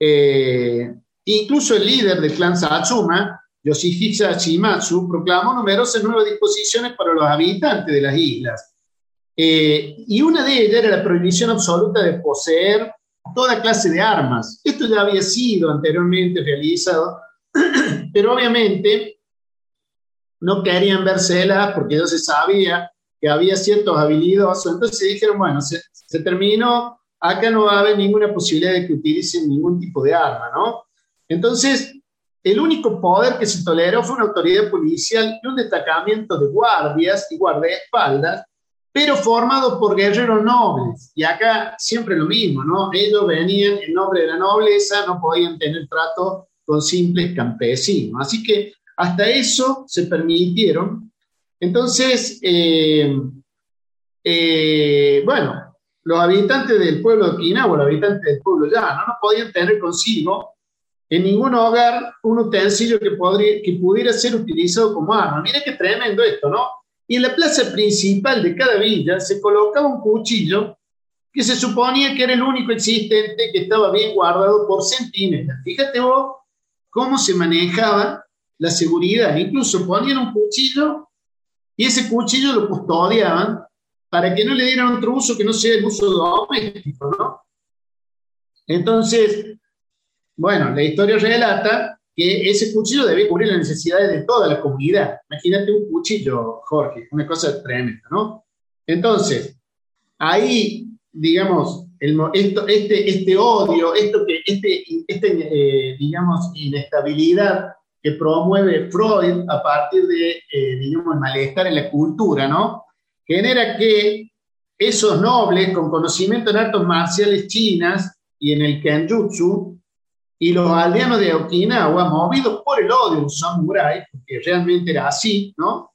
Eh, incluso el líder del clan Satsuma, Yoshihisa Shimatsu proclamó numerosas nuevas disposiciones para los habitantes de las islas. Eh, y una de ellas era la prohibición absoluta de poseer toda clase de armas. Esto ya había sido anteriormente realizado, pero obviamente no querían verselas porque ya se sabía que había ciertos habilidosos. Entonces dijeron, bueno, se, se terminó, acá no va a haber ninguna posibilidad de que utilicen ningún tipo de arma, ¿no? Entonces, el único poder que se toleró fue una autoridad policial y un destacamiento de guardias y guardaespaldas, pero formado por guerreros nobles. Y acá siempre lo mismo, ¿no? Ellos venían en nombre de la nobleza, no podían tener trato con simples campesinos. Así que hasta eso se permitieron. Entonces, eh, eh, bueno, los habitantes del pueblo de Okinawa, los habitantes del pueblo llano, no podían tener consigo en ningún hogar un utensilio que, podría, que pudiera ser utilizado como arma. Mira qué tremendo esto, ¿no? Y en la plaza principal de cada villa se colocaba un cuchillo que se suponía que era el único existente que estaba bien guardado por centímetros. Fíjate vos cómo se manejaba la seguridad. Incluso ponían un cuchillo y ese cuchillo lo custodiaban para que no le dieran otro uso que no sea el uso doméstico, ¿no? Entonces, bueno, la historia relata que ese cuchillo debe cubrir las necesidades de toda la comunidad. Imagínate un cuchillo, Jorge, una cosa tremenda, ¿no? Entonces, ahí, digamos, el, este, este odio, esto este, este eh, digamos, inestabilidad que promueve Freud a partir de, eh, digamos, malestar en la cultura, ¿no? Genera que esos nobles con conocimiento en artes marciales chinas y en el kenjutsu y los aldeanos de Okinawa, movidos por el odio de un samurái, porque realmente era así, ¿no?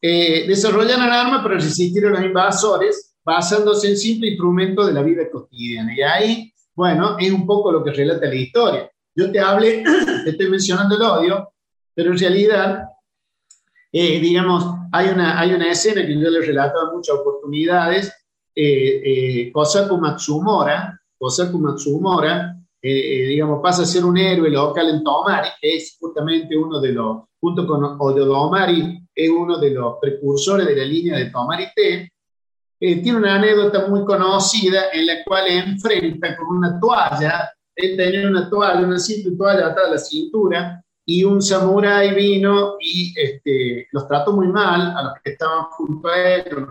Eh, desarrollan el arma para resistir a los invasores, basándose en simple instrumento de la vida cotidiana. Y ahí, bueno, es un poco lo que relata la historia. Yo te hablé, te estoy mencionando el odio, pero en realidad, eh, digamos, hay una, hay una escena que yo le he relatado en muchas oportunidades, eh, eh, Kosaku Matsumora, Kosaku Matsumora, eh, digamos, pasa a ser un héroe local en Tomari, que es justamente uno de los, junto con Odomari, es uno de los precursores de la línea de Tomari T. Eh, tiene una anécdota muy conocida en la cual enfrenta con una toalla, él tenía una toalla, una simple toalla atada a la cintura, y un samurái vino y este, los trató muy mal a los que estaban junto a él, los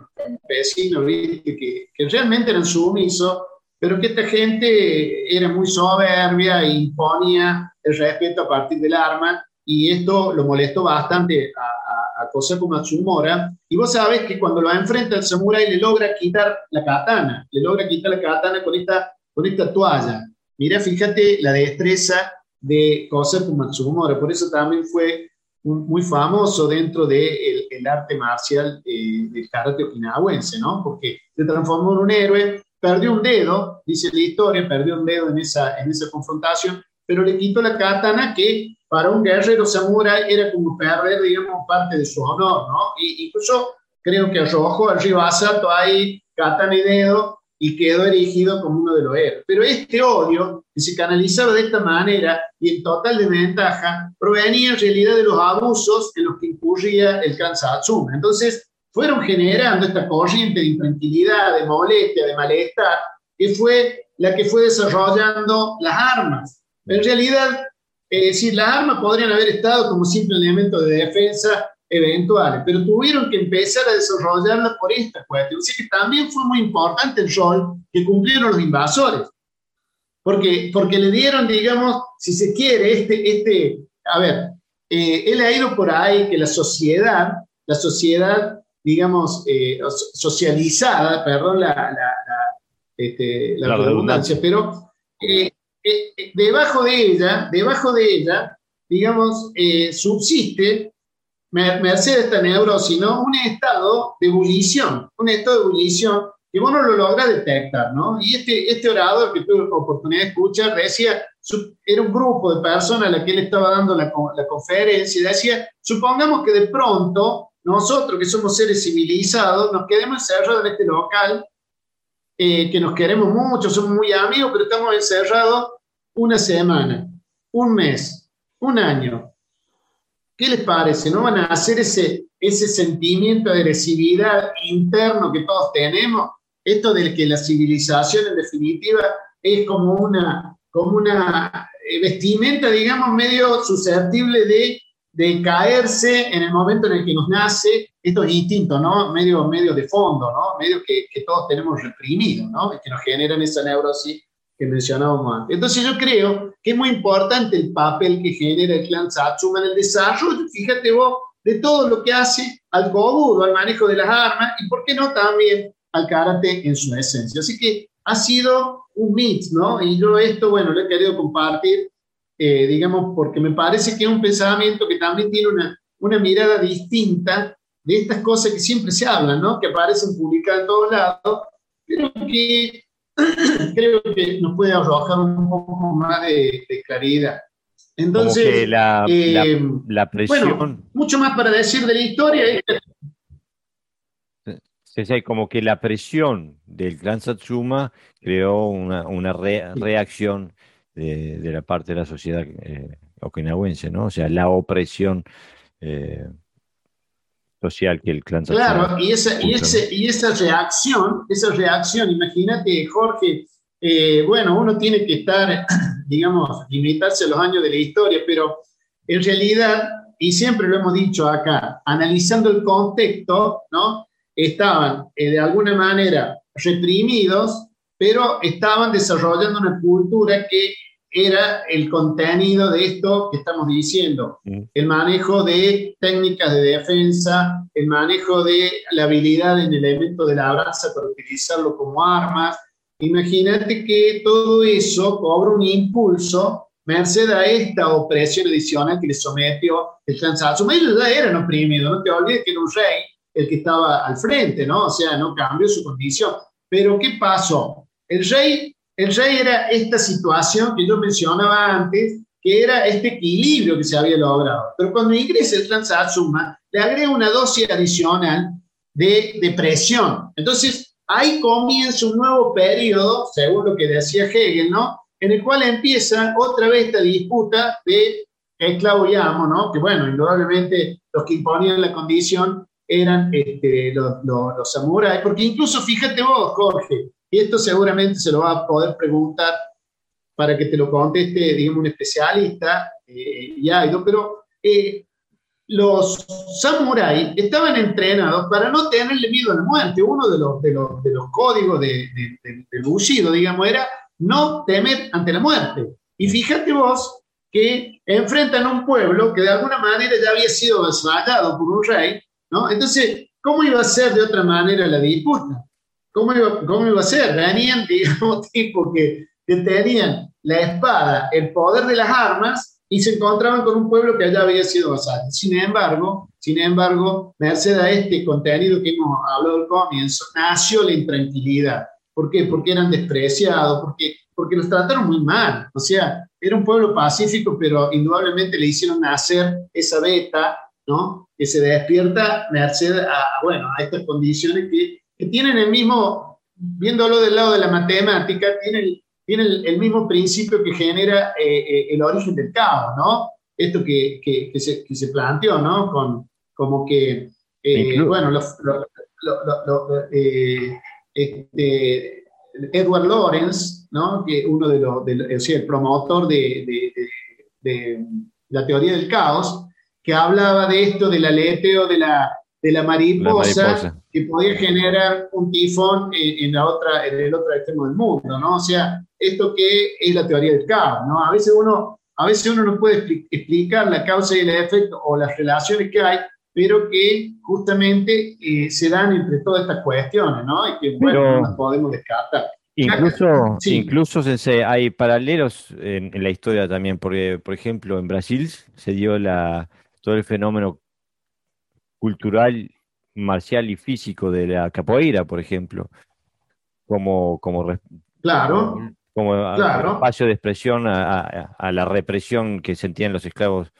vecinos, Que, que realmente eran sumisos, pero que esta gente era muy soberbia e imponía el respeto a partir del arma, y esto lo molestó bastante a, a, a. Y vos sabés que cuando lo enfrenta el samurái le logra quitar la katana, le logra quitar la katana con esta, con esta toalla. Mira, fíjate la destreza de Kosaku Matsumora, por eso también fue muy famoso dentro del de el arte marcial eh, del karate okinawense, ¿no? Porque se transformó en un héroe perdió un dedo, dice la historia, perdió un dedo en esa, en esa confrontación, pero le quitó la katana que para un guerrero samurai era como perder, digamos, parte de su honor, ¿no? Y incluso creo que arrojó al río Asato ahí, Catán y Dedo, y quedó erigido como uno de los héroes. Pero este odio, que se canalizaba de esta manera y en total desventaja, provenía en realidad de los abusos en los que incurría el clan Satsuma. Entonces, fueron generando esta corriente de intranquilidad, de molestia, de malestar, que fue la que fue desarrollando las armas. En realidad, es decir, las armas podrían haber estado como simple elemento de defensa eventuales, pero tuvieron que empezar a desarrollarla por esta cuestión. Así que también fue muy importante el rol que cumplieron los invasores, porque, porque le dieron, digamos, si se quiere, este, este a ver, eh, ha ido por ahí que la sociedad, la sociedad, digamos, eh, socializada, perdón la, la, la, este, la redundancia, pero eh, debajo de ella, debajo de ella, digamos, subsiste merced a esta neurosis, ¿no? Un estado de ebullición, un estado de ebullición que vos no lo logras detectar, ¿no? Y este, este orador que tuve oportunidad de escuchar decía, era un grupo de personas a la que él estaba dando la, la conferencia, decía, supongamos que de pronto nosotros que somos seres civilizados nos quedemos encerrados en este local, eh, que nos queremos mucho, somos muy amigos, pero estamos encerrados una semana, un mes, un año, ¿Qué les parece? ¿No van a hacer ese, ese sentimiento de agresividad interno que todos tenemos? Esto de que la civilización en definitiva es como una, como una eh, vestimenta, digamos, medio susceptible de, de caerse en el momento en el que nos nace estos instintos, ¿no? Medio, medio de fondo, ¿no? Medio que, que todos tenemos reprimido, ¿no? Que nos generan esa neurosis que mencionábamos antes. Entonces yo creo que es muy importante el papel que genera el clan Satsuma en el desarrollo, fíjate vos, de todo lo que hace al kobudo, al manejo de las armas y, ¿por qué no, también al karate en su esencia? Así que ha sido un mix, ¿no? Y yo esto, bueno, lo he querido compartir, eh, digamos, porque me parece que es un pensamiento que también tiene una, una mirada distinta de estas cosas que siempre se hablan, ¿no? Que aparecen publicadas en todos lados, pero que creo que nos puede arrojar un poco más de, claridad. Entonces, la, eh, la, presión. Bueno, mucho más para decir de la historia. Sí, como que la presión del clan Satsuma creó una, una reacción de, de, la parte de la sociedad eh, okinawense, ¿no? O sea, la opresión eh, social que el clan Claro, y esa, y, ese, y esa reacción, esa reacción, imagínate, Jorge, eh, bueno, uno tiene que estar, digamos, limitarse a los años de la historia, pero en realidad, y siempre lo hemos dicho acá, analizando el contexto, ¿no? Estaban eh, de alguna manera reprimidos, pero estaban desarrollando una cultura que era el contenido de esto que estamos diciendo, mm. el manejo de técnicas de defensa, el manejo de la habilidad en el elemento de la brasa para utilizarlo como armas. Imagínate que todo eso cobra un impulso merced a esta opresión adicional que le sometió el Satsuma. Ellos ya eran oprimidos, no te olvides que era un rey el que estaba al frente, ¿no? O sea, no cambió su condición. Pero ¿qué pasó? El rey el rey era esta situación que yo mencionaba antes, que era este equilibrio que se había logrado. Pero cuando ingresa el Transatsuma, le agrega una dosis adicional de, de presión. Entonces, ahí comienza un nuevo periodo, según lo que decía Hegel, ¿no? En el cual empieza otra vez esta disputa de esclavo y amo, ¿no? Que bueno, indudablemente los que imponían la condición eran este, los, los, los samuráis, porque incluso fíjate vos, Jorge, y esto seguramente se lo va a poder preguntar para que te lo conteste, digamos, un especialista, eh, pero eh, los samuráis estaban entrenados para no tenerle miedo a la muerte. Uno de los, de los, de los códigos de, de, del Bushido, digamos, era no temer ante la muerte. Y fíjate vos que enfrentan a un pueblo que de alguna manera ya había sido desmayado por un rey, ¿no? Entonces, ¿cómo iba a ser de otra manera la disputa? ¿Cómo iba, a ser? Venían, digamos, tipos que, tenían la espada, el poder de las armas y se encontraban con un pueblo que allá había sido basado. Sin embargo, sin embargo, merced a este contenido que hemos hablado al comienzo, nació la intranquilidad. ¿Por qué? Porque eran despreciados, porque, porque los trataron muy mal. O sea, era un pueblo pacífico, pero indudablemente le hicieron nacer esa beta ¿no? Que se despierta merced a, bueno, a estas condiciones que, que tienen el mismo, viéndolo del lado de la matemática, tienen, tienen el, mismo principio que genera eh, eh, el origen del caos, ¿no? Esto que, que, se, que se, planteó, ¿no? Con, como que, eh, bueno, los, este, Edward Lawrence, ¿no? que uno de los, de, el promotor de, de, de, la teoría del caos, que hablaba de esto del aleteo de la, de la mariposa, que podía generar un tifón en, la otra, en el otro extremo del mundo, ¿no? O sea, esto que es la teoría del caos, ¿no? A veces uno, a veces uno no puede explicar la causa y el efecto o las relaciones que hay, pero que justamente eh, se dan entre todas estas cuestiones, ¿no? Y que, bueno, no las podemos descartar. Incluso, incluso hay paralelos en, la historia también, porque, por ejemplo, en Brasil se dio la, todo el fenómeno cultural, marcial y físico de la capoeira, por ejemplo, como, como, claro, como, espacio de expresión a, la represión que sentían los esclavos.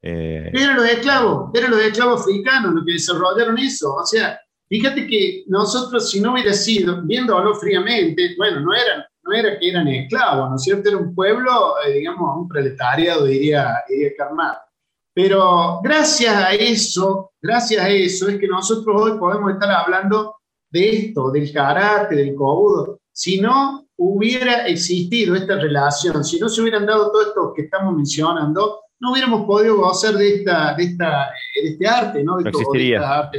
Eh... Eran los esclavos, eran los esclavos africanos los que desarrollaron eso. O sea, fíjate que nosotros, si no hubiera sido, viéndolo fríamente, bueno, no eran, no era que eran esclavos, ¿no es cierto? Era un pueblo, eh, digamos, un proletariado, diría, diría. Pero gracias a eso, gracias a eso es que nosotros hoy podemos estar hablando de esto, del karate, del kobudo. Si no hubiera existido esta relación, si no se hubieran dado todo esto que estamos mencionando, no hubiéramos podido gozar de, esta, de, esta, de este arte, ¿no? no existiría.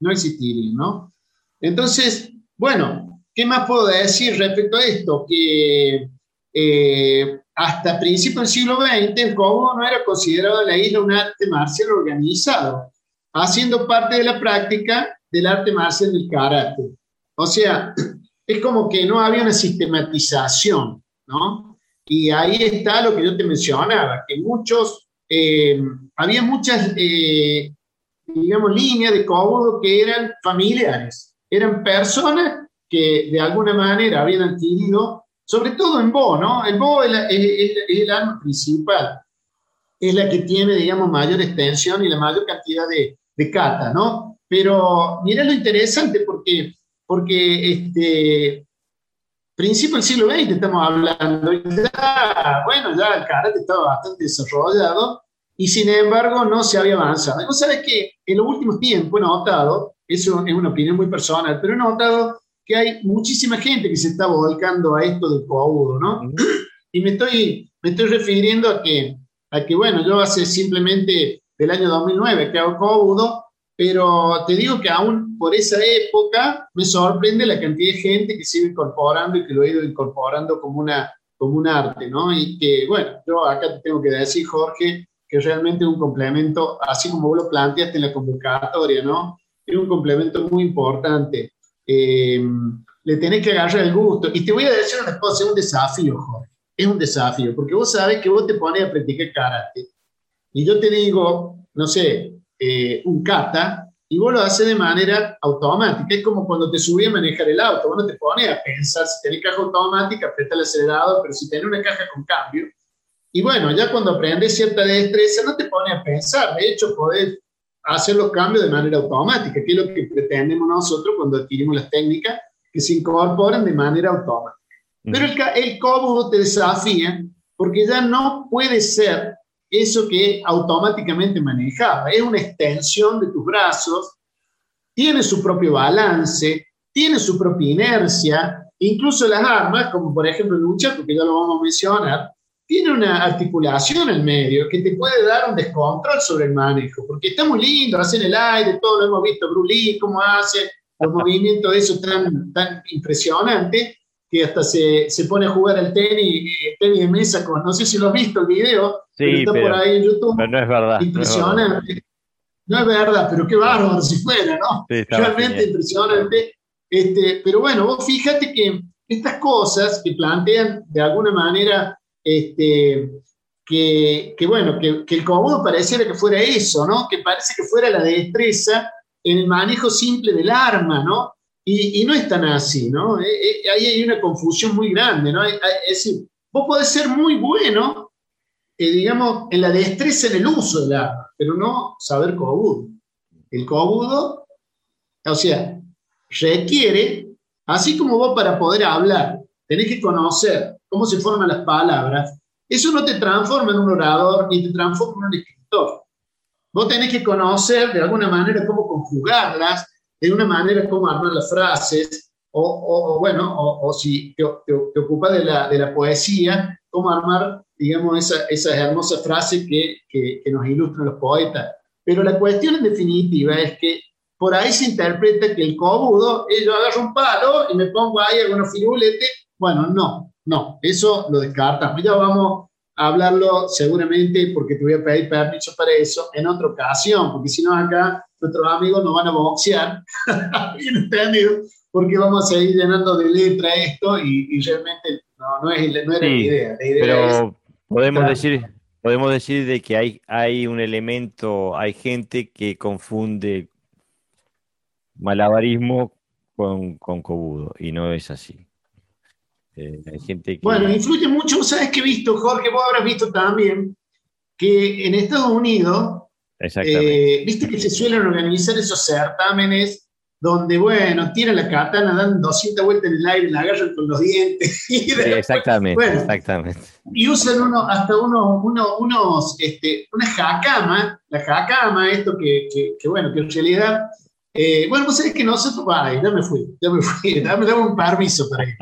no existiría, ¿no? Entonces, bueno, ¿qué más puedo decir respecto a esto? Que eh, hasta principios del siglo XX, el no era considerado en la isla un arte marcial organizado, haciendo parte de la práctica del arte marcial del karate. O sea, es como que no había una sistematización, ¿no? Y ahí está lo que yo te mencionaba, que muchos, eh, había muchas, eh, digamos, líneas de Kobudo que eran familiares, eran personas que de alguna manera habían adquirido sobre todo en Bo, ¿no? El Bo es, el arma principal, es la que tiene, digamos, mayor extensión y la mayor cantidad de, de kata, ¿no? Pero mira lo interesante porque, porque este, principio del siglo XX estamos hablando, ya, bueno, ya el karate estaba bastante desarrollado y sin embargo no se había avanzado. Y sabes que en los últimos tiempos he notado, eso es una opinión muy personal, pero he notado que hay muchísima gente que se está volcando a esto del coagudo, ¿no? Y me estoy, me estoy refiriendo a que, a que, bueno, yo hace simplemente del año 2009 que hago coagudo, pero te digo que aún por esa época me sorprende la cantidad de gente que sigue incorporando y que lo he ido incorporando como, una, como un arte, ¿no? Y que, bueno, yo acá te tengo que decir, Jorge, que realmente es un complemento, así como vos lo planteaste en la convocatoria, ¿no? Es un complemento muy importante. Eh, le tenés que agarrar el gusto. Y te voy a decir una cosa, es un desafío, Jorge. Es un desafío, porque vos sabes que vos te pones a practicar karate y yo te digo, no sé, eh, un kata, y vos lo haces de manera automática. Es como cuando te subí a manejar el auto, vos no te pones a pensar, si tenés caja automática, aprieta el acelerador, pero si tenés una caja con cambio, y bueno, ya cuando aprendes cierta destreza, no te pones a pensar, de hecho, podés hacer los cambios de manera automática, que es lo que pretendemos nosotros cuando adquirimos las técnicas que se incorporan de manera automática. Pero el, el cómodo te desafía porque ya no puede ser eso que automáticamente manejaba. Es una extensión de tus brazos, tiene su propio balance, tiene su propia inercia, incluso las armas, como por ejemplo el lucha, porque ya lo vamos a mencionar, tiene una articulación en medio que te puede dar un descontrol sobre el manejo, porque está muy lindo, hace en el aire, todo lo hemos visto, Brulí, cómo hace, los movimientos de eso tan, tan impresionante, que hasta se, se pone a jugar al tenis, tenis de mesa con, no sé si lo has visto el video, sí, está por ahí en YouTube. Pero no es verdad. Impresionante. No es verdad, pero qué bárbaro si fuera, ¿no? Realmente impresionante. Este, pero bueno, vos fíjate que estas cosas que plantean de alguna manera este, que, bueno, que, el comodo pareciera que fuera eso, ¿no? Que parece que fuera la destreza en el manejo simple del arma, ¿no? Y, no es tan así, ¿no? Eh, eh, ahí hay una confusión muy grande, ¿no? Es decir, vos podés ser muy bueno, eh, digamos, en la destreza en el uso del arma, pero no saber Kobudo. El Kobudo, o sea, requiere, así como vos para poder hablar, tenés que conocer cómo se forman las palabras, eso no te transforma en un orador ni te transforma en un escritor. Vos tenés que conocer de alguna manera cómo conjugarlas, de una manera cómo armar las frases, o, bueno, o, si te, te, ocupas de la, de la, poesía, cómo armar, digamos, esa, esas hermosas frases que, que, nos ilustran los poetas. Pero la cuestión en definitiva es que por ahí se interpreta que el cobudo, yo agarro un palo y me pongo ahí algunos firuletes. Bueno, no, no, eso lo descartamos. Ya vamos a hablarlo seguramente porque te voy a pedir permiso para eso en otra ocasión, porque si no acá nuestros amigos nos van a boxear, bien entendido, porque vamos a seguir llenando de letra esto y, realmente no, no, es, no era la idea. pero podemos decir podemos decir de que hay, hay un elemento, hay gente que confunde malabarismo con, con cobudo y no es así. Eh, hay gente que... Bueno, influye mucho, ¿sabes qué he visto, Jorge? Vos habrás visto también que en Estados Unidos, eh, viste que se suelen organizar esos certámenes donde, bueno, tiran la katana, dan 200 vueltas en el aire, la agarran con los dientes. Y exactamente, exactamente. Y usan uno, hasta uno, uno, unos, este, una jacama, la jacama, esto que, que, que, bueno, que en realidad, eh, bueno, vos sabés que nosotros, ay, ya me fui, ya me fui, dame, dame un permiso para ir.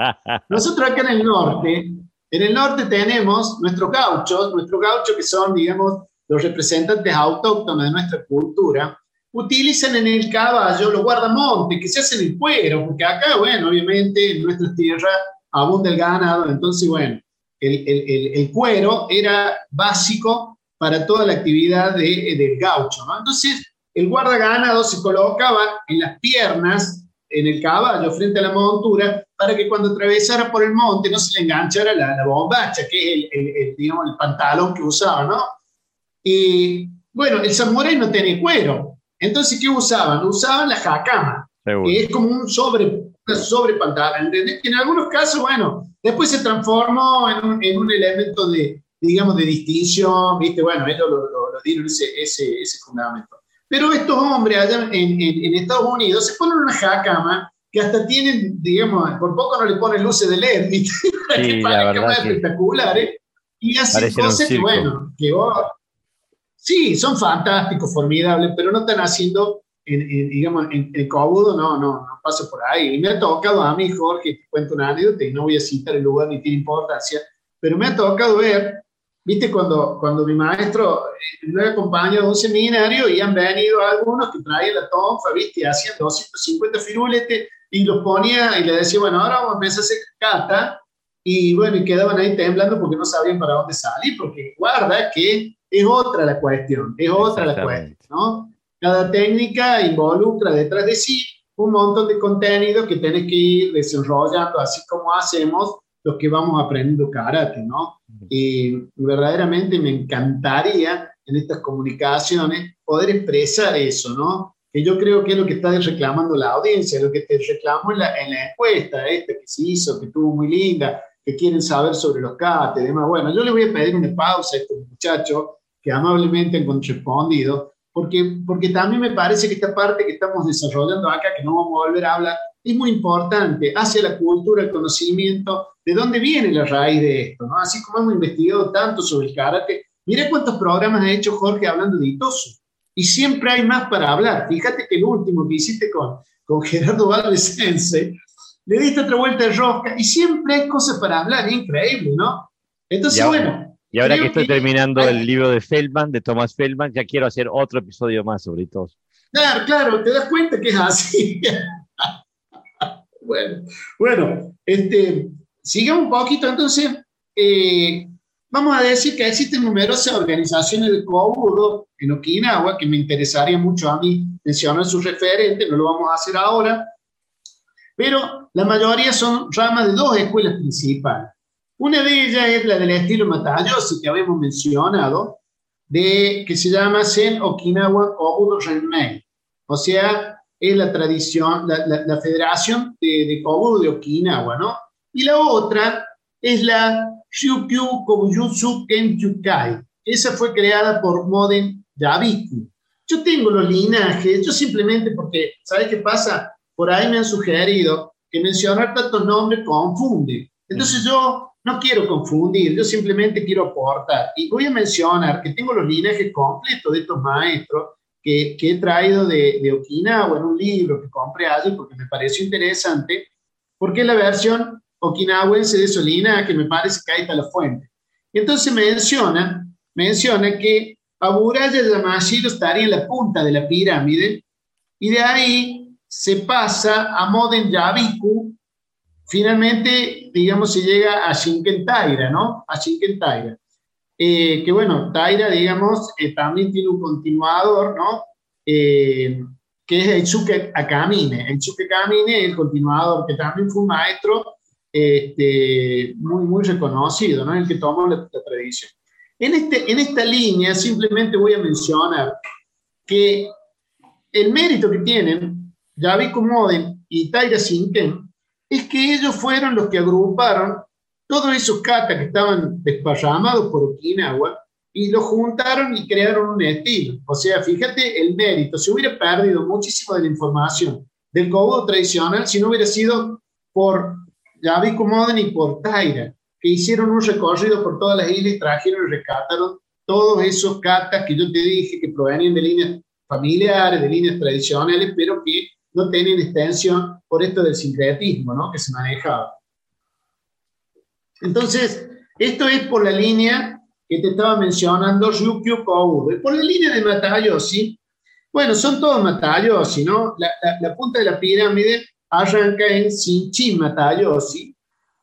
Nosotros acá en el norte, en el norte tenemos nuestros gauchos, nuestros gauchos que son, digamos, los representantes autóctonos de nuestra cultura, utilizan en el caballo los guardamontes que se hacen en cuero, porque acá, bueno, obviamente en nuestras tierras abunda el ganado, entonces, bueno, el, el, el cuero era básico para toda la actividad de, del gaucho, ¿no? Entonces, el guardaganado se colocaba en las piernas, en el caballo, frente a la montura, para que cuando atravesara por el monte no se le enganchara la, la bombacha, que es el, digamos, el pantalón que usaba, ¿no? Y bueno, el samurái no tenía cuero, entonces, ¿qué usaban? Usaban la jacama, que es como un sobre, una sobrepantalón, en algunos casos, bueno, después se transformó en un, en un elemento de, digamos, de distinción, ¿viste? Bueno, ellos lo, lo, dieron ese, ese, ese, fundamento. Pero estos hombres allá en, en, en, Estados Unidos se ponen una jacama que hasta tienen, digamos, por poco no le ponen luces de LED, ¿viste? Sí, que para espectaculares. Y hacen cosas que, bueno, que vos Sí, son fantásticos, formidables, pero no están haciendo, digamos, en el cobudo, no, no, no pasa por ahí. Y me ha tocado a mí, Jorge, te cuento una anécdota y no voy a citar el lugar ni tiene importancia, pero me ha tocado ver, viste, cuando, cuando mi maestro eh, me acompañado a un seminario y han venido algunos que traían la tonfa, viste, hacían 250 firuletes y los ponía y le decía, bueno, ahora vamos a empezar a hacer cata. Y bueno, y quedaban ahí temblando porque no sabían para dónde salir, porque guarda que es otra la cuestión, es otra la cuestión, ¿no? Cada técnica involucra detrás de sí un montón de contenido que tienes que ir desarrollando, así como hacemos los que vamos aprendiendo karate, ¿no? Y verdaderamente me encantaría en estas comunicaciones poder expresar eso, ¿no? Que yo creo que es lo que está reclamando la audiencia, lo que te reclamó en la, en la encuesta esta que se hizo, que estuvo muy linda, que quieren saber sobre los kate y demás. Bueno, yo le voy a pedir una pausa a estos muchachos que amablemente han correspondido, porque, porque también me parece que esta parte que estamos desarrollando acá, que no vamos a volver a hablar, es muy importante hacia la cultura, el conocimiento, de dónde viene la raíz de esto, ¿no? Así como hemos investigado tanto sobre el karate, mira cuántos programas ha hecho Jorge hablando de Itosu, y siempre hay más para hablar. Fíjate que el último que hiciste con, con Gerardo Valdes le diste otra vuelta de rosca, y siempre hay cosas para hablar, increíble, ¿no? Entonces, bueno, y ahora que estoy terminando el libro de Feldman, de Thomas Feldman, ya quiero hacer otro episodio más sobre todo. Claro, claro, te das cuenta que es así. bueno, bueno, este, sigamos un poquito entonces. Eh, vamos a decir que existen numerosas organizaciones de cobudo en Okinawa, que me interesaría mucho a mí mencionar sus referentes, no lo vamos a hacer ahora, pero la mayoría son ramas de dos escuelas principales. Una de ellas es la del estilo Matayoshi que habíamos mencionado, de, que se llama Sen Okinawa Kobudo Renmei. O sea, es la tradición, la, la, federación de, de, de Okinawa, ¿no? Y la otra es la Ryukyu Kobujutsu Kenkyukai. Esa fue creada por Moden Yabiku. Yo tengo los linajes, yo simplemente porque, ¿sabes qué pasa? Por ahí me han sugerido que mencionar tantos nombres confunde. Entonces yo no quiero confundir, yo simplemente quiero aportar. Y voy a mencionar que tengo los linajes completos de estos maestros que, que he traído de, de, Okinawa en un libro que compré allí porque me pareció interesante, porque es la versión okinawense de Solina que me parece que ahí está la fuente. Y entonces menciona, menciona que Aburaya Yamashiro estaría en la punta de la pirámide y de ahí se pasa a Moden Yabiku, finalmente, digamos, se llega a Shinken Taira, ¿no? A Shinken Taira. Eh, que bueno, Taira, digamos, eh, también tiene un continuador, ¿no? Eh, que es el Chuque Akamine. El Chuque Akamine el continuador, que también fue un maestro este, muy, muy reconocido, ¿no? El que tomó la, tradición. En, este, en esta línea simplemente voy a mencionar que el mérito que tienen Yaviku Moden y Taira Sinken es que ellos fueron los que agruparon todos esos katas que estaban desparramados por Okinawa y los juntaron y crearon un estilo. O sea, fíjate el mérito. Se hubiera perdido muchísimo de la información del Kobudo tradicional si no hubiera sido por Yaviku Moden y por Taira, que hicieron un recorrido por todas las islas y trajeron y rescataron todos esos katas que yo te dije que provenían de líneas familiares, de líneas tradicionales, pero que no tenían extensión por esto del sincretismo ¿no? que se manejaba. Entonces, esto es por la línea que te estaba mencionando, Ryukyu Kouru. Por la línea de Matayoshi, bueno, son todos Matayoshi, ¿no? La, punta de la pirámide arranca en Shinchin Matayoshi,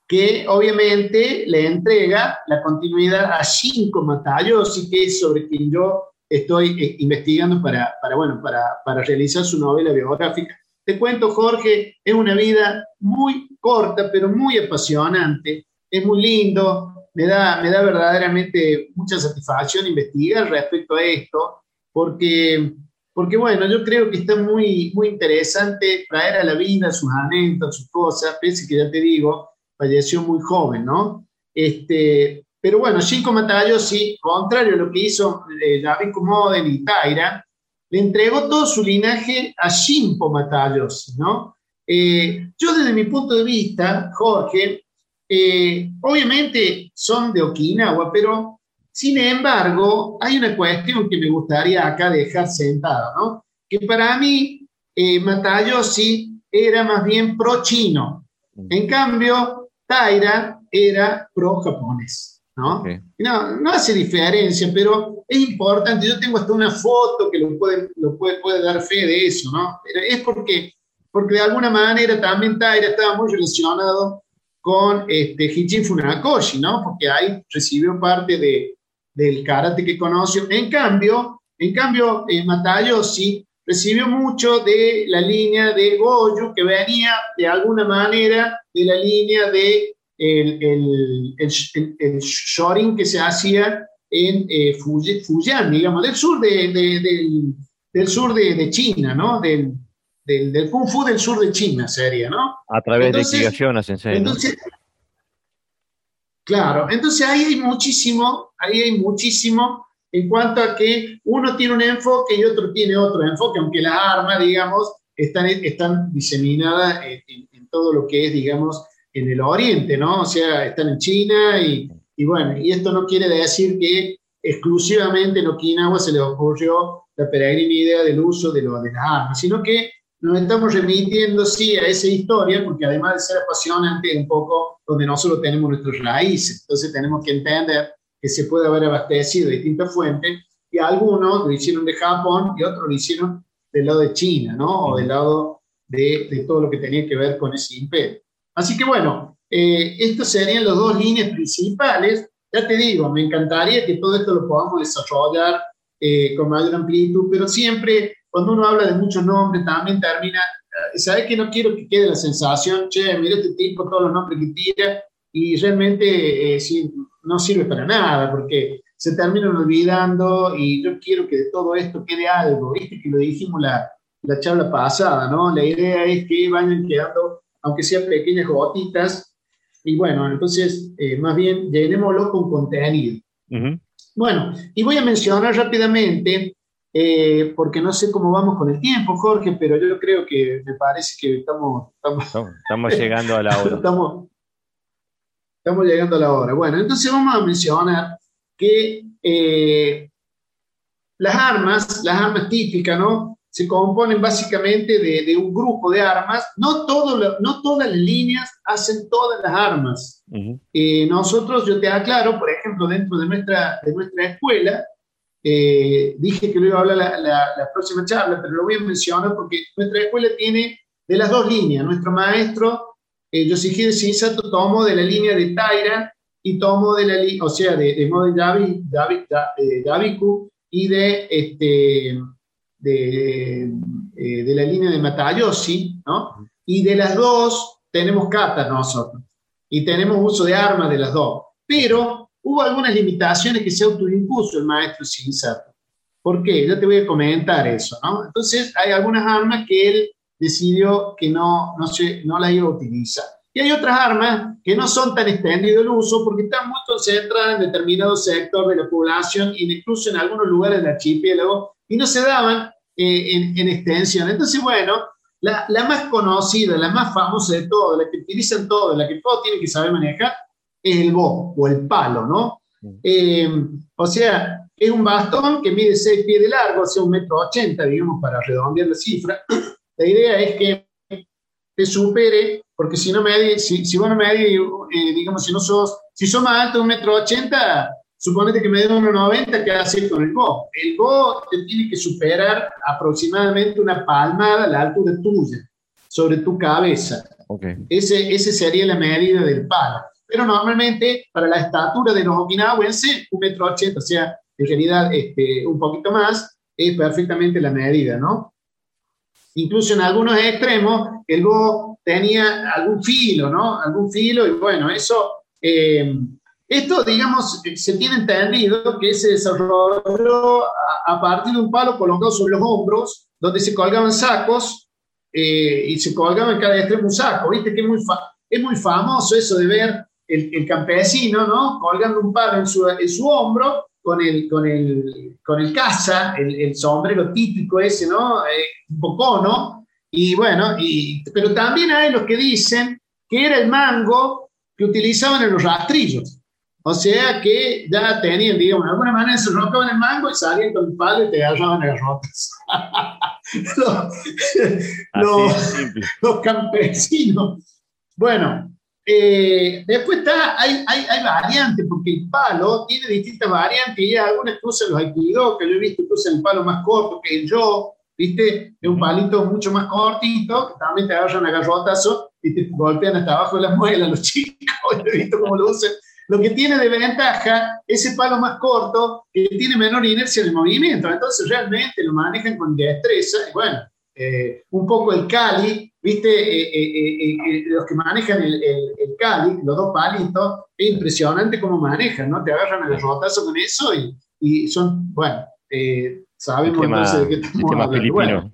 que obviamente le entrega la continuidad a Shinko Matayoshi, que es sobre quien yo estoy eh, investigando para, bueno, para realizar su novela biográfica. Te cuento, Jorge, es una vida muy corta, pero muy apasionante es muy lindo, me da, me da verdaderamente mucha satisfacción investigar respecto a esto, porque, porque bueno, yo creo que está muy, muy interesante traer a la vida sus anécdotas, sus cosas, pese que ya te digo, falleció muy joven, ¿no? Este, pero bueno, Shinko sí, contrario a lo que hizo eh, David Kumoden y Taira, le entregó todo su linaje a Shinpo Matayoshi, ¿no? Eh, yo desde mi punto de vista, Jorge, eh, obviamente son de Okinawa, pero sin embargo hay una cuestión que me gustaría acá dejar sentada, ¿no? Que para mí eh, Matayoshi era más bien pro-chino. En cambio, Taira era pro-japonés, ¿no? ¿no? No hace diferencia, pero es importante. Yo tengo hasta una foto que lo puede, lo puede, puede dar fe de eso, ¿no? Es porque, porque de alguna manera también Taira estaba muy relacionado con este, Hichin Funakoshi, ¿no? Porque ahí recibió parte de, del karate que conoció. En cambio, en cambio eh, Matayoshi recibió mucho de la línea de Goju, que venía de alguna manera de la línea de el, el, el, shorin que se hacía en eh, Fujian, digamos, del sur de, del, del, sur de, de China, ¿no? Del, del, del, Kung Fu del sur de China sería, ¿no? A través de Kigashona Sensei. Entonces, Claro, entonces ahí hay muchísimo, ahí hay muchísimo en cuanto a que uno tiene un enfoque y otro tiene otro enfoque, aunque las armas, digamos, están, están diseminadas en, todo lo que es, digamos, en el oriente, ¿no? O sea, están en China y, y bueno, y esto no quiere decir que exclusivamente en Okinawa se le ocurrió la peregrina idea del uso de, lo, de las armas, sino que nos estamos remitiendo, sí, a esa historia, porque además de ser apasionante, es un poco donde nosotros tenemos nuestras raíces. Entonces tenemos que entender que se puede haber abastecido de distintas fuentes y algunos lo hicieron de Japón y otros lo hicieron del lado de China, ¿no? O del lado de, de todo lo que tenía que ver con ese imperio. Así que bueno, eh, estos serían las dos líneas principales. Ya te digo, me encantaría que todo esto lo podamos desarrollar eh, con mayor amplitud, pero siempre cuando uno habla de muchos nombres, también termina, eh, ¿sabes que no quiero que quede la sensación, che, mira este tipo, todos los nombres que tira, y realmente eh, no sirve para nada, porque se terminan olvidando y yo quiero que de todo esto quede algo, viste que lo dijimos la, la charla pasada, ¿no? La idea es que vayan quedando, aunque sean pequeñas gotitas, y bueno, entonces, eh, más bien, llenémoslo con contenido. Bueno, y voy a mencionar rápidamente eh, porque no sé cómo vamos con el tiempo, Jorge, pero yo creo que me parece que estamos... Estamos, llegando a la hora. estamos, estamos, llegando a la hora. Bueno, entonces vamos a mencionar que eh, las armas, las armas típicas, ¿no? Se componen básicamente de, un grupo de armas. No, todo, no todas las líneas hacen todas las armas. Eh, nosotros, yo te aclaro, por ejemplo, dentro de nuestra, de nuestra escuela, eh, dije que lo iba a hablar la, la, próxima charla, pero lo voy a mencionar porque nuestra escuela tiene de las dos líneas. Nuestro maestro, eh, Yoshihide Shinsato, tomó de la línea de Taira y tomó de la línea, o sea, de, de Model David, David, Daviku y de, este, de, eh, de, la línea de Matayoshi, ¿no? Y de las dos tenemos kata nosotros, y tenemos uso de armas de las dos, pero hubo algunas limitaciones que se autoimpuso el maestro Shinsato. ¿Por qué? Yo te voy a comentar eso, ¿no? Entonces hay algunas armas que él decidió que no, no, se, no las iba a utilizar. Y hay otras armas que no son tan extendido el uso porque están muy concentradas en determinado sector de la población, incluso en algunos lugares del archipiélago, y no se daban eh, en, extensión. Entonces, bueno, la, la, más conocida, la más famosa de todas, la que utilizan todos, la que todos tienen que saber manejar, es el bo o el palo, ¿no? Eh, o sea, es un bastón que mide 6 pies de largo, o sea, un metro ochenta, digamos, para redondear la cifra. La idea es que te supere porque si no me si, si vos no me eh, digamos, si no sos, si sos más alto de un metro ochenta, suponete que me dé 1,90, ¿qué haces con el Bo? El Bo te tiene que superar aproximadamente una palmada a la altura tuya, sobre tu cabeza. Okay. Ese, ese sería la medida del palo. Pero normalmente, para la estatura de los okinawenses, un metro ochenta, o sea, en realidad este, un poquito más, es perfectamente la medida, ¿no? Incluso en algunos extremos, el Bo tenía algún filo, ¿no? Algún filo, y bueno, eso, eh, esto, digamos, se tiene entendido que se desarrolló a, partir de un palo colocado sobre los hombros, donde se colgaban sacos eh, y se colgaba en cada extremo un saco, ¿viste? Que es muy, es muy famoso eso de ver el, campesino, ¿no? Colgando un palo en su, en su hombro con el, con el, con el caza, el, sombrero típico ese, ¿no? Eh, un poco, ¿no? Y bueno, y, pero también hay los que dicen que era el mango que utilizaban en los rastrillos. O sea que ya tenían, digamos, de alguna manera se rompeban el mango y salían con el palo y te agarraban las rotas. los, los, campesinos. Bueno, eh, después está, hay, hay, hay, variantes, porque el palo tiene distintas variantes y algunas que usan los Aikido, que yo he visto que usan el palo más corto que el yo, ¿viste? Es un palito mucho más cortito, que también te agarran a garrotazo y te golpean hasta abajo de las muelas los chicos, he visto cómo lo usan. Lo que tiene de ventaja ese palo más corto, que tiene menor inercia de movimiento, entonces realmente lo manejan con destreza, y bueno, eh, un poco el Cali, ¿viste? Eh, eh, los que manejan el, el, Cali, los dos palitos, es impresionante cómo manejan, ¿no? Te agarran a garrotazo con eso y, y son, bueno, Sabemos entonces de qué estamos hablando.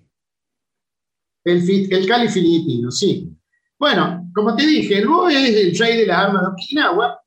el, el Cali filipino, sí. Bueno, como te dije, el Bo es el rey de las armas de Okinawa,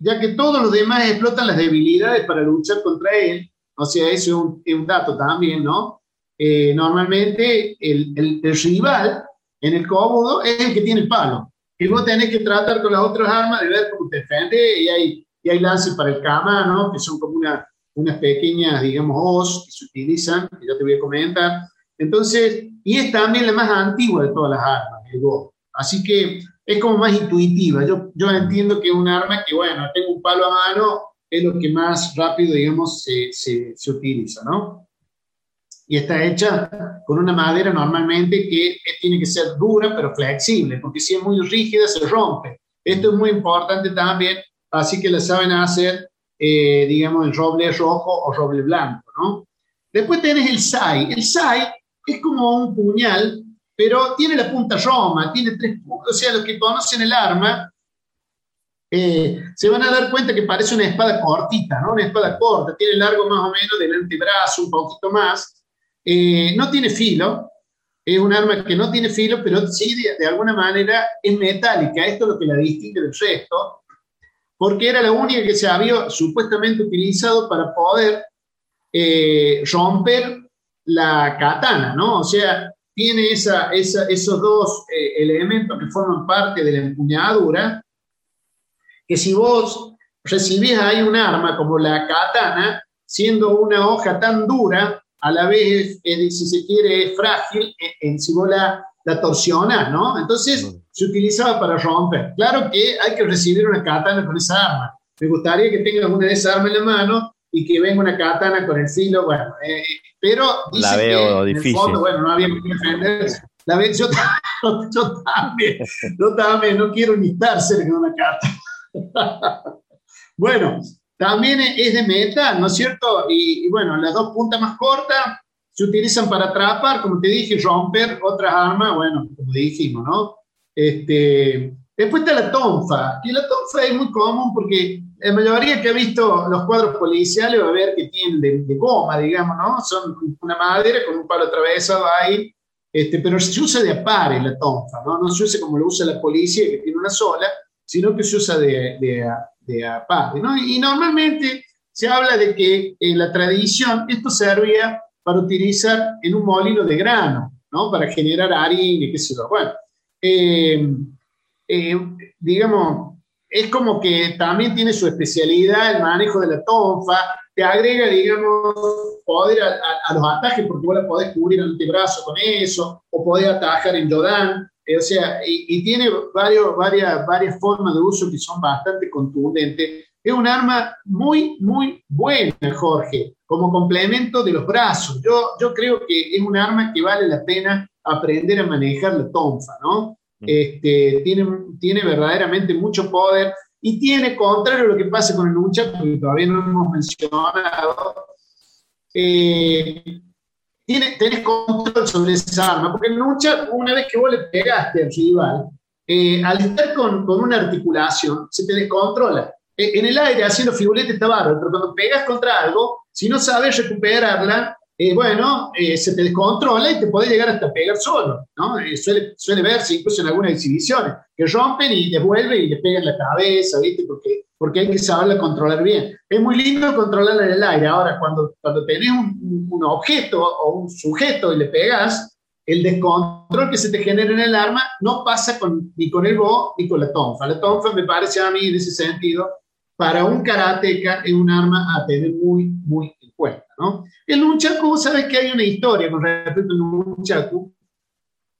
ya que todos los demás explotan las debilidades para luchar contra él. O sea, eso es un, dato también, ¿no? Eh, normalmente el, el, rival en el cómodo es el que tiene el palo. Y vos tenés que tratar con las otras armas de ver cómo te defiende y hay, y hay lances para el cama, ¿no? Que son como una, unas pequeñas, digamos, os que se utilizan, que ya te voy a comentar. Entonces, y es también la más antigua de todas las armas, el Go. Así que es como más intuitiva. Yo, yo entiendo que es un arma que, bueno, tengo un palo a mano, es lo que más rápido, digamos, se, se, se utiliza, ¿no? Y está hecha con una madera normalmente que tiene que ser dura, pero flexible, porque si es muy rígida se rompe. Esto es muy importante también, así que la saben hacer eh, digamos, el roble rojo o roble blanco, ¿no? Después tenés el sai. El sai es como un puñal, pero tiene la punta roma, tiene tres puntos, o sea, los que conocen el arma eh, se van a dar cuenta que parece una espada cortita, ¿no? Una espada corta, tiene largo más o menos del antebrazo, un poquito más. Eh, no tiene filo, es un arma que no tiene filo, pero sí de, alguna manera es metálica. Esto es lo que la distingue del resto porque era la única que se había supuestamente utilizado para poder eh, romper la katana, ¿no? O sea, tiene esa, esos dos eh, elementos que forman parte de la empuñadura, que si vos recibís ahí un arma como la katana, siendo una hoja tan dura, a la vez, si se quiere, es frágil, en, si vos la, la ¿no? Entonces mm. se utilizaba para romper. Claro que hay que recibir una katana con esa arma. Me gustaría que tengas una de esas armas en la mano y que venga una katana con el filo, bueno, eh, pero la veo difícil. fondo, bueno, no había que defenderse. La veo, yo, yo, también, yo también, no quiero ni estar cerca de una katana. bueno, también es de metal, ¿no es cierto? Y, y, bueno, las dos puntas más cortas se utilizan para atrapar, como te dije, romper otras armas, bueno, como dijimos, ¿no? Este, después está la tonfa, y la tonfa es muy común porque la mayoría que ha visto los cuadros policiales va a ver que tienen de, goma, digamos, ¿no? Son una madera con un palo atravesado ahí, este, pero se usa de apare la tonfa, ¿no? No se usa como lo usa la policía, que tiene una sola, sino que se usa de, de, apare, ¿no? Y normalmente se habla de que en la tradición esto servía para utilizar en un molino de grano, ¿no? Para generar harina, qué sé yo. Bueno, eh, eh, digamos, es como que también tiene su especialidad el manejo de la tonfa, te agrega, digamos, poder a, los atajes, porque vos la podés cubrir el antebrazo con eso, o podés atajar en eh, o sea, y, tiene varios, varias, varias formas de uso que son bastante contundentes. Es un arma muy, muy buena, Jorge, como complemento de los brazos. Yo, yo creo que es un arma que vale la pena aprender a manejar la tonfa, ¿no? Este, tiene, tiene verdaderamente mucho poder y tiene, contrario a lo que pasa con el lucha, que todavía no hemos mencionado, eh, tiene, tenés control sobre esa arma, porque el lucha, una vez que vos le pegaste al rival, eh, al estar con, con, una articulación, se te descontrola. Eh, en el aire, haciendo figurete está bárbaro, pero cuando pegas contra algo, si no sabes recuperarla, eh, bueno, eh, se te descontrola y te puede llegar hasta pegar solo, ¿no? Eh, suele, suele verse incluso en algunas exhibiciones, que rompen y devuelven y le pegan la cabeza, ¿viste? Porque, porque hay que saberla controlar bien. Es muy lindo controlarla en el aire. Ahora, cuando, cuando tenés un, un objeto o un sujeto y le pegas, el descontrol que se te genera en el arma no pasa con, ni con el bo ni con la tonfa. La tonfa me parece a mí en ese sentido, para un karateca es un arma a tener muy, muy ¿no? El nunchaku, sabes que hay una historia con respecto al nunchaku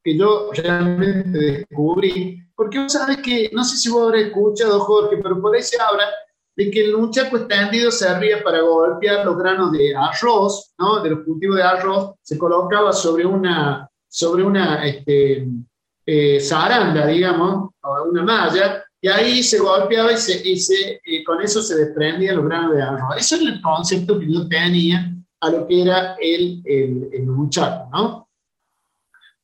que yo realmente descubrí, porque vos sabes que, no sé si vos habrás escuchado, Jorge, pero por ahí se habla de que el nunchaku extendido servía para golpear los granos de arroz, ¿no? De los cultivos de arroz, se colocaba sobre una, sobre una este, eh, zaranda, digamos, o una malla, y ahí se golpeaba y, se, con eso se desprendían los granos de arroz. Eso es el concepto que yo tenía a lo que era el, el, el ¿no?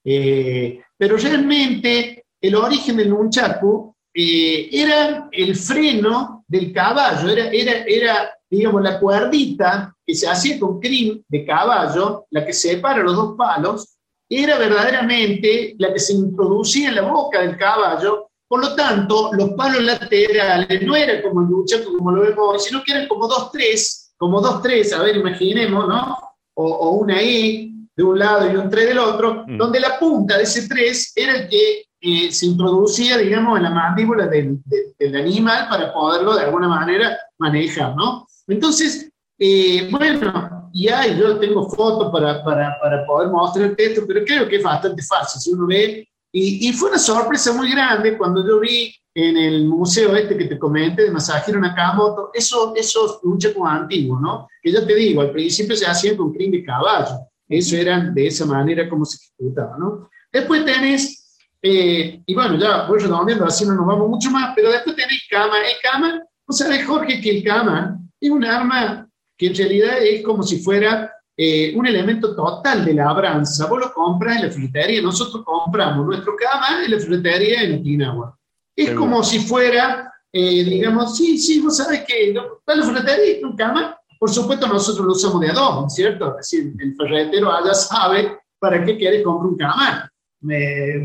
Eh, pero realmente el origen del nunchaku eh, era el freno del caballo, era, era, era, digamos, la cuerdita que se hacía con crin de caballo, la que separa los dos palos, era verdaderamente la que se introducía en la boca del caballo por lo tanto, los palos laterales no eran como en lucha, como lo vemos hoy, sino que eran como dos, tres, como dos, tres, a ver, imaginemos, ¿no? O, una I de un lado y un 3 del otro, mm. donde la punta de ese 3 era el que eh, se introducía, digamos, en la mandíbula del, del, animal para poderlo de alguna manera manejar, ¿no? Entonces, eh, bueno, y hay, yo tengo fotos para, para, para poder mostrar esto, pero creo que es bastante fácil. Si uno ve y, fue una sorpresa muy grande cuando yo vi en el museo este que te comenté de Masahiro Nakamoto, esos, esos como antiguos, ¿no? Que yo te digo, al principio se hacían con crin de caballo. Eso era de esa manera como se ejecutaba, ¿no? Después tenés, eh, y bueno, ya voy redondeando, así no nos vamos mucho más, pero después tenés Kama. El Kama, vos sabés, Jorge, que el Kama es un arma que en realidad es como si fuera eh, un elemento total de labranza. Vos lo compras en la frutería, nosotros compramos nuestro cama en la frutería en Okinawa. Es como si fuera, eh, digamos, sí, sí, vos sabés que la frutería un cama, por supuesto nosotros lo usamos de adobo, ¿cierto? Es decir, el ferretero allá sabe para qué quiere comprar un cama.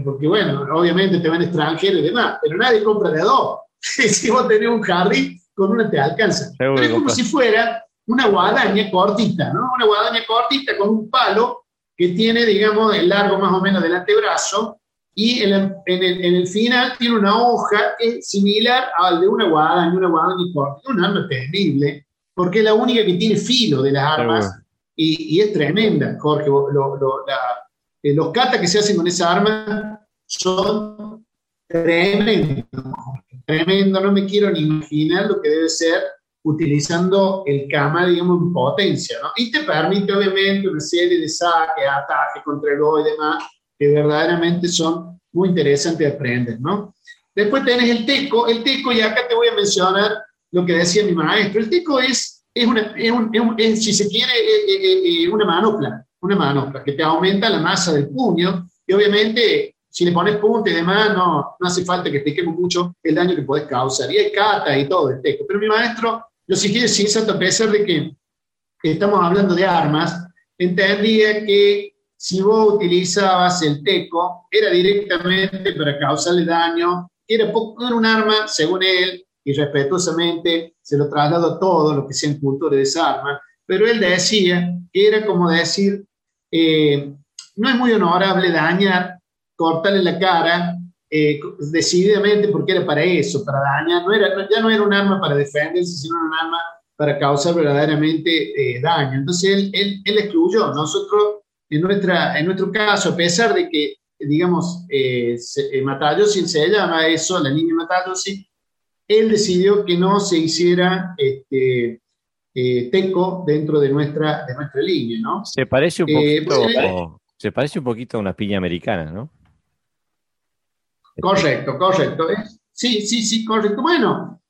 Porque bueno, obviamente te van extranjeros y demás, pero nadie compra de adobo. si vos tenés un jardín, con una te alcanza. Pero es como si fuera una guadaña cortita, ¿no? Una guadaña cortita con un palo que tiene, digamos, el largo más o menos del antebrazo y en el, final tiene una hoja que es similar al de una guadaña, una guadaña corta. Un arma terrible, porque es la única que tiene filo de las armas y, es tremenda, Jorge. Eh, los katas que se hacen con esa arma son tremendos, tremendo, no me quiero ni imaginar lo que debe ser utilizando el cama, digamos, en potencia, ¿no? Y te permite, obviamente, una serie de saques, ataques contra el y demás, que verdaderamente son muy interesantes de aprender, ¿no? Después tenés el teco, el teco, y acá te voy a mencionar lo que decía mi maestro, el teco es, es, una, es, un, es si se quiere, eh, eh, una manopla, una manopla que te aumenta la masa del puño, y obviamente si le pones punta y demás, no, no hace falta que expliquemos mucho el daño que puedes causar. Y hay cata y todo el teco. Pero mi maestro, lo sí quiere decir, a pesar de que estamos hablando de armas, entendía que si vos utilizabas el teco, era directamente para causarle daño, era, era un arma, según él, y respetuosamente se lo trasladó a todo lo que sean cultura de esa arma, pero él decía que era como decir, eh, no es muy honorable dañar, cortarle la cara, eh, decididamente porque era para eso, para dañar, no era, ya no era un arma para defenderse, sino un arma para causar verdaderamente eh, daño. Entonces él, él, él excluyó. Nosotros en, nuestra, en nuestro caso, a pesar de que, digamos, eh, eh Matayoshi se llama eso, la línea Matayoshi, él decidió que no se hiciera este, eh, teco dentro de nuestra, de nuestra línea, ¿no? Se parece un eh, poquito, se parece un poquito a una piña americana, ¿no? Correcto, correcto. Sí, sí, sí, correcto. Bueno,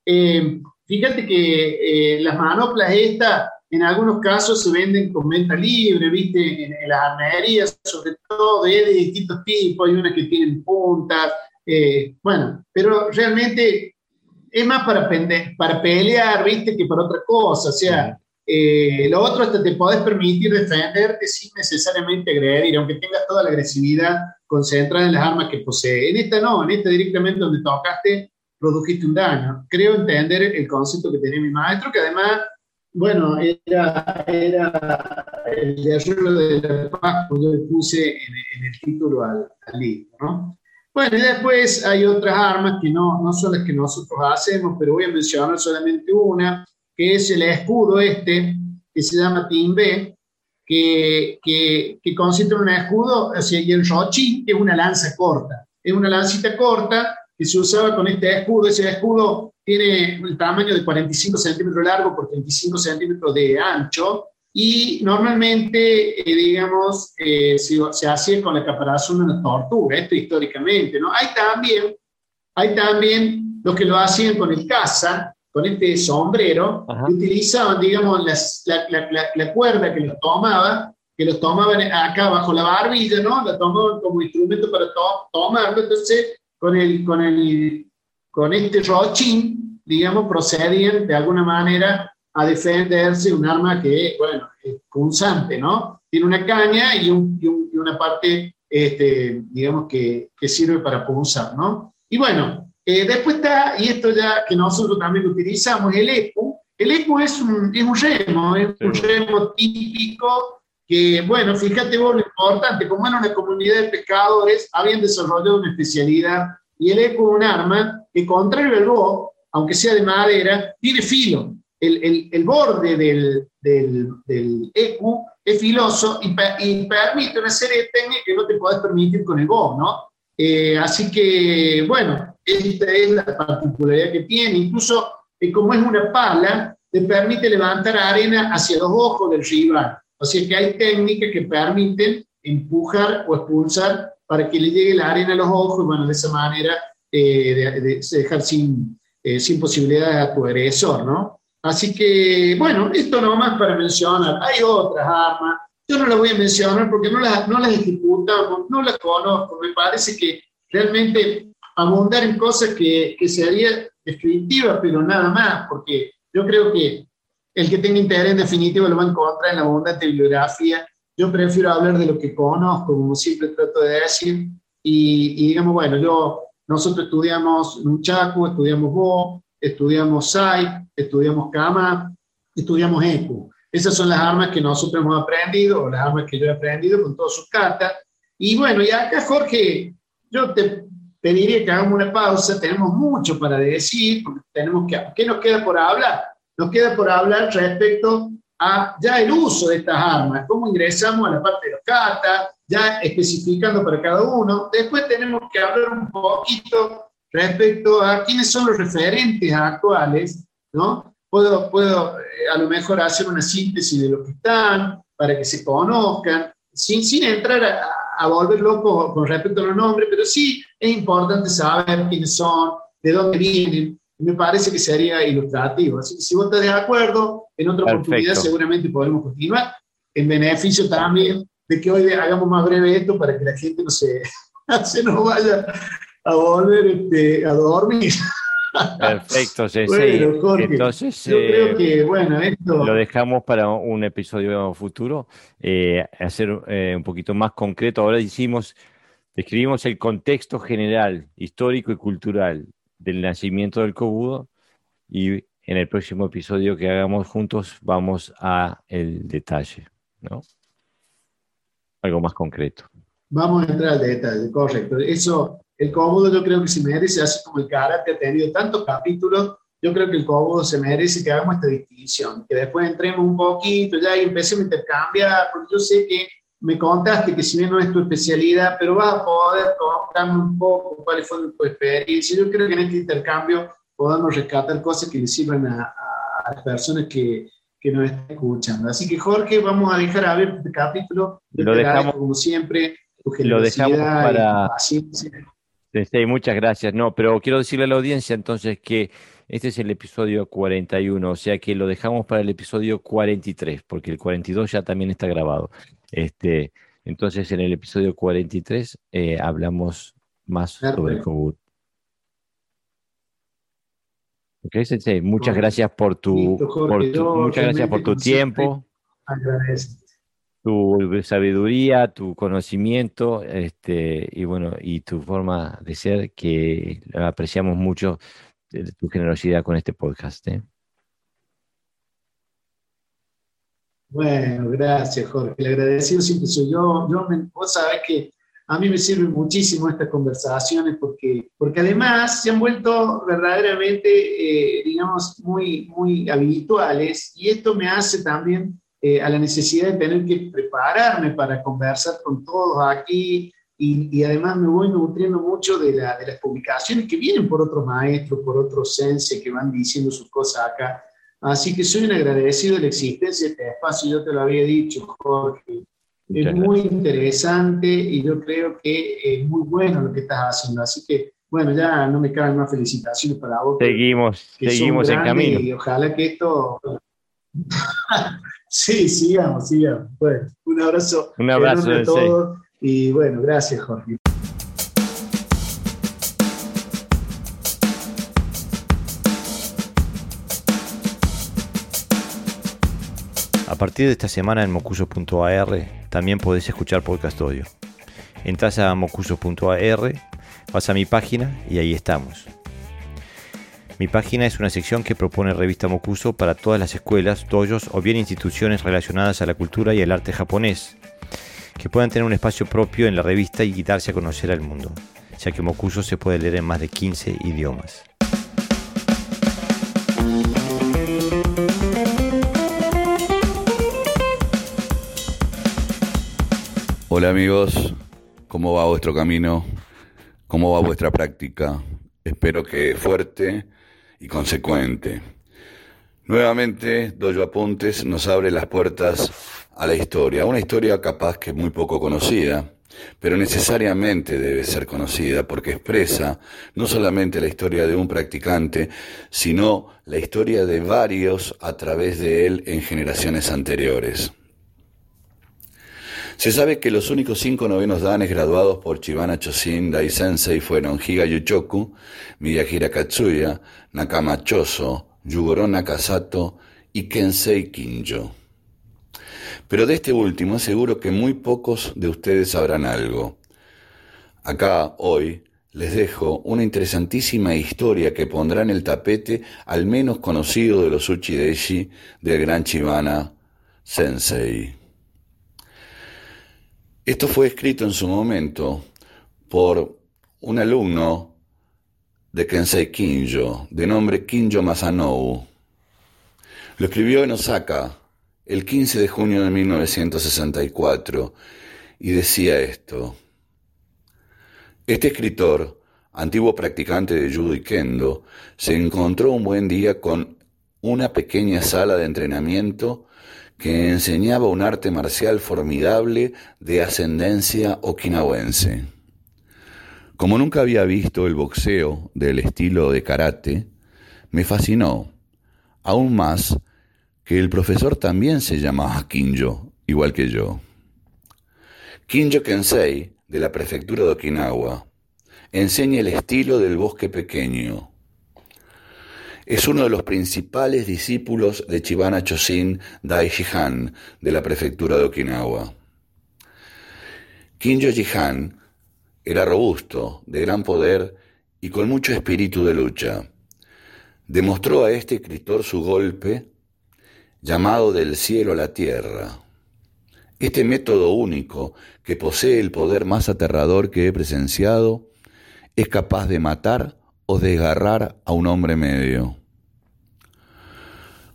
fíjate que las manoplas estas en algunos casos se venden con venta libre, ¿viste? En, las armerías, sobre todo de, distintos tipos, hay unas que tienen puntas, eh, bueno, pero realmente es más para, para pelear, ¿viste? Que para otra cosa, o sea, eh, lo otro hasta te podés permitir defenderte sin necesariamente agredir, aunque tengas toda la agresividad concentrada en las armas que posee. En esta no, en esta directamente donde tocaste, produjiste un daño. Creo entender el concepto que tenía mi maestro, que además bueno, era, era el de de la paz, que yo le puse en, el título al, libro, ¿no? Bueno, y después hay otras armas que no, no son las que nosotros hacemos, pero voy a mencionar solamente una, que es el escudo este, que se llama Timbe, que, que, que consiste en un escudo, o sea, y el rochi es una lanza corta, es una lancita corta que se usaba con este escudo, ese escudo tiene el tamaño de 45 centímetros largo por 35 centímetros de ancho y normalmente, eh, digamos, eh, se, se, hace con la caparazón de una tortuga, esto históricamente, ¿no? Hay también, hay también los que lo hacían con el caza, con este sombrero, que utilizaban, digamos, la, la, la, cuerda que los tomaba, que los tomaban acá bajo la barbilla, ¿no? La tomaban como instrumento para to tomarlo, entonces con el, con el con este rochín, digamos, procedían de alguna manera a defenderse un arma que, bueno, es punzante, ¿no? Tiene una caña y, una parte, este, digamos, que, que, sirve para punzar, ¿no? Y bueno, eh, después está, y esto ya que nosotros también utilizamos, el ECU. El ECU es un, es un remo, es un remo típico que, bueno, fíjate vos lo importante, como era una comunidad de pescadores, habían desarrollado una especialidad y el eco es un arma que, contrario al bo, aunque sea de madera, tiene filo. El, el, el borde del, del, del, eco es filoso y, permite una serie de técnicas que no te podés permitir con el bo, ¿no? Eh, así que, bueno, esta es la particularidad que tiene. Incluso, eh, como es una pala, te permite levantar arena hacia los ojos del rival. O sea que hay técnicas que permiten empujar o expulsar para que le llegue la arena a los ojos y bueno, de esa manera eh, de, dejar sin, eh, sin posibilidad a tu agresor, ¿no? Así que, bueno, esto nomás para mencionar. Hay otras armas, yo no las voy a mencionar porque no las, no las ejecutamos, no las conozco, me parece que realmente abundar en cosas que, que sería descriptiva, pero nada más, porque yo creo que el que tenga interés en definitiva lo va a encontrar en la abundante bibliografía. Yo prefiero hablar de lo que conozco, como siempre trato de decir, y, digamos, bueno, yo, nosotros estudiamos Nunchaku, estudiamos Bo, estudiamos Sai, estudiamos Kama, estudiamos ECU. Esas son las armas que nosotros hemos aprendido, o las armas que yo he aprendido con todas sus cartas. Y bueno, y acá, Jorge, yo te pediría que hagamos una pausa, tenemos mucho para decir, porque tenemos que, ¿qué nos queda por hablar? Nos queda por hablar respecto a ya el uso de estas armas, cómo ingresamos a la parte de los cartas, ya especificando para cada uno. Después tenemos que hablar un poquito respecto a quiénes son los referentes actuales, ¿no? Puedo, puedo eh, a lo mejor hacer una síntesis de lo que están, para que se conozcan, sin, sin entrar a, a volver loco con respecto a los nombres, pero sí es importante saber quiénes son, de dónde vienen. Me parece que sería ilustrativo. Así que si vos estás de acuerdo, en otra oportunidad seguramente podremos continuar, en beneficio también de que hoy hagamos más breve esto para que la gente no se, se nos vaya a volver este, a dormir. Perfecto, Sensei. Entonces, yo creo eh, que, bueno, esto... Lo dejamos para un episodio futuro, eh, hacer eh, un poquito más concreto. Ahora hicimos, describimos el contexto general, histórico y cultural del nacimiento del cobudo y en el próximo episodio que hagamos juntos vamos a el detalle, ¿no? Algo más concreto. Vamos a entrar al detalle, correcto. Eso el cómodo yo creo que se merece, así como el karate ha tenido tantos capítulos, yo creo que el cómodo se merece que hagamos esta distinción, que después entremos un poquito ya y empecemos a intercambiar, porque yo sé que me contaste que si bien no es tu especialidad, pero vas a poder contarme un poco cuáles fueron tus experiencias. Yo creo que en este intercambio podamos rescatar cosas que le sirvan a, las personas que, que, nos están escuchando. Así que Jorge, vamos a dejar a ver este capítulo. Lo dejamos, como siempre, tu lo dejamos para... Sí, muchas gracias. No, pero quiero decirle a la audiencia entonces que este es el episodio 41, o sea que lo dejamos para el episodio 43, porque el 42 ya también está grabado. Este, entonces en el episodio 43 eh, hablamos más sobre el COVID. Ok, Sensei, muchas gracias por tu, por tu muchas gracias por tu tiempo. Agradezco tu sabiduría, tu conocimiento, este, y bueno, y tu forma de ser, que apreciamos mucho tu generosidad con este podcast. ¿eh? Bueno, gracias, Jorge. El agradecido siempre soy yo. yo vos sabés que a mí me sirven muchísimo estas conversaciones porque, porque además se han vuelto verdaderamente, eh, digamos, muy, muy habituales y esto me hace también eh, a la necesidad de tener que prepararme para conversar con todos aquí y, y además me voy nutriendo mucho de, la, de, las publicaciones que vienen por otros maestros, por otros sense que van diciendo sus cosas acá. Así que soy un agradecido de la existencia de este espacio, yo te lo había dicho, Jorge. es muy interesante y yo creo que es muy bueno lo que estás haciendo. Así que, bueno, ya no me caben más felicitaciones para vos. Seguimos, seguimos en camino. Y ojalá que esto Sí, sigamos, sigamos. Bueno, un abrazo. Un abrazo a todos. Y bueno, gracias, Jorge. A partir de esta semana en mocuso.ar también podés escuchar podcast audio. Entras a mocuso.ar, vas a mi página y ahí estamos. Mi página es una sección que propone revista Mokuso para todas las escuelas, dojos o bien instituciones relacionadas a la cultura y el arte japonés, que puedan tener un espacio propio en la revista y darse a conocer al mundo, ya que Mokuso se puede leer en más de 15 idiomas. Hola amigos, ¿cómo va vuestro camino? ¿Cómo va vuestra práctica? Espero que fuerte y consecuente. Nuevamente, Dojo Apuntes nos abre las puertas a la historia, una historia capaz que es muy poco conocida, pero necesariamente debe ser conocida porque expresa no solamente la historia de un practicante, sino la historia de varios a través de él en generaciones anteriores. Se sabe que los únicos cinco novenos danes graduados por Chibana Chosin Dai Sensei fueron Higa Yuchoku, Miyahira Katsuya, Nakama Choso, Yugoro Nakasato y Kensei Kinjo. Pero de este último seguro que muy pocos de ustedes sabrán algo. Acá, hoy, les dejo una interesantísima historia que pondrá en el tapete al menos conocido de los Uchideshi del gran Chibana Sensei. Esto fue escrito en su momento por un alumno de Kensei Kinjo, de nombre Kinjo Masanou. Lo escribió en Osaka el 15 de junio de 1964 y decía esto. Este escritor, antiguo practicante de judo y kendo, se encontró un buen día con una pequeña sala de entrenamiento que enseñaba un arte marcial formidable de ascendencia okinawense. Como nunca había visto el boxeo del estilo de karate, me fascinó, aún más que el profesor también se llamaba Kinjo, igual que yo. Kinjo Kensei de la prefectura de Okinawa. Enseña el estilo del bosque pequeño. Es uno de los principales discípulos de Chibana Chosin Dai-Jihan de la prefectura de Okinawa. Kinjo Jihan era robusto, de gran poder y con mucho espíritu de lucha. Demostró a este escritor su golpe, llamado del cielo a la tierra. Este método único, que posee el poder más aterrador que he presenciado, es capaz de matar o desgarrar a un hombre medio.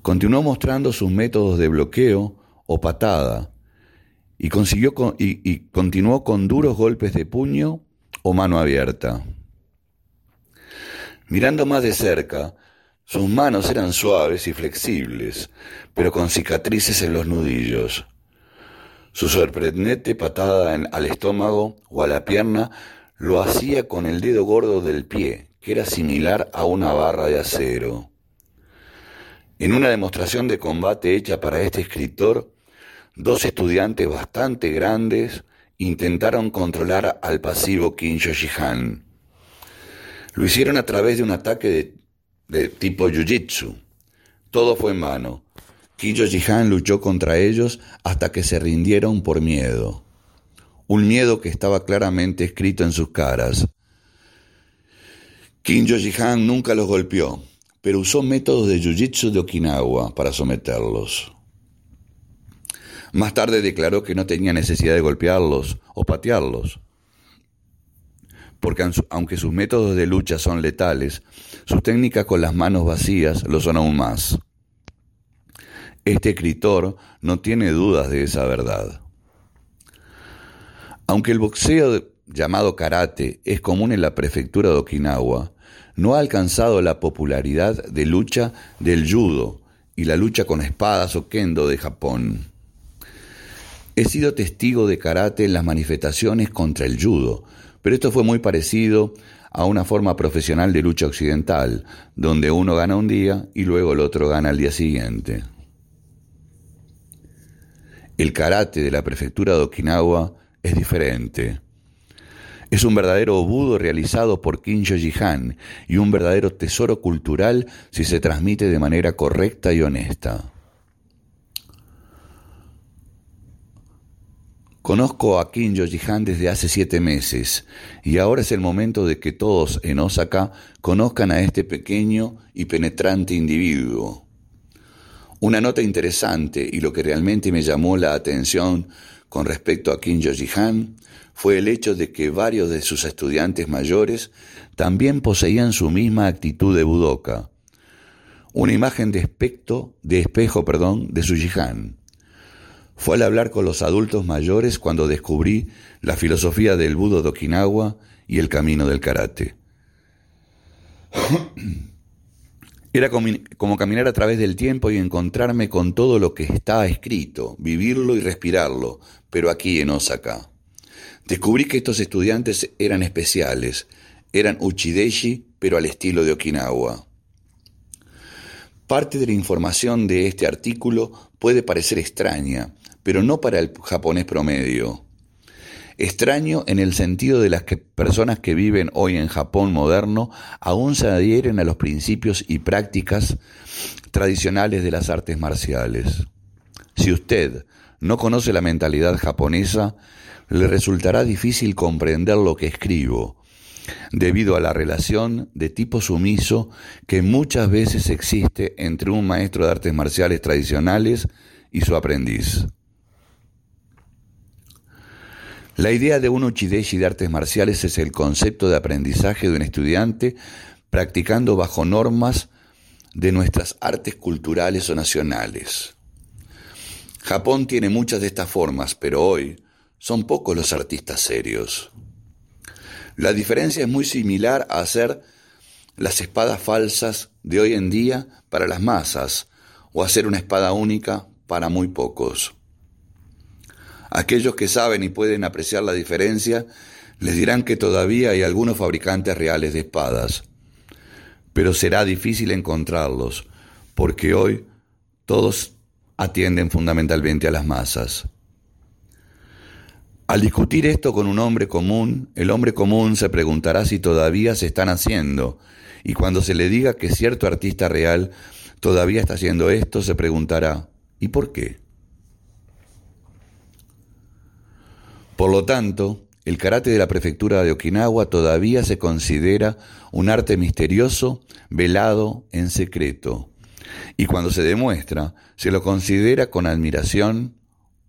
Continuó mostrando sus métodos de bloqueo o patada y, consiguió y continuó con duros golpes de puño o mano abierta. Mirando más de cerca, sus manos eran suaves y flexibles, pero con cicatrices en los nudillos. Su sorprendente patada al estómago o a la pierna lo hacía con el dedo gordo del pie, que era similar a una barra de acero. En una demostración de combate hecha para este escritor, dos estudiantes bastante grandes intentaron controlar al pasivo Kinjo Shihan. Lo hicieron a través de un ataque de, tipo Jiu-Jitsu. Todo fue en vano. Kiyo Jihan luchó contra ellos hasta que se rindieron por miedo. Un miedo que estaba claramente escrito en sus caras. Kinjo Jihan nunca los golpeó, pero usó métodos de jiu-jitsu de Okinawa para someterlos. Más tarde declaró que no tenía necesidad de golpearlos o patearlos, porque aunque sus métodos de lucha son letales, sus técnicas con las manos vacías lo son aún más. Este escritor no tiene dudas de esa verdad. Aunque el boxeo llamado karate es común en la prefectura de Okinawa, no ha alcanzado la popularidad de lucha del judo y la lucha con espadas o kendo de Japón. He sido testigo de karate en las manifestaciones contra el judo, pero esto fue muy parecido a una forma profesional de lucha occidental, donde uno gana un día y luego el otro gana al día siguiente. El karate de la prefectura de Okinawa es diferente. Es un verdadero budo realizado por Kinjo Jihan y un verdadero tesoro cultural si se transmite de manera correcta y honesta. Conozco a Kinjo Jihan desde hace siete meses y ahora es el momento de que todos en Osaka conozcan a este pequeño y penetrante individuo. Una nota interesante y lo que realmente me llamó la atención con respecto a Kim Jihan fue el hecho de que varios de sus estudiantes mayores también poseían su misma actitud de budoka, una imagen de, aspecto, de espejo perdón, de su Jihan. Fue al hablar con los adultos mayores cuando descubrí la filosofía del budo de Okinawa y el camino del karate. Era como caminar a través del tiempo y encontrarme con todo lo que está escrito, vivirlo y respirarlo, pero aquí en Osaka. Descubrí que estos estudiantes eran especiales, eran uchideshi, pero al estilo de Okinawa. Parte de la información de este artículo puede parecer extraña, pero no para el japonés promedio. Extraño en el sentido de las que personas que viven hoy en Japón moderno aún se adhieren a los principios y prácticas tradicionales de las artes marciales. Si usted no conoce la mentalidad japonesa, le resultará difícil comprender lo que escribo, debido a la relación de tipo sumiso que muchas veces existe entre un maestro de artes marciales tradicionales y su aprendiz. La idea de un uchideshi de artes marciales es el concepto de aprendizaje de un estudiante practicando bajo normas de nuestras artes culturales o nacionales. Japón tiene muchas de estas formas, pero hoy son pocos los artistas serios. La diferencia es muy similar a hacer las espadas falsas de hoy en día para las masas o hacer una espada única para muy pocos. Aquellos que saben y pueden apreciar la diferencia les dirán que todavía hay algunos fabricantes reales de espadas, pero será difícil encontrarlos porque hoy todos atienden fundamentalmente a las masas. Al discutir esto con un hombre común, el hombre común se preguntará si todavía se están haciendo, y cuando se le diga que cierto artista real todavía está haciendo esto, se preguntará, ¿y por qué? Por lo tanto, el karate de la prefectura de Okinawa todavía se considera un arte misterioso, velado en secreto. Y cuando se demuestra, se lo considera con admiración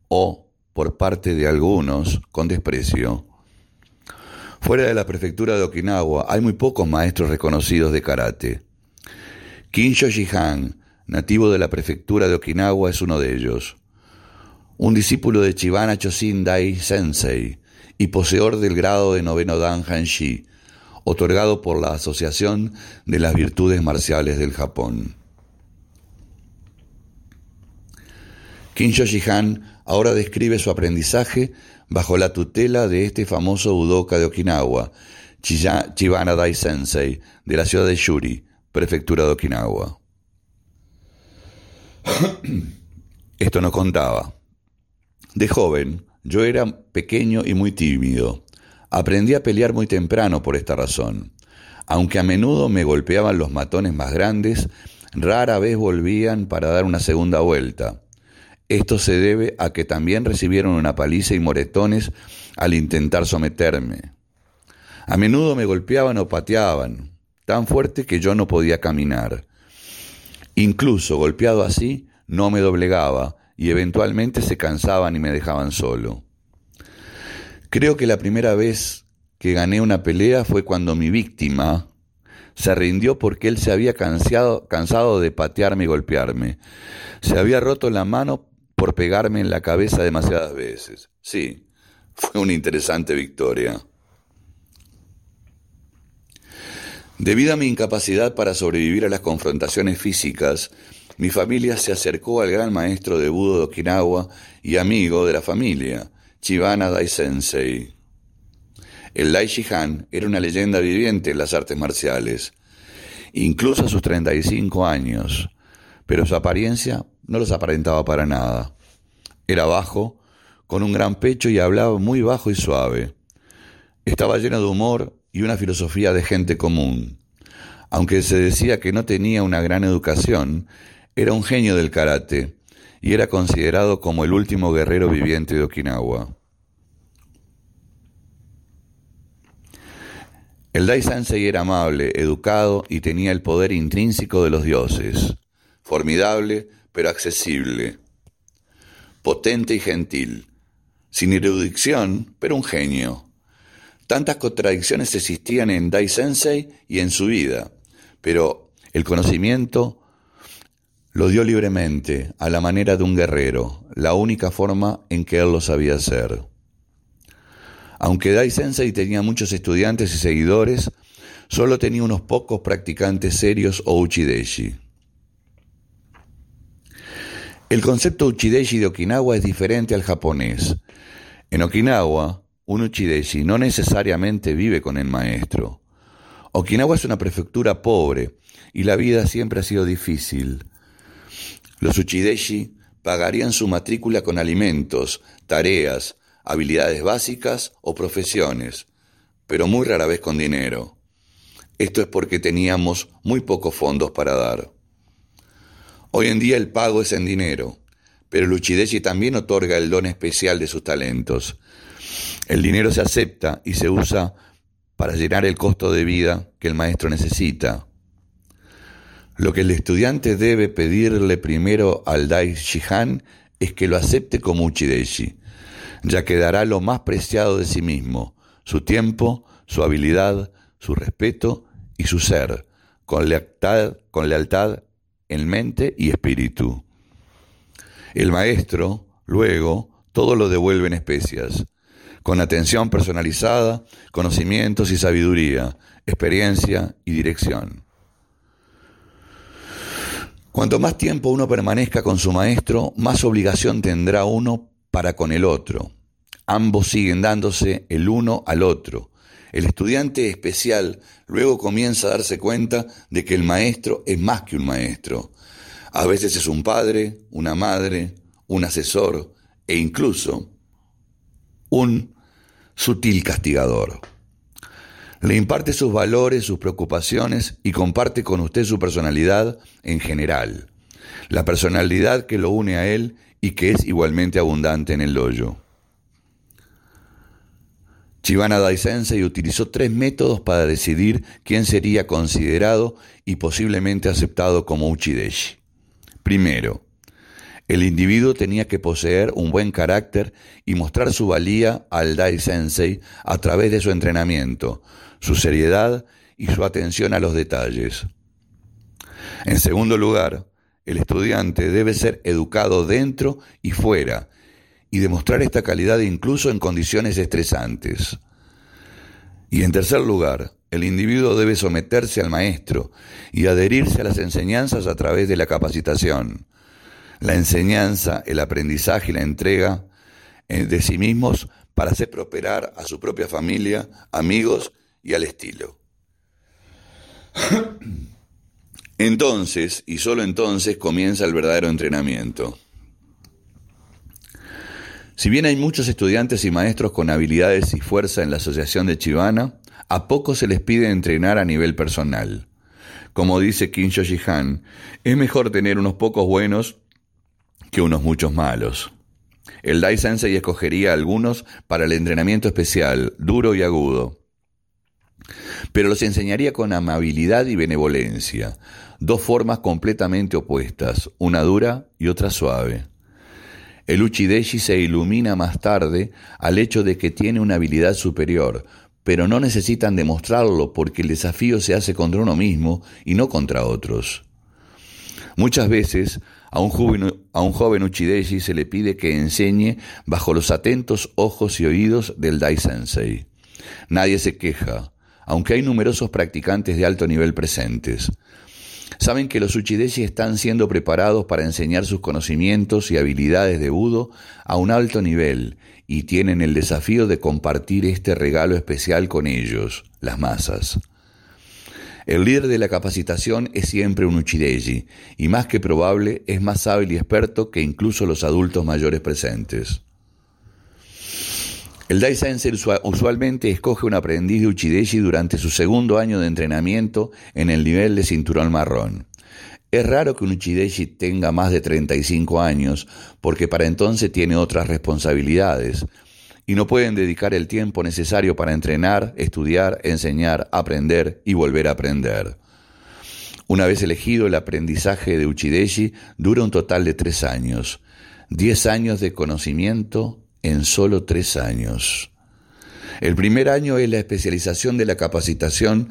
o por parte de algunos con desprecio. Fuera de la prefectura de Okinawa hay muy pocos maestros reconocidos de karate. Kinsho Jihan, nativo de la prefectura de Okinawa, es uno de ellos. Un discípulo de Chibana Chosin Dai Sensei y poseedor del grado de noveno Dan Hanshi, otorgado por la Asociación de las Virtudes Marciales del Japón. Kinsho Jihan ahora describe su aprendizaje bajo la tutela de este famoso budoka de Okinawa, Chibana Dai Sensei, de la ciudad de Shuri, prefectura de Okinawa. Esto no contaba. De joven, yo era pequeño y muy tímido. Aprendí a pelear muy temprano por esta razón. Aunque a menudo me golpeaban los matones más grandes, rara vez volvían para dar una segunda vuelta. Esto se debe a que también recibieron una paliza y moretones al intentar someterme. A menudo me golpeaban o pateaban, tan fuerte que yo no podía caminar. Incluso golpeado así, no me doblegaba y eventualmente se cansaban y me dejaban solo. Creo que la primera vez que gané una pelea fue cuando mi víctima se rindió porque él se había cansado, de patearme y golpearme. Se había roto la mano por pegarme en la cabeza demasiadas veces. Sí, fue una interesante victoria. Debido a mi incapacidad para sobrevivir a las confrontaciones físicas, mi familia se acercó al gran maestro de Budo de Okinawa y amigo de la familia, Chibana Dai Sensei. El Dai Shihan era una leyenda viviente en las artes marciales, incluso a sus 35 años, pero su apariencia no los aparentaba para nada. Era bajo, con un gran pecho y hablaba muy bajo y suave. Estaba lleno de humor y una filosofía de gente común. Aunque se decía que no tenía una gran educación, era un genio del karate y era considerado como el último guerrero viviente de Okinawa. El Dai Sensei era amable, educado y tenía el poder intrínseco de los dioses, formidable pero accesible, potente y gentil, sin erudición, pero un genio. Tantas contradicciones existían en Dai Sensei y en su vida, pero el conocimiento lo dio libremente, a la manera de un guerrero, la única forma en que él lo sabía hacer. Aunque Dai Sensei tenía muchos estudiantes y seguidores, solo tenía unos pocos practicantes serios o uchideshi. El concepto uchideshi de Okinawa es diferente al japonés. En Okinawa, un uchideshi no necesariamente vive con el maestro. Okinawa es una prefectura pobre y la vida siempre ha sido difícil. Los uchideshi pagarían su matrícula con alimentos, tareas, habilidades básicas o profesiones, pero muy rara vez con dinero. Esto es porque teníamos muy pocos fondos para dar. Hoy en día el pago es en dinero, pero Luchidechi también otorga el don especial de sus talentos. El dinero se acepta y se usa para llenar el costo de vida que el maestro necesita. Lo que el estudiante debe pedirle primero al Dai Shihan es que lo acepte como Uchideshi, ya que dará lo más preciado de sí mismo, su tiempo, su habilidad, su respeto y su ser, con lealtad, con lealtad en mente y espíritu. El maestro, luego, todo lo devuelve en especias, con atención personalizada, conocimientos y sabiduría, experiencia y dirección. Cuanto más tiempo uno permanezca con su maestro, más obligación tendrá uno para con el otro. Ambos siguen dándose el uno al otro. El estudiante especial luego comienza a darse cuenta de que el maestro es más que un maestro. A veces es un padre, una madre, un asesor e incluso un sutil castigador. Le imparte sus valores, sus preocupaciones y comparte con usted su personalidad en general, la personalidad que lo une a él y que es igualmente abundante en el hoyo. Chivana Daisensei utilizó tres métodos para decidir quién sería considerado y posiblemente aceptado como Uchideshi. Primero, el individuo tenía que poseer un buen carácter y mostrar su valía al Dai Sensei a través de su entrenamiento, su seriedad y su atención a los detalles. En segundo lugar, el estudiante debe ser educado dentro y fuera y demostrar esta calidad incluso en condiciones estresantes. Y en tercer lugar, el individuo debe someterse al maestro y adherirse a las enseñanzas a través de la capacitación. La enseñanza, el aprendizaje y la entrega eh, de sí mismos para hacer prosperar a su propia familia, amigos y al estilo. Entonces, y solo entonces, comienza el verdadero entrenamiento. Si bien hay muchos estudiantes y maestros con habilidades y fuerza en la Asociación de Chivana, a pocos se les pide entrenar a nivel personal. Como dice Kim Jihan, es mejor tener unos pocos buenos que unos muchos malos. El Dai Sensei escogería algunos para el entrenamiento especial, duro y agudo. Pero los enseñaría con amabilidad y benevolencia, dos formas completamente opuestas, una dura y otra suave. El Uchideshi se ilumina más tarde al hecho de que tiene una habilidad superior, pero no necesitan demostrarlo porque el desafío se hace contra uno mismo y no contra otros. Muchas veces a un joven, Uchideshi se le pide que enseñe bajo los atentos ojos y oídos del Dai Sensei. Nadie se queja, aunque hay numerosos practicantes de alto nivel presentes. Saben que los Uchideshi están siendo preparados para enseñar sus conocimientos y habilidades de Budo a un alto nivel y tienen el desafío de compartir este regalo especial con ellos, las masas. El líder de la capacitación es siempre un Uchideshi y más que probable es más hábil y experto que incluso los adultos mayores presentes. El Dai Sensei usualmente escoge un aprendiz de Uchideshi durante su segundo año de entrenamiento en el nivel de cinturón marrón. Es raro que un Uchideshi tenga más de 35 años, porque para entonces tiene otras responsabilidades, y no pueden dedicar el tiempo necesario para entrenar, estudiar, enseñar, aprender y volver a aprender. Una vez elegido, el aprendizaje de Uchideshi dura un total de tres años. Diez años de conocimiento, en solo tres años. El primer año es la especialización de la capacitación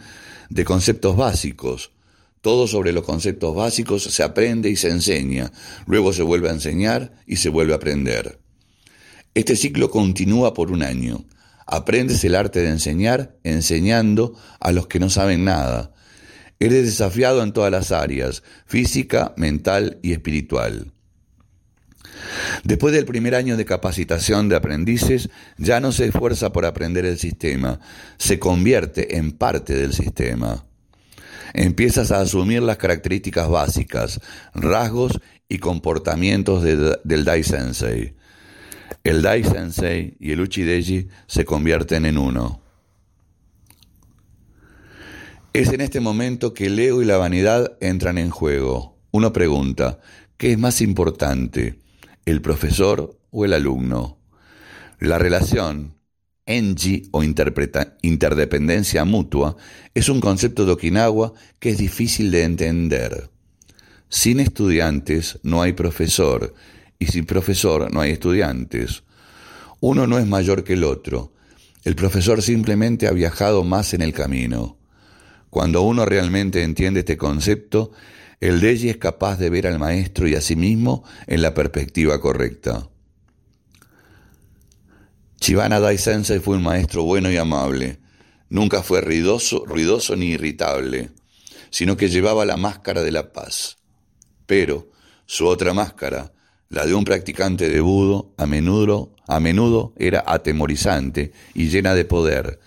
de conceptos básicos. Todo sobre los conceptos básicos se aprende y se enseña, luego se vuelve a enseñar y se vuelve a aprender. Este ciclo continúa por un año. Aprendes el arte de enseñar enseñando a los que no saben nada. Eres desafiado en todas las áreas, física, mental y espiritual. Después del primer año de capacitación de aprendices, ya no se esfuerza por aprender el sistema, se convierte en parte del sistema. Empiezas a asumir las características básicas, rasgos y comportamientos del Dai Sensei. El Dai Sensei y el Uchideji se convierten en uno. Es en este momento que el ego y la vanidad entran en juego. Uno pregunta, ¿qué es más importante? El profesor o el alumno. La relación Enji o interdependencia mutua es un concepto de Okinawa que es difícil de entender. Sin estudiantes no hay profesor y sin profesor no hay estudiantes. Uno no es mayor que el otro. El profesor simplemente ha viajado más en el camino. Cuando uno realmente entiende este concepto, el Deji es capaz de ver al maestro y a sí mismo en la perspectiva correcta. Chivana Dai Sensei fue un maestro bueno y amable. Nunca fue ruidoso, ruidoso ni irritable, sino que llevaba la máscara de la paz. Pero su otra máscara, la de un practicante de budo, a menudo, a menudo era atemorizante y llena de poder,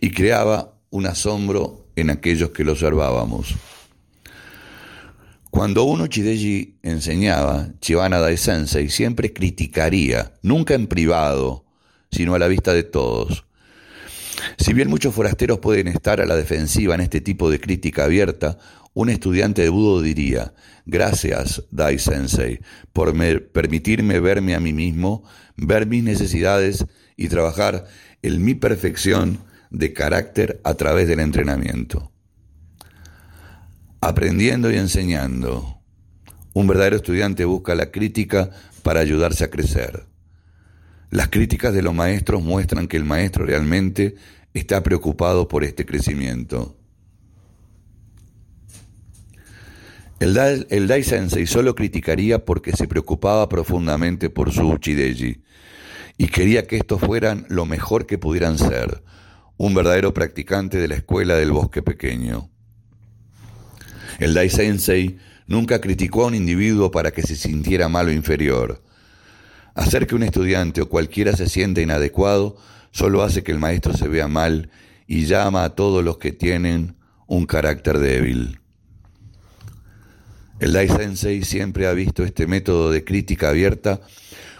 y creaba un asombro en aquellos que lo observábamos. Cuando uno Chideji enseñaba, Chivana Dai Sensei siempre criticaría, nunca en privado, sino a la vista de todos. Si bien muchos forasteros pueden estar a la defensiva en este tipo de crítica abierta, un estudiante de Budo diría, gracias, Dai Sensei, por permitirme verme a mí mismo, ver mis necesidades y trabajar en mi perfección de carácter a través del entrenamiento. Aprendiendo y enseñando. Un verdadero estudiante busca la crítica para ayudarse a crecer. Las críticas de los maestros muestran que el maestro realmente está preocupado por este crecimiento. El Dai, el Sensei solo criticaría porque se preocupaba profundamente por su Uchideji y quería que estos fueran lo mejor que pudieran ser, un verdadero practicante de la escuela del bosque pequeño. El Dai Sensei nunca criticó a un individuo para que se sintiera mal o inferior. Hacer que un estudiante o cualquiera se sienta inadecuado solo hace que el maestro se vea mal y llama a todos los que tienen un carácter débil. El Dai Sensei siempre ha visto este método de crítica abierta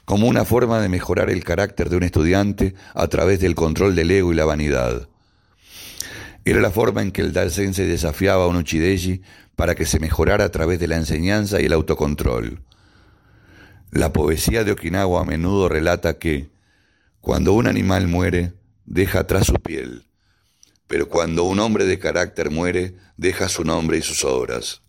como una forma de mejorar el carácter de un estudiante a través del control del ego y la vanidad. Era la forma en que el Dai Sensei desafiaba a un Uchideji para que se mejorara a través de la enseñanza y el autocontrol. La poesía de Okinawa a menudo relata que cuando un animal muere, deja atrás su piel, pero cuando un hombre de carácter muere, deja su nombre y sus obras.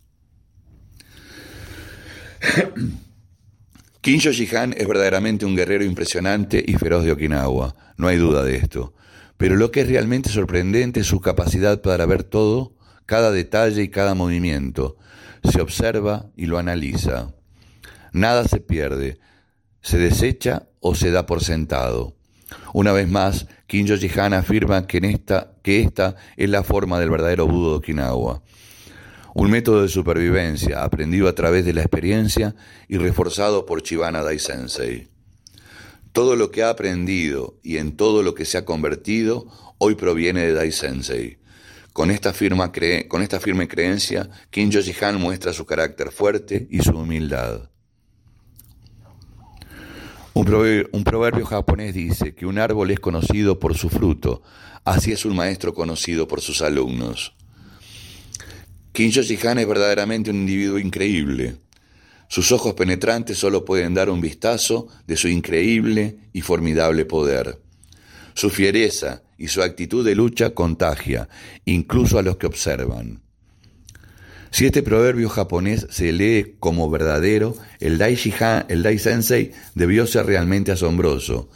Kinjo Jihan es verdaderamente un guerrero impresionante y feroz de Okinawa, no hay duda de esto. Pero lo que es realmente sorprendente es su capacidad para ver todo, cada detalle y cada movimiento. Se observa y lo analiza. Nada se pierde, se desecha o se da por sentado. Una vez más, Kinjo Jihan afirma que, en esta, que esta es la forma del verdadero Budo de Okinawa. Un método de supervivencia aprendido a través de la experiencia y reforzado por Chibana Dai Sensei. Todo lo que ha aprendido y en todo lo que se ha convertido hoy proviene de Dai Sensei. Con esta, firme creencia, Kinjo Jihan muestra su carácter fuerte y su humildad. Un proverbio, japonés dice que un árbol es conocido por su fruto, así es un maestro conocido por sus alumnos. Shihan es verdaderamente un individuo increíble. Sus ojos penetrantes solo pueden dar un vistazo de su increíble y formidable poder. Su fiereza y su actitud de lucha contagia, incluso a los que observan. Si este proverbio japonés se lee como verdadero, el Dai, el Dai Sensei debió ser realmente asombroso.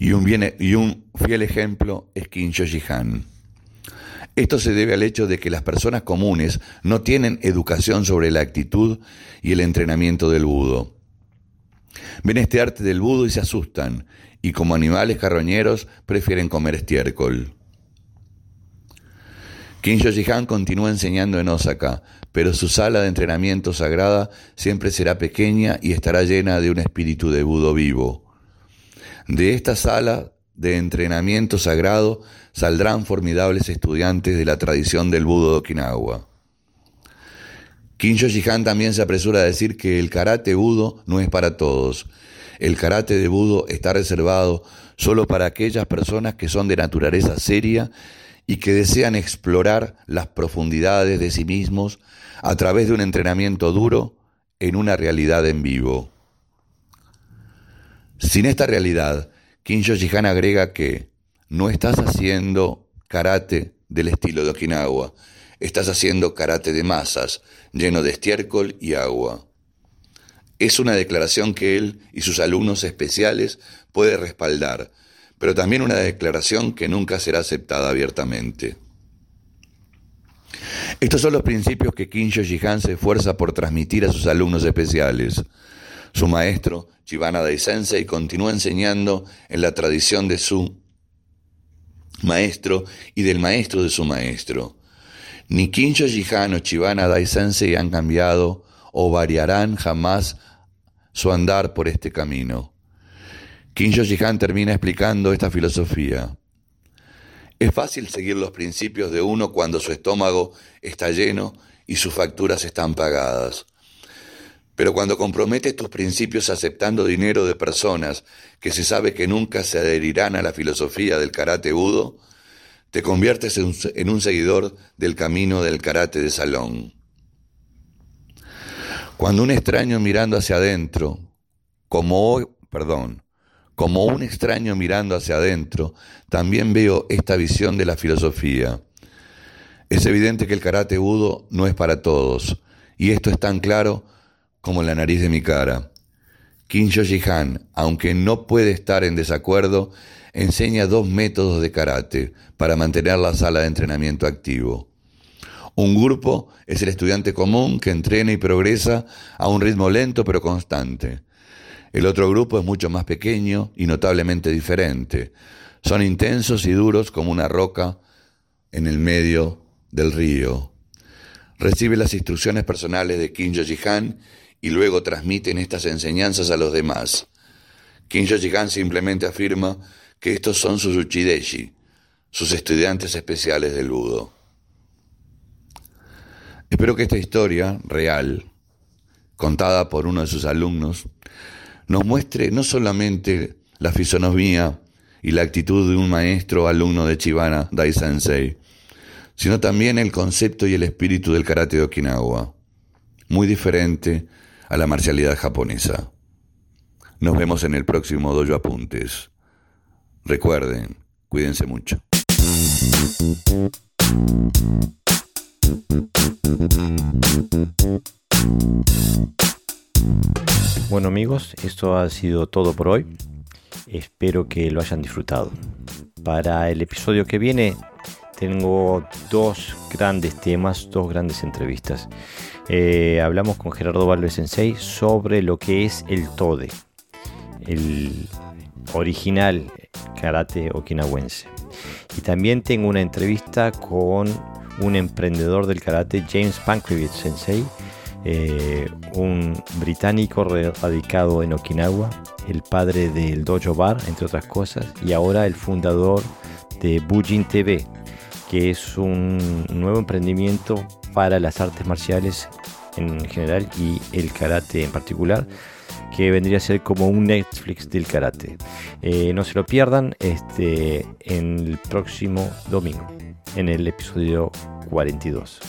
Y un, y un fiel ejemplo es Kincho Jihan. Esto se debe al hecho de que las personas comunes no tienen educación sobre la actitud y el entrenamiento del budo. Ven este arte del budo y se asustan, y como animales carroñeros prefieren comer estiércol. Kinjo Jihan continúa enseñando en Osaka, pero su sala de entrenamiento sagrada siempre será pequeña y estará llena de un espíritu de Budo vivo. De esta sala de entrenamiento sagrado saldrán formidables estudiantes de la tradición del Budo de Okinawa. Kinjo Jihan también se apresura a decir que el karate Budo no es para todos. El karate de Budo está reservado solo para aquellas personas que son de naturaleza seria y que desean explorar las profundidades de sí mismos a través de un entrenamiento duro en una realidad en vivo. Sin esta realidad, Kinjo Jihan agrega que, no estás haciendo karate del estilo de Okinawa, estás haciendo karate de masas, lleno de estiércol y agua. Es una declaración que él y sus alumnos especiales puede respaldar, pero también una declaración que nunca será aceptada abiertamente. Estos son los principios que Kinsho Jihan se esfuerza por transmitir a sus alumnos especiales. Su maestro, Chibana Dai-sensei, continúa enseñando en la tradición de su maestro y del maestro de su maestro. Ni Kinsho Jihan o Chibana Dai-sensei han cambiado o variarán jamás su andar por este camino. Kinsho Jihan termina explicando esta filosofía. Es fácil seguir los principios de uno cuando su estómago está lleno y sus facturas están pagadas. Pero cuando comprometes tus principios aceptando dinero de personas que se sabe que nunca se adherirán a la filosofía del karate budo, te conviertes en un seguidor del camino del karate de salón. Cuando un extraño mirando hacia adentro, como perdón, como un extraño mirando hacia adentro, también veo esta visión de la filosofía. Es evidente que el karate budo no es para todos, y esto es tan claro como la nariz de mi cara. Kinsho Jihan, aunque no puede estar en desacuerdo, enseña dos métodos de karate para mantener la sala de entrenamiento activo. Un grupo es el estudiante común que entrena y progresa a un ritmo lento pero constante. El otro grupo es mucho más pequeño y notablemente diferente. Son intensos y duros como una roca en el medio del río. Recibe las instrucciones personales de Kinjo Jihan y luego transmiten estas enseñanzas a los demás. Kinjo Jihan simplemente afirma que estos son sus uchideshi, sus estudiantes especiales del budo. Espero que esta historia real, contada por uno de sus alumnos, nos muestre no solamente la fisonomía y la actitud de un maestro alumno de Chibana Dai Sensei, sino también el concepto y el espíritu del karate de Okinawa, muy diferente a la marcialidad japonesa. Nos vemos en el próximo Dojo Apuntes. Recuerden, cuídense mucho. Bueno amigos, esto ha sido todo por hoy. Espero que lo hayan disfrutado. Para el episodio que viene tengo dos grandes temas, dos grandes entrevistas. Eh, hablamos con Gerardo Valves Sensei sobre lo que es el TODE, el original karate okinawense. Y también tengo una entrevista con un emprendedor del karate, James Pankrivitz Sensei, eh, un británico radicado en Okinawa, el padre del Dojo Bar, entre otras cosas, y ahora el fundador de Bujin TV, que es un nuevo emprendimiento para las artes marciales en general y el karate en particular que vendría a ser como un Netflix del karate. Eh, no se lo pierdan este, en el próximo domingo, en el episodio 42.